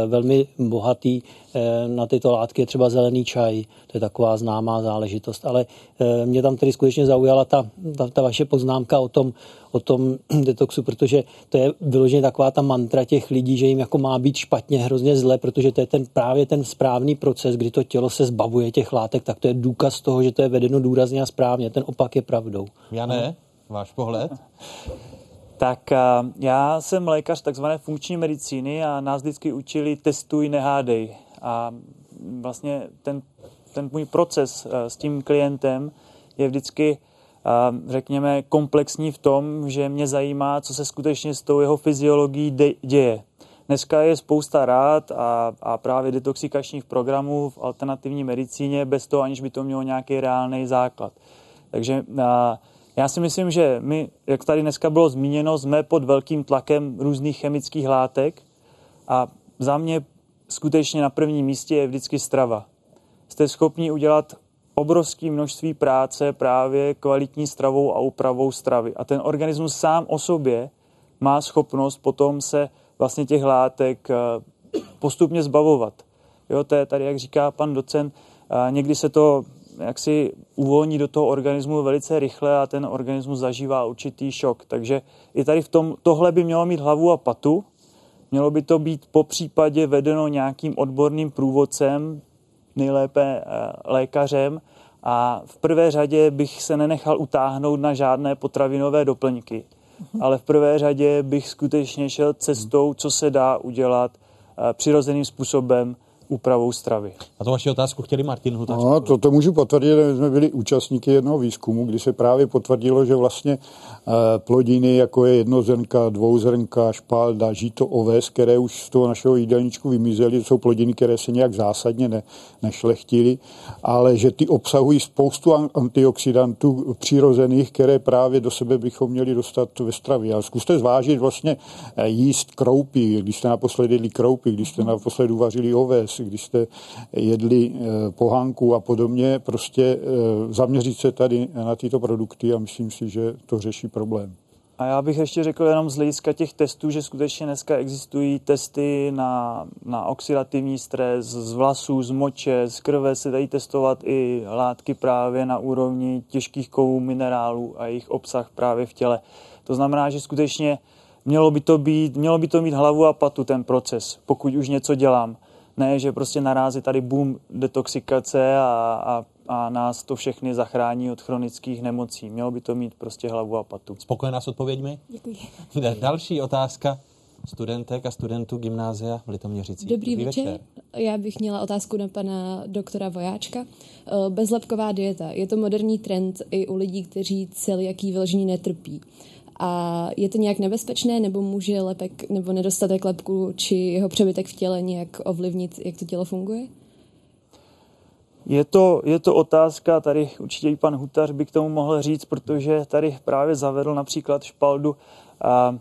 Velmi bohatý na tyto látky je třeba zelený čaj, to je taková známá záležitost, ale mě tam tedy skutečně zaujala ta, ta, ta vaše poznámka o tom, o tom detoxu, protože to je vyloženě taková ta mantra těch lidí, že jim jako má být špatně, hrozně zle, protože to je ten právě ten správný proces, kdy to tělo se zbavuje těch látek, tak to je důkaz toho, že to je vedeno důrazně a správně. Ten opak je pravdou. Jane, váš pohled? Tak já jsem lékař takzvané funkční medicíny a nás vždycky učili testuj, nehádej. A vlastně ten, ten můj proces s tím klientem je vždycky řekněme, komplexní v tom, že mě zajímá, co se skutečně s tou jeho fyziologií děje. Dneska je spousta rád a, a právě detoxikačních programů v alternativní medicíně bez toho, aniž by to mělo nějaký reálný základ. Takže a, já si myslím, že my, jak tady dneska bylo zmíněno, jsme pod velkým tlakem různých chemických látek a za mě skutečně na prvním místě je vždycky strava. Jste schopni udělat obrovské množství práce právě kvalitní stravou a úpravou stravy. A ten organismus sám o sobě má schopnost potom se vlastně těch látek eh, postupně zbavovat. Jo, to je tady, jak říká pan docent, někdy se to jaksi uvolní do toho organismu velice rychle a ten organismus zažívá určitý šok. Takže i tady v tom, tohle by mělo mít hlavu a patu, mělo by to být po případě vedeno nějakým odborným průvodcem, nejlépe eh, lékařem a v prvé řadě bych se nenechal utáhnout na žádné potravinové doplňky, mhm. ale v prvé řadě bych skutečně šel cestou, co se dá udělat eh, přirozeným způsobem, úpravou stravy. A to vaši otázku chtěli Martin Hutač. No, to, to můžu potvrdit, že jsme byli účastníky jednoho výzkumu, kdy se právě potvrdilo, že vlastně eh, plodiny, jako je jednozrnka, dvouzrnka, špalda, žito, oves, které už z toho našeho jídelníčku vymizely, jsou plodiny, které se nějak zásadně ne, nešlechtily, ale že ty obsahují spoustu antioxidantů přirozených, které právě do sebe bychom měli dostat ve stravě. Ale zkuste zvážit vlastně eh, jíst kroupy, když jste naposledy jedli kroupy, když jste naposledy uvařili oves, když jste jedli eh, pohánku a podobně, prostě eh, zaměřit se tady na tyto produkty a myslím si, že to řeší problém. A já bych ještě řekl jenom z hlediska těch testů, že skutečně dneska existují testy na, na oxidativní stres z vlasů, z moče, z krve se dají testovat i látky právě na úrovni těžkých kovů, minerálů a jejich obsah právě v těle. To znamená, že skutečně mělo by to, být, mělo by to mít hlavu a patu ten proces, pokud už něco dělám. Ne, že prostě narází tady boom detoxikace a, a, a nás to všechny zachrání od chronických nemocí. Mělo by to mít prostě hlavu a patu. Spokojená s odpověďmi? Děkuji. Další otázka studentek a studentů gymnázia v Litoměřici. Dobrý, Dobrý večer. večer. Já bych měla otázku na pana doktora Vojáčka. Eh, bezlepková dieta. Je to moderní trend i u lidí, kteří celiaký vyložení netrpí. A je to nějak nebezpečné, nebo může lepek nebo nedostatek lepku či jeho přebytek v těle nějak ovlivnit, jak to tělo funguje? Je to, je to otázka, tady určitě i pan Hutař by k tomu mohl říct, protože tady právě zavedl například špaldu. A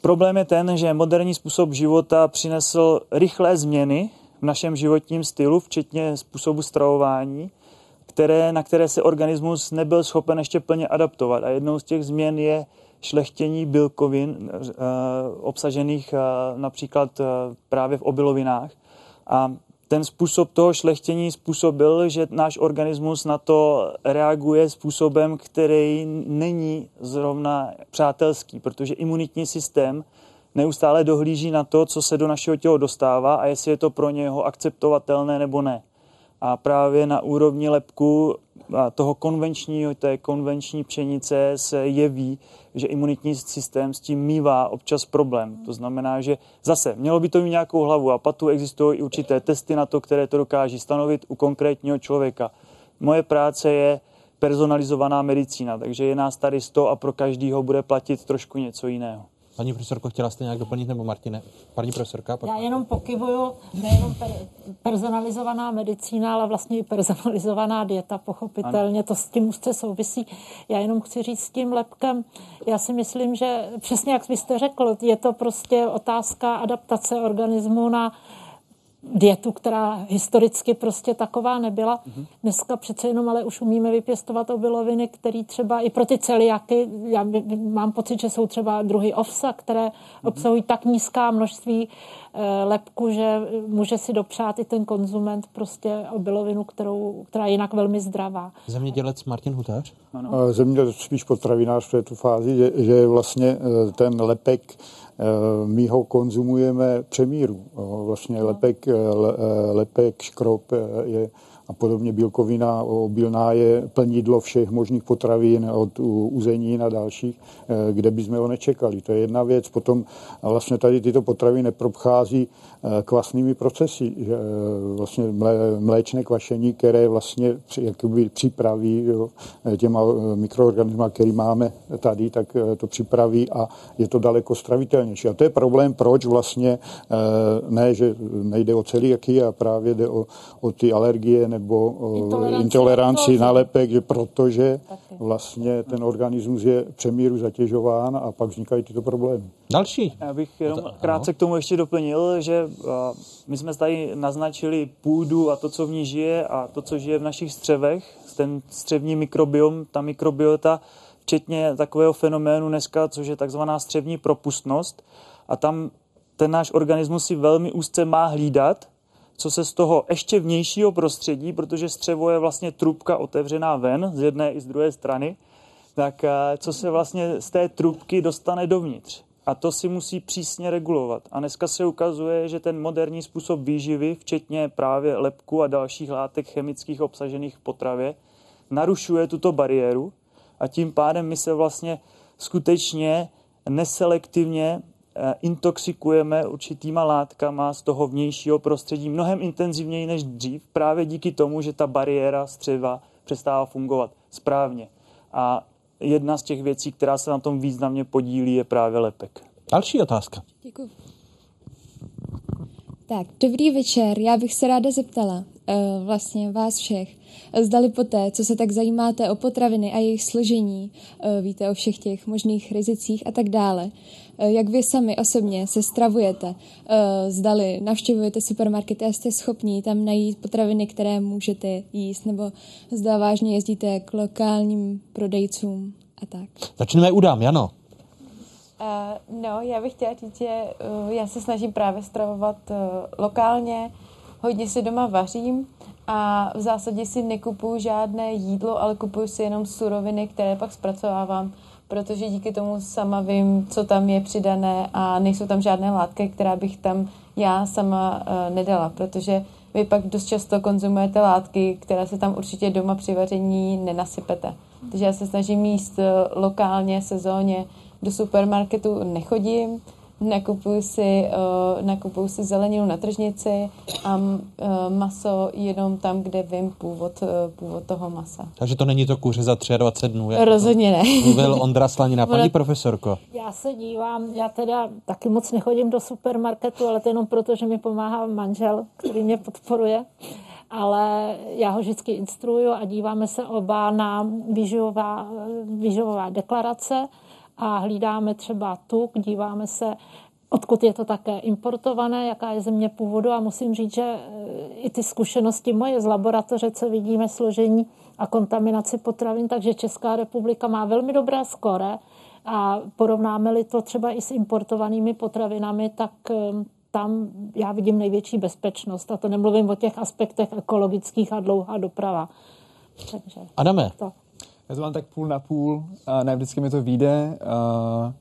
problém je ten, že moderní způsob života přinesl rychlé změny v našem životním stylu, včetně způsobu stravování, které, na které se organismus nebyl schopen ještě plně adaptovat. A jednou z těch změn je šlechtění bílkovin uh, obsažených uh, například uh, právě v obilovinách. A ten způsob toho šlechtění způsobil, že náš organismus na to reaguje způsobem, který není zrovna přátelský, protože imunitní systém neustále dohlíží na to, co se do našeho těla dostává a jestli je to pro něho akceptovatelné nebo ne. A právě na úrovni lepku a toho konvenčního, té konvenční pšenice se jeví, že imunitní systém s tím mývá občas problém. To znamená, že zase mělo by to mít nějakou hlavu a patu, existují i určité testy na to, které to dokáží stanovit u konkrétního člověka. Moje práce je personalizovaná medicína, takže je nás tady 100 a pro každýho bude platit trošku něco jiného. Paní profesorko, chtěla jste nějak doplnit, nebo Martine? Paní profesorka? Pak... Já jenom pokyvuju, nejenom per, personalizovaná medicína, ale vlastně i personalizovaná dieta, pochopitelně, ano. to s tím úzce souvisí. Já jenom chci říct s tím lepkem, já si myslím, že přesně jak jste řekl, je to prostě otázka adaptace organismu na dietu, která historicky prostě taková nebyla. Mm-hmm. Dneska přece jenom ale už umíme vypěstovat obiloviny, které třeba i pro ty celiaky, já mám pocit, že jsou třeba druhy ovsa, které mm-hmm. obsahují tak nízká množství e, lepku, že může si dopřát i ten konzument prostě obilovinu, kterou, která je jinak velmi zdravá. Zemědělec Martin Hutář? Ano. Zemědělec spíš potravinář v této fázi, že, že vlastně e, ten lepek Eh, my ho konzumujeme přemíru. Vlastně lepek, eh, eh, lepek škrob je a podobně bílkovina obilná je plnidlo všech možných potravin od uzenin a dalších, eh, kde bychom ho nečekali. To je jedna věc. Potom vlastně tady tyto potraviny neprochází eh, kvasnými procesy. Eh, vlastně mléčné kvašení, které vlastně jakoby připraví jo, těma mikroorganismy, který máme tady, tak to připraví a je to daleko stravitelnější. A to je problém, proč vlastně ne, že nejde o celiaky a právě jde o, o ty alergie nebo Intoleranci intoleranci na na lepek, že protože vlastně ten organismus je přemíru zatěžován a pak vznikají tyto problémy. Další. Já bych jenom krátce k tomu ještě doplnil, že my jsme tady naznačili půdu a to, co v ní žije a to, co žije v našich střevech, ten střevní mikrobiom, ta mikrobiota, včetně takového fenoménu dneska, což je takzvaná střevní propustnost. A tam ten náš organismus si velmi úzce má hlídat, co se z toho ještě vnějšího prostředí, protože střevo je vlastně trubka otevřená ven z jedné i z druhé strany, tak co se vlastně z té trubky dostane dovnitř. A to si musí přísně regulovat. A dneska se ukazuje, že ten moderní způsob výživy, včetně právě lepku a dalších látek chemických obsažených v potravě, narušuje tuto bariéru a tím pádem my se vlastně skutečně neselektivně eh, intoxikujeme určitýma látkama z toho vnějšího prostředí mnohem intenzivněji než dřív, právě díky tomu, že ta bariéra střeva přestává fungovat správně. A jedna z těch věcí, která se na tom významně podílí, je právě lepek. Další otázka. Děkuji. Tak, dobrý večer. Já bych se ráda zeptala vlastně vás všech. Zdali poté, co se tak zajímáte o potraviny a jejich složení, uh, víte o všech těch možných rizicích a tak dále, jak vy sami osobně se stravujete, zdali navštěvujete supermarkety a jste schopní tam najít potraviny, které můžete jíst, nebo zda vážně jezdíte k lokálním prodejcům a tak. Začneme u dám, Jano. Uh, no, já bych chtěla říct, že uh, já se snažím právě stravovat uh, lokálně, hodně si doma vařím a v zásadě si nekupuju žádné jídlo, ale kupuju si jenom suroviny, které pak zpracovávám, protože díky tomu sama vím, co tam je přidané a nejsou tam žádné látky, která bych tam já sama uh, nedala, protože vy pak dost často konzumujete látky, které se tam určitě doma při vaření nenasypete. Takže já se snažím jíst uh, lokálně, sezóně, do supermarketu nechodím, nakupuju si, uh, nakupuju si zeleninu na tržnici a uh, maso jenom tam, kde vím původ, uh, původ toho masa. Takže to není to kuře za 23 dnů. jak Rozhodně ne. Mluvil Ondra Slanina. Paní profesorko, Já se dívám, já teda taky moc nechodím do supermarketu, ale to jenom proto, že mi pomáhá manžel, který mě podporuje. Ale já ho vždycky instruju a díváme se oba na výživová, výživová deklarace a hlídáme třeba tuk, díváme se, odkud je to také importované, jaká je země původu a musím říct, že eh, i ty zkušenosti moje z laboratoře, co vidíme složení a kontaminaci potravin, takže Česká republika má velmi dobré skore a porovnáme-li to třeba i s importovanými potravinami, tak eh, tam já vidím největší bezpečnost. A to nemluvím o těch aspektech ekologických a dlouhá doprava. Takže Adame. to. Já to mám tak půl na půl, a ne vždycky mi to vyjde. A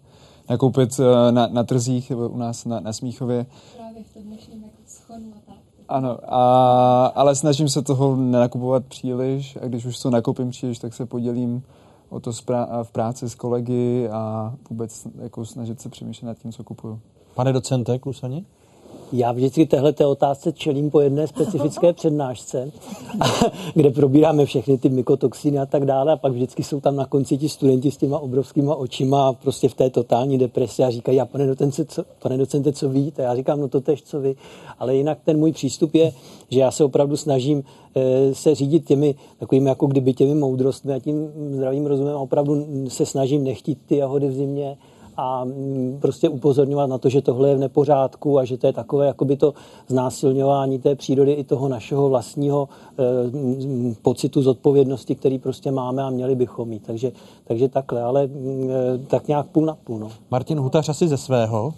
nakoupit eh, na, na trzích nebo u nás na, na Smíchově. Právě v tom dnešním jako schonu a tak. Ano, a, ale snažím se toho nenakupovat příliš a když už to nakoupím příliš, tak se podělím o to v práci s kolegy a vůbec jako snažit se přemýšlet nad tím, co kupuju. Pane docente Klusani? Já vždycky téhleté otázce čelím po jedné specifické přednášce, kde probíráme všechny ty mykotoxiny a tak dále a pak vždycky jsou tam na konci ti studenti s těma obrovskýma očima prostě v té totální depresi a říkají, a pane docente, co, pane docente, co víte? Já říkám, no to tež, co vy. Ale jinak ten můj přístup je, že já se opravdu snažím eh, se řídit těmi takovými jako kdyby těmi moudrostmi a tím zdravým rozumem a opravdu se snažím nechtít ty jahody v zimě, a mm, prostě upozorňovat na to, že tohle je v nepořádku a že to je takové jakoby to znásilňování té přírody i toho našeho vlastního eh, mm, pocitu zodpovědnosti, který prostě máme a měli bychom mít. Takže, takže takhle, ale mm, eh, tak nějak půl na půl. No. Martin Hutař asi ze svého.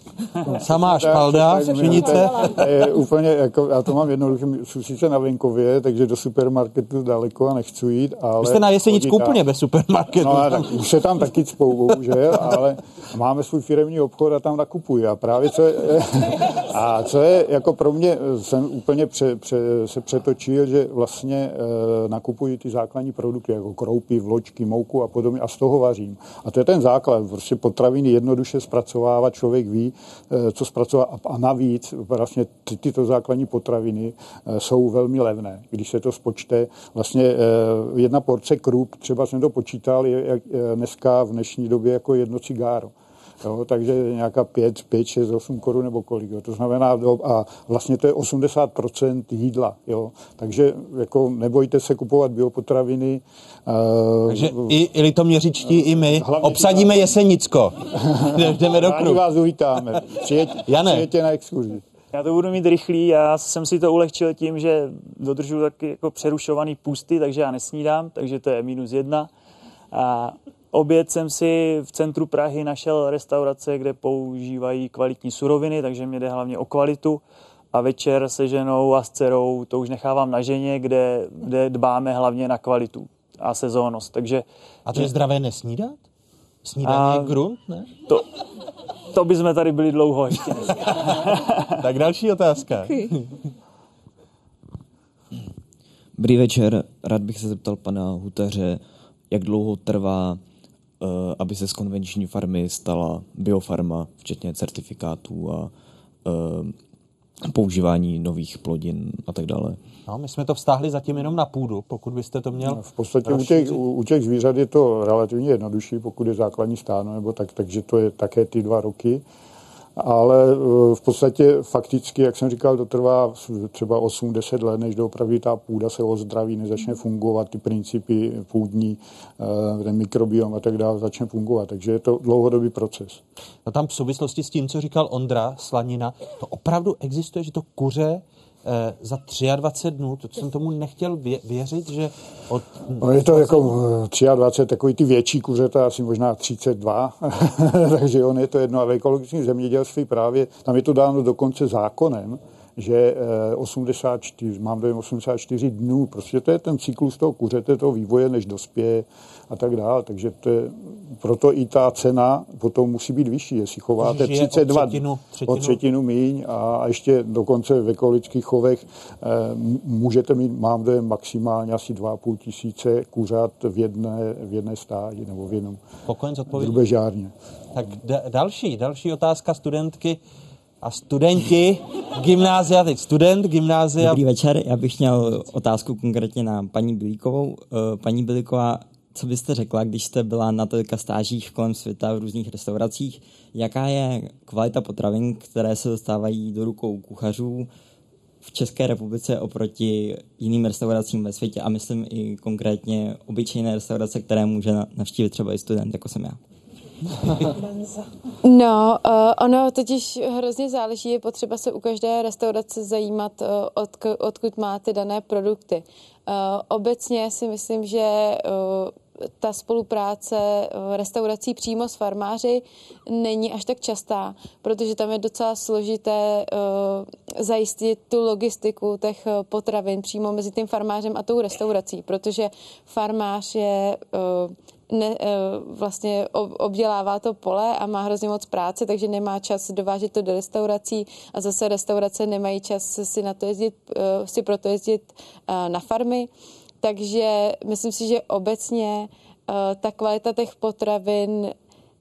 Samá špalda, švinice. Je úplně, jako, já to mám jednoduché, jsem sice na venkově, takže do supermarketu daleko a nechci jít, ale... Vy jste na Jesenicku úplně bez supermarketu. No, tak, už se tam taky cpou, bohužel, ale máme svůj firemní obchod a tam nakupuji. A právě co je, a co je jako pro mě, jsem úplně pře, pře, se přetočil, že vlastně e, nakupuji ty základní produkty, jako kroupy, vločky, mouku a podobně a z toho vařím. A to je ten základ. Prostě potraviny jednoduše zpracovávat, člověk ví, e, co zpracovat. A, a navíc vlastně ty, tyto základní potraviny e, jsou velmi levné. Když se to spočte, vlastně e, jedna porce krup, třeba jsem to počítal, je jak, e, dneska v dnešní době jako jedno cigáro. Jo, takže nějaká 5, 5, 6, 8 korun nebo kolik. Jo. To znamená, a vlastně to je 80% jídla. Jo. Takže jako nebojte se kupovat biopotraviny. Takže i, i litoměřičtí, i my obsadíme Jesenicko. Jdeme do kruhu. vás uvítáme. Přijeď, Jane. přijeďte na exkurzi. Já to budu mít rychlý, já jsem si to ulehčil tím, že dodržuji taky jako přerušovaný půsty, takže já nesnídám, takže to je minus jedna. A oběd jsem si v centru Prahy našel restaurace, kde používají kvalitní suroviny, takže mě jde hlavně o kvalitu. A večer se ženou a s dcerou to už nechávám na ženě, kde, kde dbáme hlavně na kvalitu a sezónnost. Takže, A to je zdravé nesnídat? Snídání je grunt, ne? To, to by jsme tady byli dlouho ještě. tak další otázka. Dobrý večer, rád bych se zeptal pana Huteře, jak dlouho trvá, aby se z konvenční farmy stala biofarma, včetně certifikátů a eh, používání nových plodin a tak dále. No, my jsme to vztáhli zatím jenom na půdu, pokud byste to měl No, v podstatě u těch, u, u těch zvířat je to relativně jednodušší, pokud je základní stáno, nebo tak, takže to je také ty dva roky. Ale eh, v podstatě fakticky, jak jsem říkal, to trvá třeba 8-10 let, než doopravdy ta půda se ozdraví, nezačne fungovat, ty principy půdní, eh, ten mikrobiom a tak dále začne fungovat. Takže je to dlouhodobý proces. No tam v souvislosti s tím, co říkal Ondra Slanina, to opravdu existuje, že to kuře za 23 dnů, to jsem tomu nechtěl vě- věřit, že od... No je to jako eh, 23, takový ty větší kuřata, asi možná 32, takže on je to jedno, ale ekologické zemědělství právě, tam je to dáno dokonce zákonem, že eh, 84, mám dojem 84 dnů, prostě to je ten cyklus toho kuřete, toho vývoje, než dospěje a tak dále, takže to je, proto i ta cena potom musí být vyšší, jestli chováte Takže žije o 32 třetinu- třetinu. o třetinu míň a ještě dokonce v ekologických chovech eh, můžete mít, mám dojem, maximálně asi 2,5 tisíce kuřat v jedné, v jedné stáji nebo v jednom odpovědi. drubežárně. Tak d- další, další otázka studentky a studenti gymnázia, teď student gymnázia. Dobrý večer, já bych měl otázku konkrétně na paní Bilíkovou. Eh, Paní Bilíková, co byste řekla, když jste byla na tolika stážích kolem světa v různých restauracích, jaká je kvalita potravin, které se dostávají do rukou kuchařů v České republice oproti jiným restauracím ve světě a myslím i konkrétně obyčejné restaurace, které může na- navštívit třeba i student, jako jsem já. No, uh, ono totiž hrozně záleží, je potřeba se u každé restaurace zajímat, uh, odk, odkud má ty dané produkty. Uh, obecně si myslím, že uh, ta spolupráce uh, restaurací přímo s farmáři není až tak častá, protože tam je docela složité uh, zajistit tu logistiku těch uh, potravin přímo mezi tím farmářem a tou restaurací, protože farmář je ne, eh, vlastně ob- obdělává to pole a má hrozně moc práce, takže nemá čas dovážet to do restaurací a zase restaurace nemají čas si na to jezdit, eh, si proto jezdit eh, na farmy. Takže myslím si, že obecně eh, ta kvalita těch potravin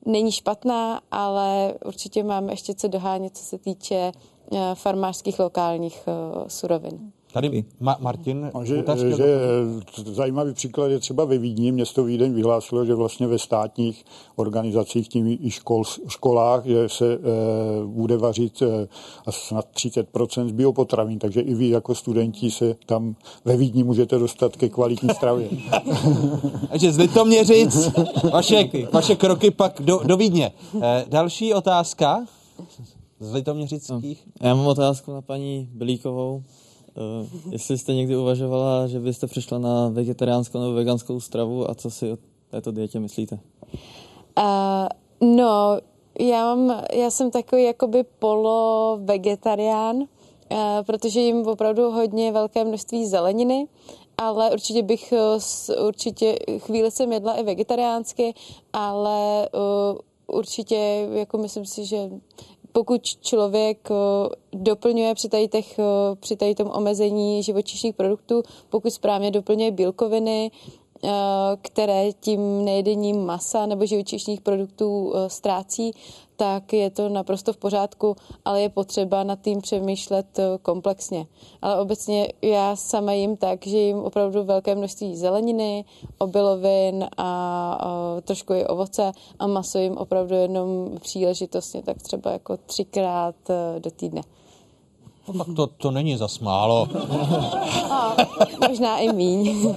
není špatná, ale určitě máme ještě co dohánět, co se týče eh, farmářských lokálních eh, surovin. Tady Ma- Martin. A že, že zajímavý příklad je třeba ve Vídni. Město Vídeň vyhlásilo, že vlastně ve státních organizacích, tím i škol, školách, že se e, bude vařit e, asi snad 30% z biopotravin, takže i vy jako studenti se tam ve Vídni můžete dostat ke kvalitní stravě. Takže z Litoměřic, vaše, vaše kroky pak do, do Vídně. Eh, další otázka z Litoměřických. Já mám otázku na paní Bilíkovou. Uh, jestli jste někdy uvažovala, že byste přišla na vegetariánskou nebo veganskou stravu a co si o této dietě myslíte? Uh, no, já, mám, já jsem takový jakoby polo-vegetarián, uh, protože jim opravdu hodně velké množství zeleniny, ale určitě bych, určitě chvíli jsem jedla i vegetariánsky, ale uh, určitě jako myslím si, že pokud člověk uh, doplňuje při tady, těch, uh, při tady tom omezení živočišných produktů, pokud správně doplňuje bílkoviny, které tím nejedením masa nebo živočišných produktů ztrácí, tak je to naprosto v pořádku, ale je potřeba nad tím přemýšlet komplexně. Ale obecně já sama jim tak, že jim opravdu velké množství zeleniny, obilovin a trošku i ovoce a maso jim opravdu jenom příležitostně, tak třeba jako třikrát do týdne. No tak to, to není zas málo. A, možná i míň.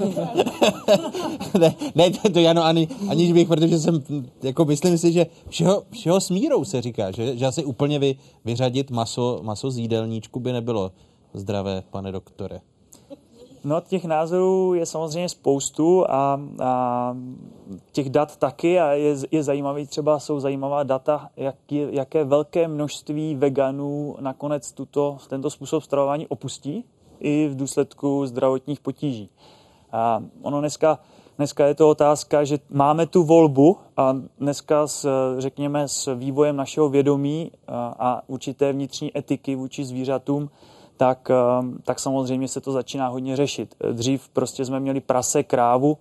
ne, ne, to, to Jano, ani, aniž bych, protože jsem, jako myslím si, že všeho, všeho smírou se říká, že, že asi úplně vy, vyřadit maso, maso z jídelníčku by nebylo zdravé, pane doktore. No, těch názorů je samozřejmě spoustu a, a těch dat taky a je, je zajímavý, třeba jsou zajímavá data, jak je, jaké velké množství veganů nakonec tuto, tento způsob stravování opustí i v důsledku zdravotních potíží. A ono dneska, dneska je to otázka, že máme tu volbu a dneska s, řekněme s vývojem našeho vědomí a, a určité vnitřní etiky vůči zvířatům tak, ehm, tak samozřejmě se to začíná hodně řešit. Dřív prostě jsme měli prase, krávu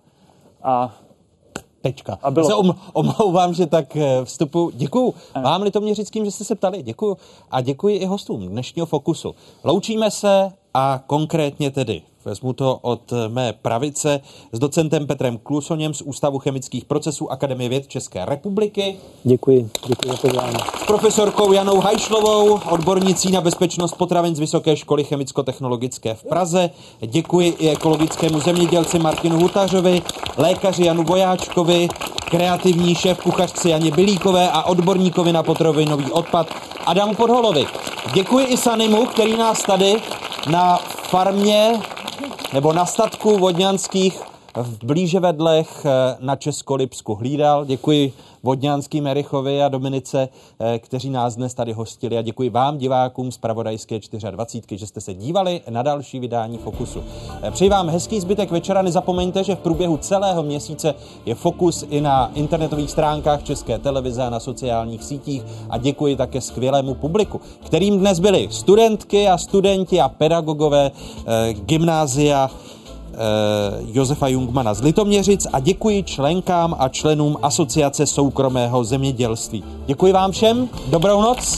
a Tečka. A bylo... Se om, omlouvám, že tak eh, vstupu. Děkuju vám Litoměřickým, že jste se ptali. Děkuju. A děkuji i hostům dnešního Fokusu. Loučíme se a konkrétně tedy Vezmu to od mé pravice s docentem Petrem Klusoněm z Ústavu chemických procesů Akademie věd České republiky. Děkuji, děkuji za pozvání. S profesorkou Janou Hajšlovou, odbornicí na bezpečnost potravin z Vysoké školy chemicko-technologické v Praze. Děkuji i ekologickému zemědělci Martinu Hutařovi, lékaři Janu Vojáčkovi, kreativní šéf kuchařci Janě Bilíkové a odborníkovi na potravinový odpad Adamu Podholovi. Děkuji i Sanimu, který nás tady na farmě nebo na statku vodňanských v blíže vedlech eh, na Českolipsku hlídal. Děkuji Vodňanským Erichovi a Dominice, eh, kteří nás dnes tady hostili a děkuji vám, divákům z Pravodajské 24, že jste se dívali na další vydání Fokusu. Eh, přeji vám hezký zbytek večera, nezapomeňte, že v průběhu celého měsíce je Fokus i na internetových stránkách České televize a na sociálních sítích a děkuji také skvělému publiku, kterým dnes byli studentky a studenti a pedagogové gymnázia Josefa Jungmana z Litoměřic a děkuji členkám a členům Asociace soukromého zemědělství. Děkuji vám všem, dobrou noc